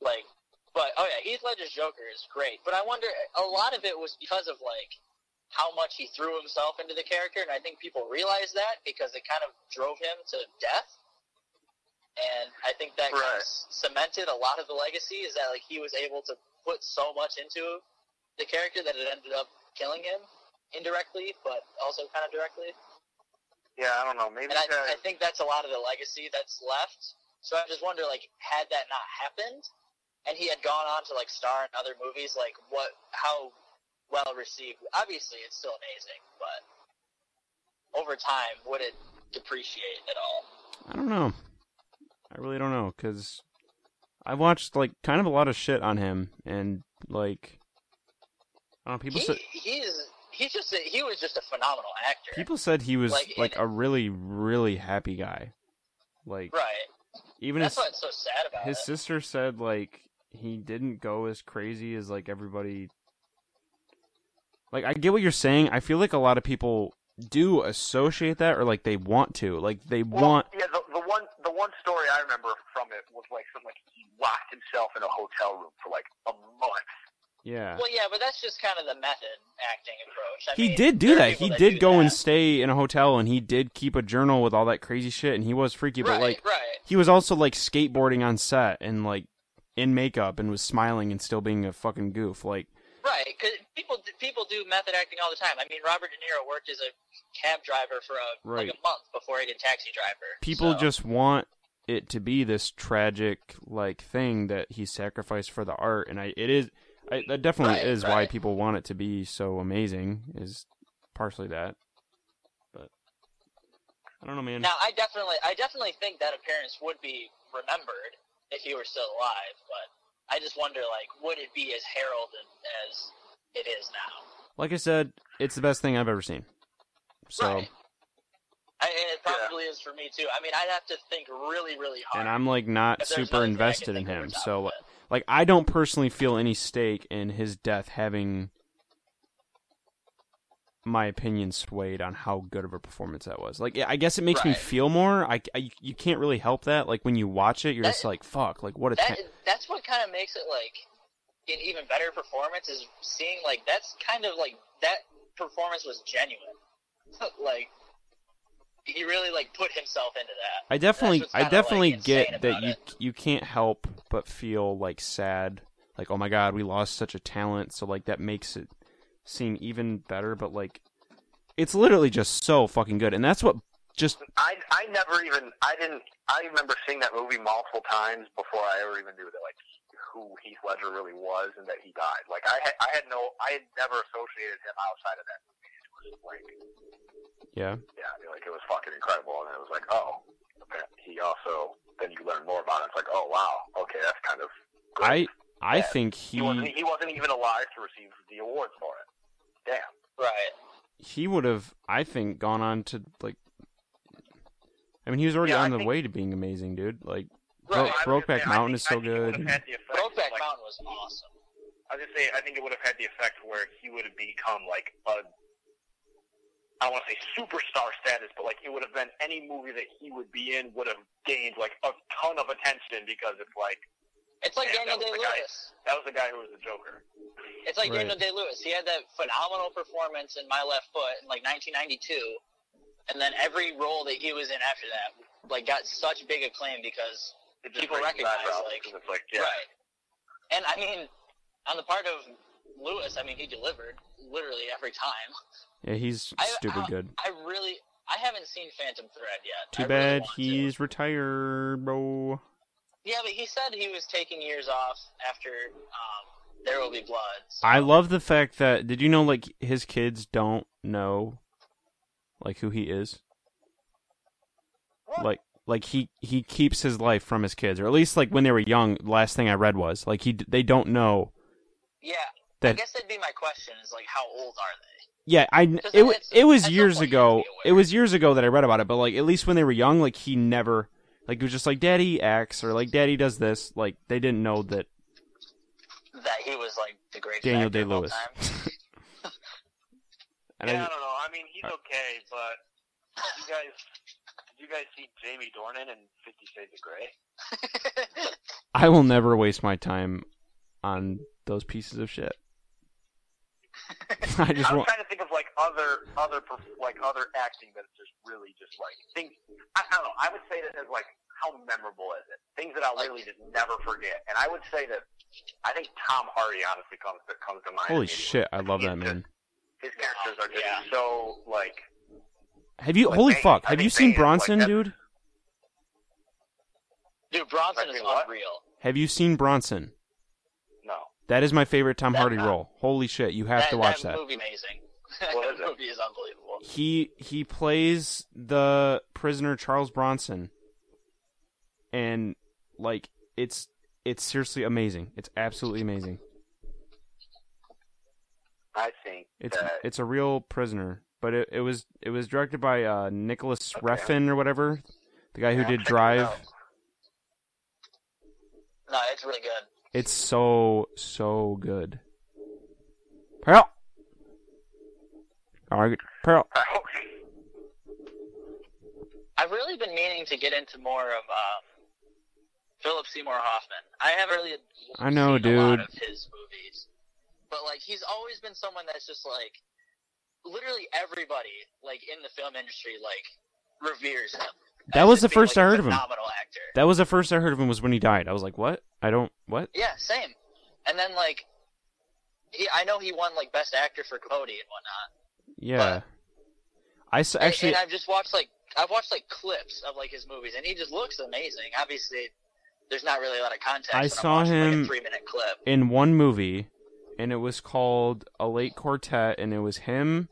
Like, but oh yeah, Heath Ledger's Joker is great. But I wonder. A lot of it was because of like how much he threw himself into the character, and I think people realized that because it kind of drove him to death. And I think that kind of cemented a lot of the legacy is that like he was able to put so much into the character that it ended up killing him indirectly, but also kind of directly. Yeah, I don't know. Maybe And I, I think that's a lot of the legacy that's left. So I just wonder, like, had that not happened, and he had gone on to like star in other movies, like what, how well received? Obviously, it's still amazing, but over time, would it depreciate at all? I don't know. I really don't know because I watched like kind of a lot of shit on him, and like I don't know. People he, said he's he's just a, he was just a phenomenal actor. people said he was Like, like a really really happy guy. Like right. even That's his what's so sad about his it. sister said like he didn't go as crazy as like everybody like i get what you're saying i feel like a lot of people do associate that or like they want to like they well, want yeah, the, the one the one story I remember from it was like something like he locked himself in a hotel room for like a month. yeah Well, yeah, but that's just kind of the method acting approach. I he mean, did do that he that did do go and stay in a hotel and he did keep a journal with all that crazy shit and he was freaky right, but like right. he was also like skateboarding on set and like in makeup and was smiling and still being a fucking goof like Right, because people people do method acting all the time. I mean, Robert De Niro worked as a cab driver for a Right. like a month before he did Taxi Driver. people so- just want it to be this tragic like thing that he sacrificed for the art and i it is I, that definitely Right, is why people want it to be so amazing is partially that but i don't know man now. I definitely I definitely think that appearance would be remembered if he were still alive, but I just wonder like would it be as heralded as it is now? like i said it's the best thing i've ever seen so Right. I, it probably is for me too. I mean, I'd have to think really, really hard. and i'm like not super nothing that I can invested in him so like i don't personally feel any stake in his death having my opinion swayed on how good of a performance that was. Like, I guess it makes me feel more. I, I- you can't really help that. Like when you watch it, you're That- just like, "Fuck!" Like what a. that ta- that's what kind of makes it like an even better performance is seeing like that's kind of like that performance was genuine. like he really like put himself into that. I definitely, I kinda, like, definitely get that you it. you can't help but feel like sad. Like, oh my god, we lost such a talent. So like that makes it seem even better. But like, it's literally just so fucking good, and that's what just I I never even I didn't I remember seeing that movie multiple times before I ever even knew that like who Heath Ledger really was and that he died. Like I had, I had no, I had never associated him outside of that movie. It was like, Yeah. yeah, I mean, like it was fucking incredible, and it was like, oh, he also. Then you learn more about it. It's like, oh wow, okay, that's kind of. I Great. I Yeah. think He wasn't. he He wasn't even alive to receive the awards for it. Damn. Right. he would have I think gone on to like. I mean, he was already Yeah, I on the think- way to being amazing, dude. Like, Right. Bro- I was gonna Brokeback say, Mountain think- is so I think it would good. have had the effect, Brokeback like, Mountain was awesome. I was gonna say, I think it would have had the effect where he would have become like a, I don't want to say superstar status, but like it would have been any movie that he would be in would have gained like a ton of attention because it's like It's like Yeah, Daniel that Day was the guy. Lewis. that was the guy who was the Joker. It's like Right. Daniel Day Lewis. He had that phenomenal performance in My Left Foot in like 1992, and then every role that he was in after that like got such big acclaim because People brings recognize, that like- like yeah, right. And I mean, on the part of Lewis, I mean, he delivered literally every time. yeah, he's I- stupid I, good. I really, I haven't seen Phantom Thread yet. Too I really bad to. he's retired, bro. Yeah, but he said he was taking years off after um, There Will Be Blood. so- I love the fact that did you know like his kids don't know like who he is? Like like he he keeps his life from his kids or at least like when they were young last thing I read was like he they don't know Yeah. that, I guess that'd be my question: is like, how old are they? yeah, I it, it was years ago. have to be It was years ago that I read about it, but like at least when they were young like he never like it was just like daddy acts or like daddy does this, like they didn't know that That he was like the greatest Daniel actor of Day-Lewis. and yeah, I I, don't know. I mean, he's okay, but you guys, did you guys see Jamie Dornan in Fifty Shades of Grey? I will never waste my time on those pieces of shit. I just I was want trying to think of like other other perf- like other acting that's just really just like things. I, I don't know. I would say that as like how memorable is it? Things that I'll Like- really just never forget. And I would say that I think Tom Hardy honestly comes that comes to mind. holy shit, I love He's that man. His characters are just Yeah. so like Have you like holy Bane. fuck, I have you seen Bane is like Bronson, dude? Dude, Bronson Like is what? unreal. Have you seen Bronson? No. That is my favorite Tom That- Hardy that- role. Holy shit, you have that, to watch that that. movie amazing. What that is movie is unbelievable. He he plays the prisoner Charles Bronson. And like it's it's seriously amazing. It's absolutely amazing. I think It's that it's a real prisoner, but it, it was it was directed by uh, Nicholas Okay. Refn or whatever, the guy who Yeah, I'll did check it Drive. No, it's really good. It's so so good. Pearl. All right, Pearl. I've really been meaning to get into more of uh, Philip Seymour Hoffman. I haven't really I know, seen a lot dude. of his movies, but like he's always been someone that's just like literally everybody like in the film industry like reveres him. That was the first like, I heard of him. Actor. That was the first I heard of him was when he died. I was like, what? I don't what? Yeah, same. And then like, he, I know he won like best actor for Capote and whatnot. Yeah. I s- actually and, I've just watched like I've watched like clips of like his movies, and he just looks amazing. Obviously, there's not really a lot of context. I saw watching, like, him- a three minute clip. in one movie, and it was called A Late Quartet, and it was him,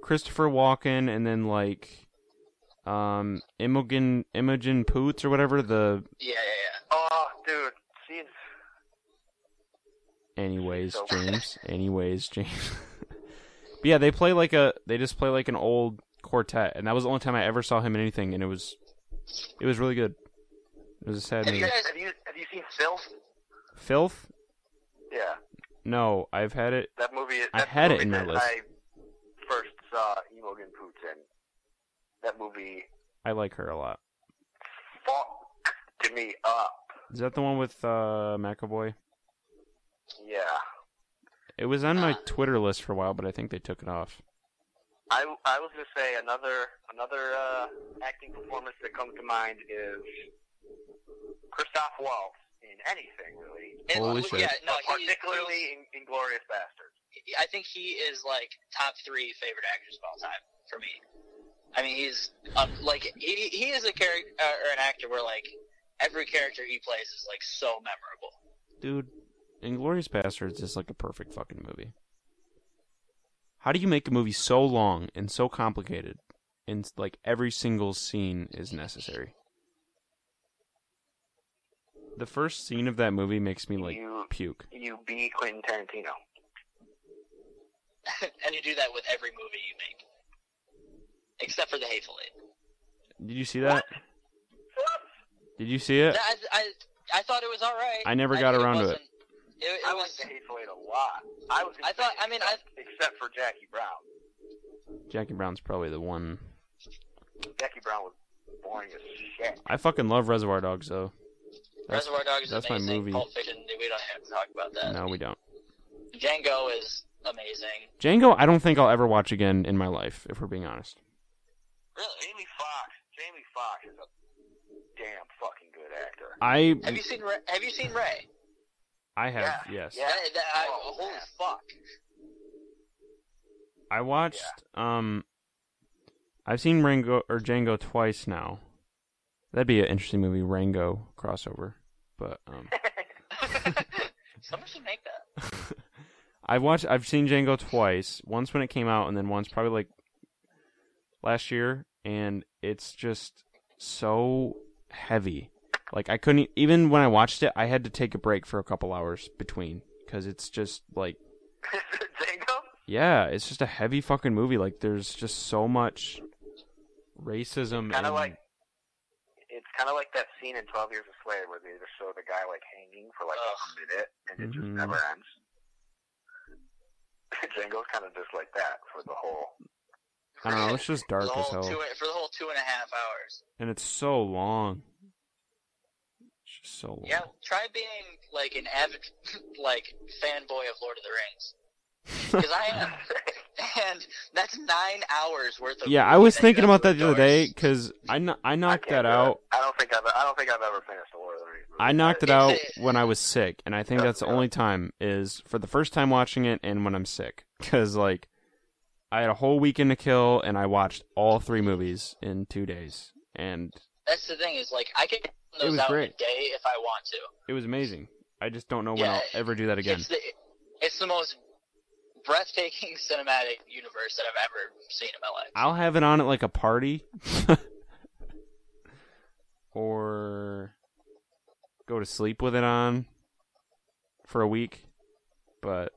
Christopher Walken, and then like, um, Imogen Imogen Poots or whatever the. Yeah, yeah, Oh, dude, Anyways, So- James. Anyways, James. but yeah, they play like a. They just play like an old quartet, and that was the only time I ever saw him in anything, and it was, it was really good. It was a sad have you movie. guys have you have you seen Filth? Filth? Yeah, No, I've had it. that movie. I had the it in my that list. I first saw Imogen Poots in. That movie I like her a lot. fucked me up. Is that the one with uh, McAvoy? Yeah. It was on my Twitter list for a while, but I think they took it off. I, I was gonna say another another uh, acting performance that comes to mind is Christoph Waltz in anything really, yeah. And, Holy shit. Yeah, no, particularly in Inglourious Basterds. I think he is like top three favorite actors of all time for me. I mean, he's um, like he, he is a character uh, or an actor where like every character he plays is like so memorable. dude, Inglourious Basterds is just like a perfect fucking movie. How do you make a movie so long and so complicated, and like every single scene is necessary? The first scene of that movie makes me like you puke. you be Quentin Tarantino. and you do that with every movie you make, except for The Hateful Eight. Did you see that? What? Did you see it? I, I, I thought it was all right. I never got mean, around to it. wasn't- It, it I was. like the Hateful Eight a lot. I was. I thought- I excited mean, I- except for Jackie Brown. Jackie Brown's probably the one. Jackie Brown was boring as shit. I fucking love Reservoir Dogs though. That's, Reservoir Dogs is that's my movie. Pulp Fiction, we don't have to talk about that. No, we don't. Django is amazing. Django, I don't think I'll ever watch again in my life, if we're being honest. Really? Jamie Foxx. Jamie Foxx is a damn fucking good actor. I Have you seen Ray? Have you seen Ray? I have Yeah, yes. yeah. That- that- I- Oh, holy man. fuck! I watched um I've seen Rango or Django twice now. That'd be an interesting movie, Rango crossover. But um Someone should make that. I've watched I've seen Django twice. Once when it came out and then once probably like last year and it's just so heavy. Like I couldn't even when I watched it, I had to take a break for a couple hours between cuz it's just like Django? yeah, it's just a heavy fucking movie. Like there's just so much racism Kind and of like. It's kind of like that scene in Twelve Years a Slave where they just show the guy like hanging for like Ugh. a minute and it just Mhm. never ends. Django's kind of just like that for the whole. I don't know, it's just dark as hell. Two, for the whole two and a half hours. and it's so long. It's just so long. Yeah, try being like an avid, like fanboy of Lord of the Rings, because I am, and that's nine hours worth of. Yeah, I was thinking about that the other day because I, kno- I knocked I that out. I don't think I've. I don't think I've ever finished the Lord of the Rings. movie. I knocked it out when I was sick, and I think that's the only time is for the first time watching it and when I'm sick. Because like, I had a whole weekend to kill, and I watched all three movies in two days, and That's the thing is like I can those out in a day if I want to. it was amazing. I just don't know when Yeah, I'll ever do that again. It's the it's the most breathtaking cinematic universe that I've ever seen in my life. I'll have it on at like a party, or go to sleep with it on for a week. But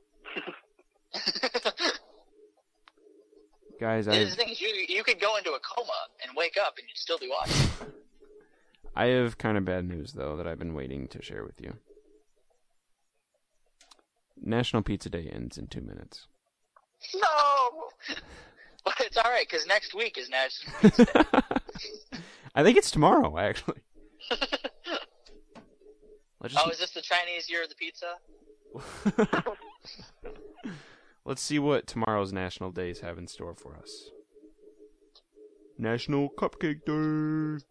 guys, I the thing is, you you could go into a coma and wake up and you'd still be watching. I have kind of bad news though that I've been waiting to share with you. National Pizza Day ends in two minutes. No, but it's all right because next week is National Pizza Day. I think it's tomorrow, actually. Just oh, is this the Chinese year of the pizza? Let's see what tomorrow's national days have in store for us. National Cupcake Day.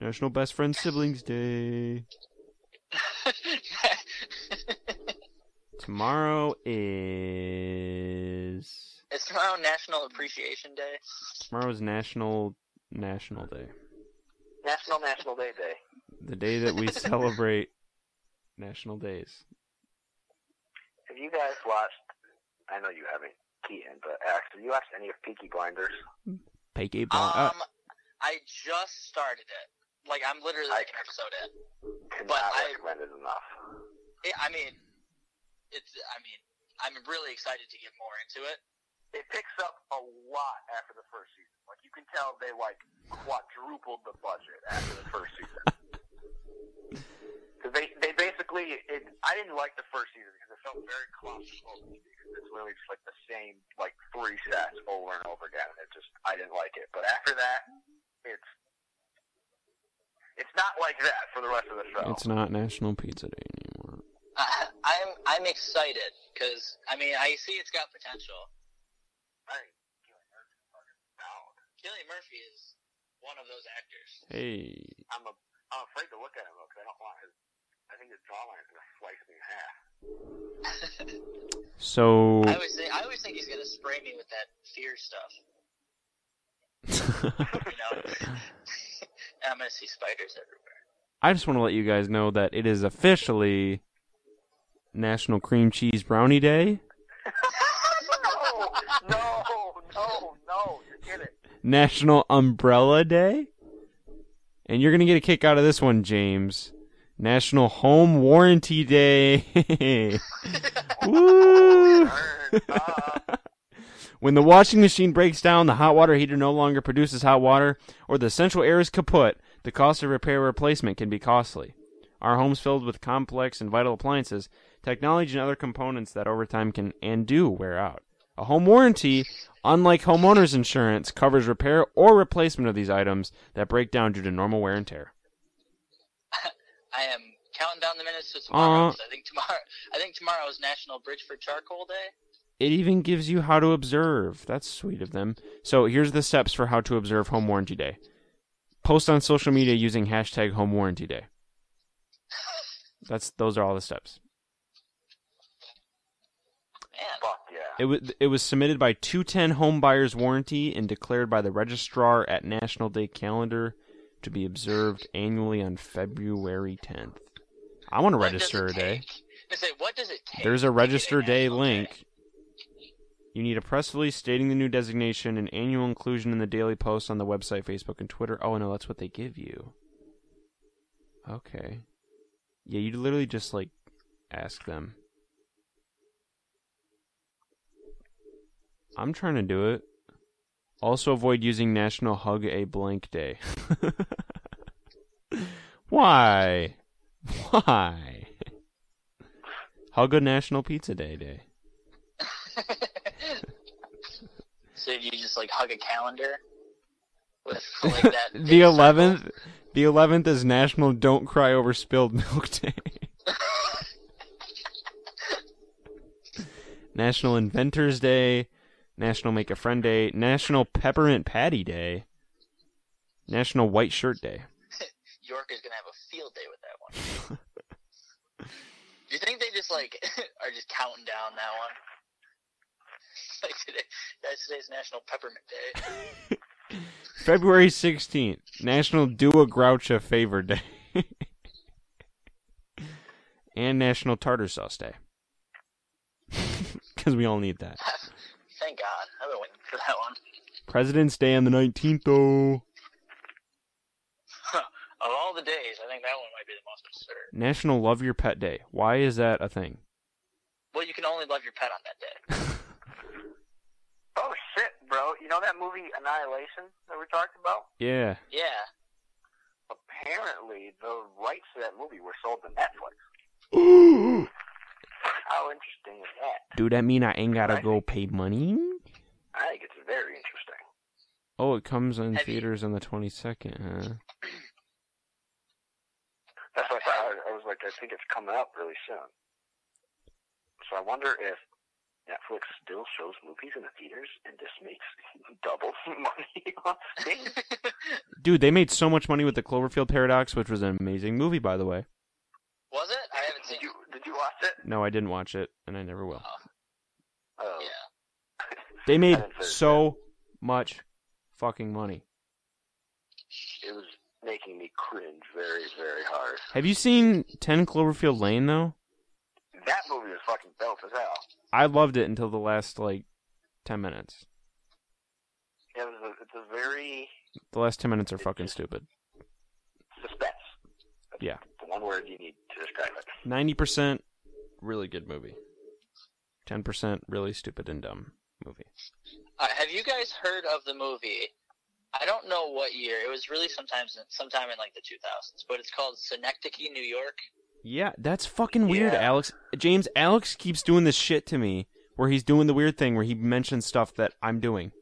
National Best Friend Siblings Day. Tomorrow is Is tomorrow National Appreciation Day? tomorrow's National National Day. National National Day Day. The day that we celebrate national days. Have you guys watched? I know you haven't, Keaton, but Axe, have you watched any of Peaky Blinders? Peaky Blind- uh, Um, I just started it. Like I'm literally like an episode in. Cannot But I- recommend it enough. It, I mean, it's. I mean, I'm really excited to get more into it. It picks up a lot after the first season. Like you can tell they like quadrupled the budget after the first season. Because they they basically it. I didn't like the first season because it felt very claustrophobic. Because it's literally just like the same like three sets over and over again, and it just I didn't like it. But after that, it's it's not like that for the rest of the show. It's not National Pizza Day anymore. I, I'm I'm excited because I mean I see it's got potential. Cillian Murphy is one of those actors. Hey, I'm a, I'm afraid to look at him though because I don't want his. I think his jawline is gonna slice me in half. so I always think I always think he's gonna spray me with that fear stuff. You know, I'm gonna see spiders everywhere. I just want to let you guys know that it is officially National Cream Cheese Brownie Day, no, no, no, no. You're kidding. National Umbrella Day, and you're gonna get a kick out of this one, James. National Home Warranty Day. Woo! When the washing machine breaks down, the hot water heater no longer produces hot water, or the central air is kaput, the cost of repair or replacement can be costly. Our homes filled with complex and vital appliances, technology, and other components that over time can and do wear out. A home warranty, unlike homeowners insurance, covers repair or replacement of these items that break down due to normal wear and tear. I am counting down the minutes to tomorrow. Uh. 'cause I think tomorrow. I think tomorrow is National Bridge for Charcoal Day. It even gives you how to observe. That's sweet of them. So here's the steps for how to observe Home Warranty Day. Post on social media using hashtag Home Warranty Day. That's those are all the steps. Man. It was it was submitted by 210 Home Buyers Warranty and declared by the registrar at National Day calendar to be observed annually on February 10th. I want to what register a day. say, what does it take? There's a register day link. You need a press release stating the new designation and annual inclusion in the daily post on the website, Facebook, and Twitter. Oh no, that's what they give you. Okay. Yeah, you literally just like ask them. I'm trying to do it. Also avoid using National Hug a Blank Day. Why? Why? Hug a National Pizza Day Day. so you just like hug a calendar with like that. the eleventh, the eleventh is National Don't Cry Over Spilled Milk Day. National Inventors Day, National Make a Friend Day, National Peppermint Patty Day, National White Shirt Day. York is gonna have a field day with that one. Do you think they just like are just counting down that one? Like today, that's today's National Peppermint Day. February sixteenth, National Do a Grouch a Favor Day, and National Tartar Sauce Day. Because we all need that. Thank God, I've been waiting for that one. President's Day on the nineteenth, though. Of all the days, I think that one might be the most absurd. National Love Your Pet Day. Why is that a thing? Well, you can only love your pet on that day. Oh shit, bro! You know that movie Annihilation that we talked about? Yeah. Yeah. Apparently, the rights to that movie were sold to Netflix. How interesting is that? Do that mean I ain't gotta go pay money? I think it's very interesting. Oh, it comes in Have you- theaters on the twenty second, huh? That's what I thought. I was like, I think it's coming up really soon. So I wonder if Netflix still shows movies in the theaters and this makes double money on things. Dude, they made so much money with the Cloverfield Paradox, which was an amazing movie, by the way. Was it? I haven't seen you it. Did you watch it? No, I didn't watch it, and I never will. Oh, oh. Yeah. They made didn't so much fucking money. it was making me cringe very very hard. Have you seen Ten Cloverfield Lane though? That movie was fucking dope as hell. I loved it until the last like ten minutes. It was a, it's a very The last ten minutes are fucking stupid. suspense. Yeah. The one word you need to describe it. Ninety percent really good movie. Ten percent really stupid and dumb movie. Uh, have you guys heard of the movie? I don't know what year. It was really sometimes sometime in like the 2000s, but it's called Synecdoche, New York. Yeah, that's fucking weird, Yeah. Alex. James, Alex keeps doing this shit to me where he's doing the weird thing where he mentions stuff that I'm doing.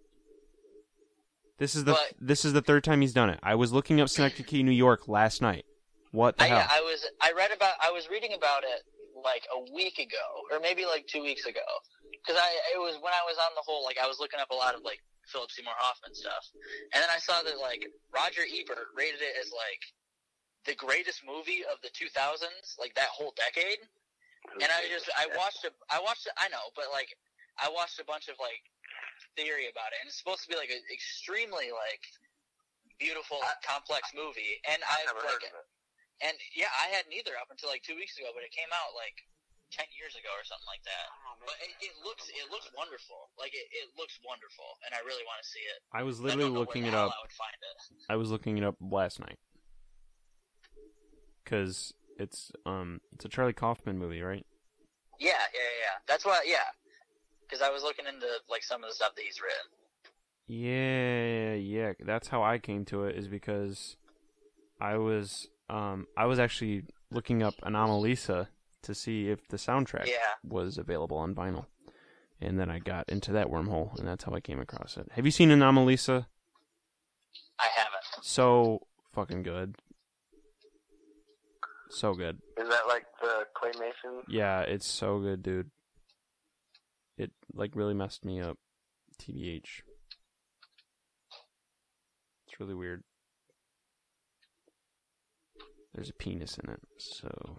This is the But- this is the third time he's done it. I was looking up Synecdoche, New York last night. What the I, hell? I was I read about I was reading about it like a week ago or maybe like two weeks ago. Because I it was when I was on the whole like I was looking up a lot of like Philip Seymour Hoffman stuff. And then I saw that like Roger Ebert rated it as like the greatest movie of the 2000s like that whole decade. And I just I watched a I watched it I know but like I watched a bunch of like theory about it. And it's supposed to be like an extremely like beautiful complex movie. And I've I never like heard of it. And yeah, I had neither up until like two weeks ago, but it came out like ten years ago or something like that. But it, it looks it looks wonderful. Like it, it looks wonderful, and I really want to see it. I was I literally don't know looking where it up. I would find it. I was looking it up last night because it's um it's a Charlie Kaufman movie, right? Yeah, yeah, yeah. yeah. That's why. Yeah, because I was looking into like some of the stuff that he's written. Yeah, yeah. That's how I came to it. Is because I was um I was actually looking up Anomalisa to see if the soundtrack Yeah. was available on vinyl, and then I got into that wormhole, and that's how I came across it. Have you seen Anomalisa? I haven't. So fucking good. So good. Is that like the claymation? Yeah, it's so good, dude. It like really messed me up. TBH. It's really weird. There's a penis in it, so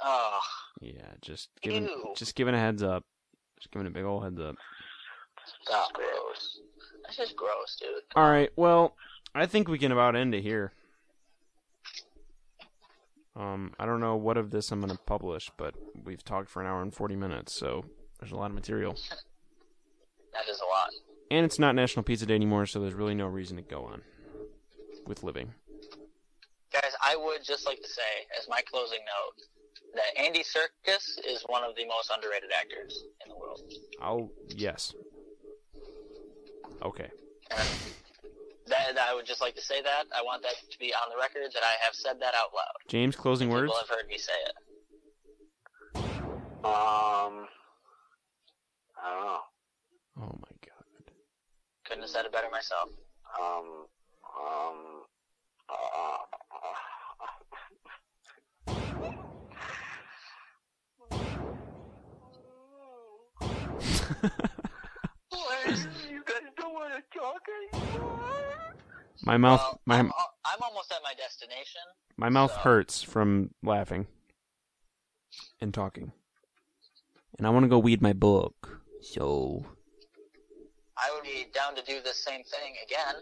Oh, yeah, just giving Ew. just giving a heads up. Just giving a big old heads up. that's gross. That's just gross, dude. All right, well, I think we can about end it here. Um, I don't know what of this I'm gonna publish, but we've talked for an hour and forty minutes, so there's a lot of material. That is a lot. And it's not National Pizza Day anymore, so there's really no reason to go on with living. Guys, I would just like to say, as my closing note, that Andy Serkis is one of the most underrated actors in the world. I'll yes. Okay. And that, that I would just like to say that. I want that to be on the record that I have said that out loud. James, closing words. People have heard me say it. Um, I don't know. Oh my god. Couldn't have said it better myself. Um, um, uh, you guys don't want to talk anymore? My mouth Well, my I'm, I'm almost at my destination. my mouth so- hurts from laughing and talking. And I want to go read my book. So, I would be down to do the same thing again,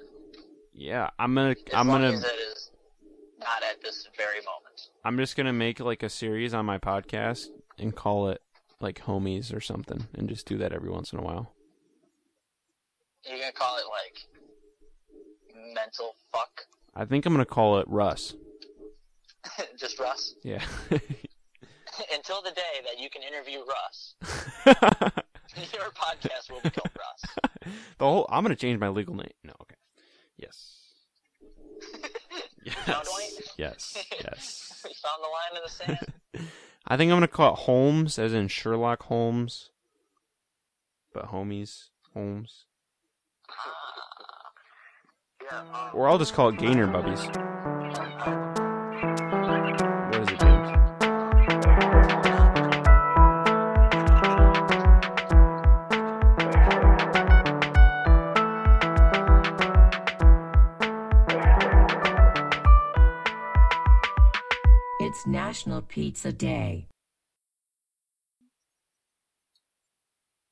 yeah, I'm going to as I'm long going as it is not at this very moment. I'm just going to make like a series on my podcast and call it like homies or something and just do that every once in a while. You're gonna call it like mental fuck, I think I'm going to call it Russ. just Russ. Yeah. Until the day that you can interview Russ, your podcast will be called Russ. the whole I'm going to change my legal name. No, okay. Yes. Found Yes. Yes. Yes. we found the line in the sand. I think I'm gonna call it Holmes, as in Sherlock Holmes, but homies Holmes, uh, or I'll just call it Gainer Bubbies. National Pizza Day.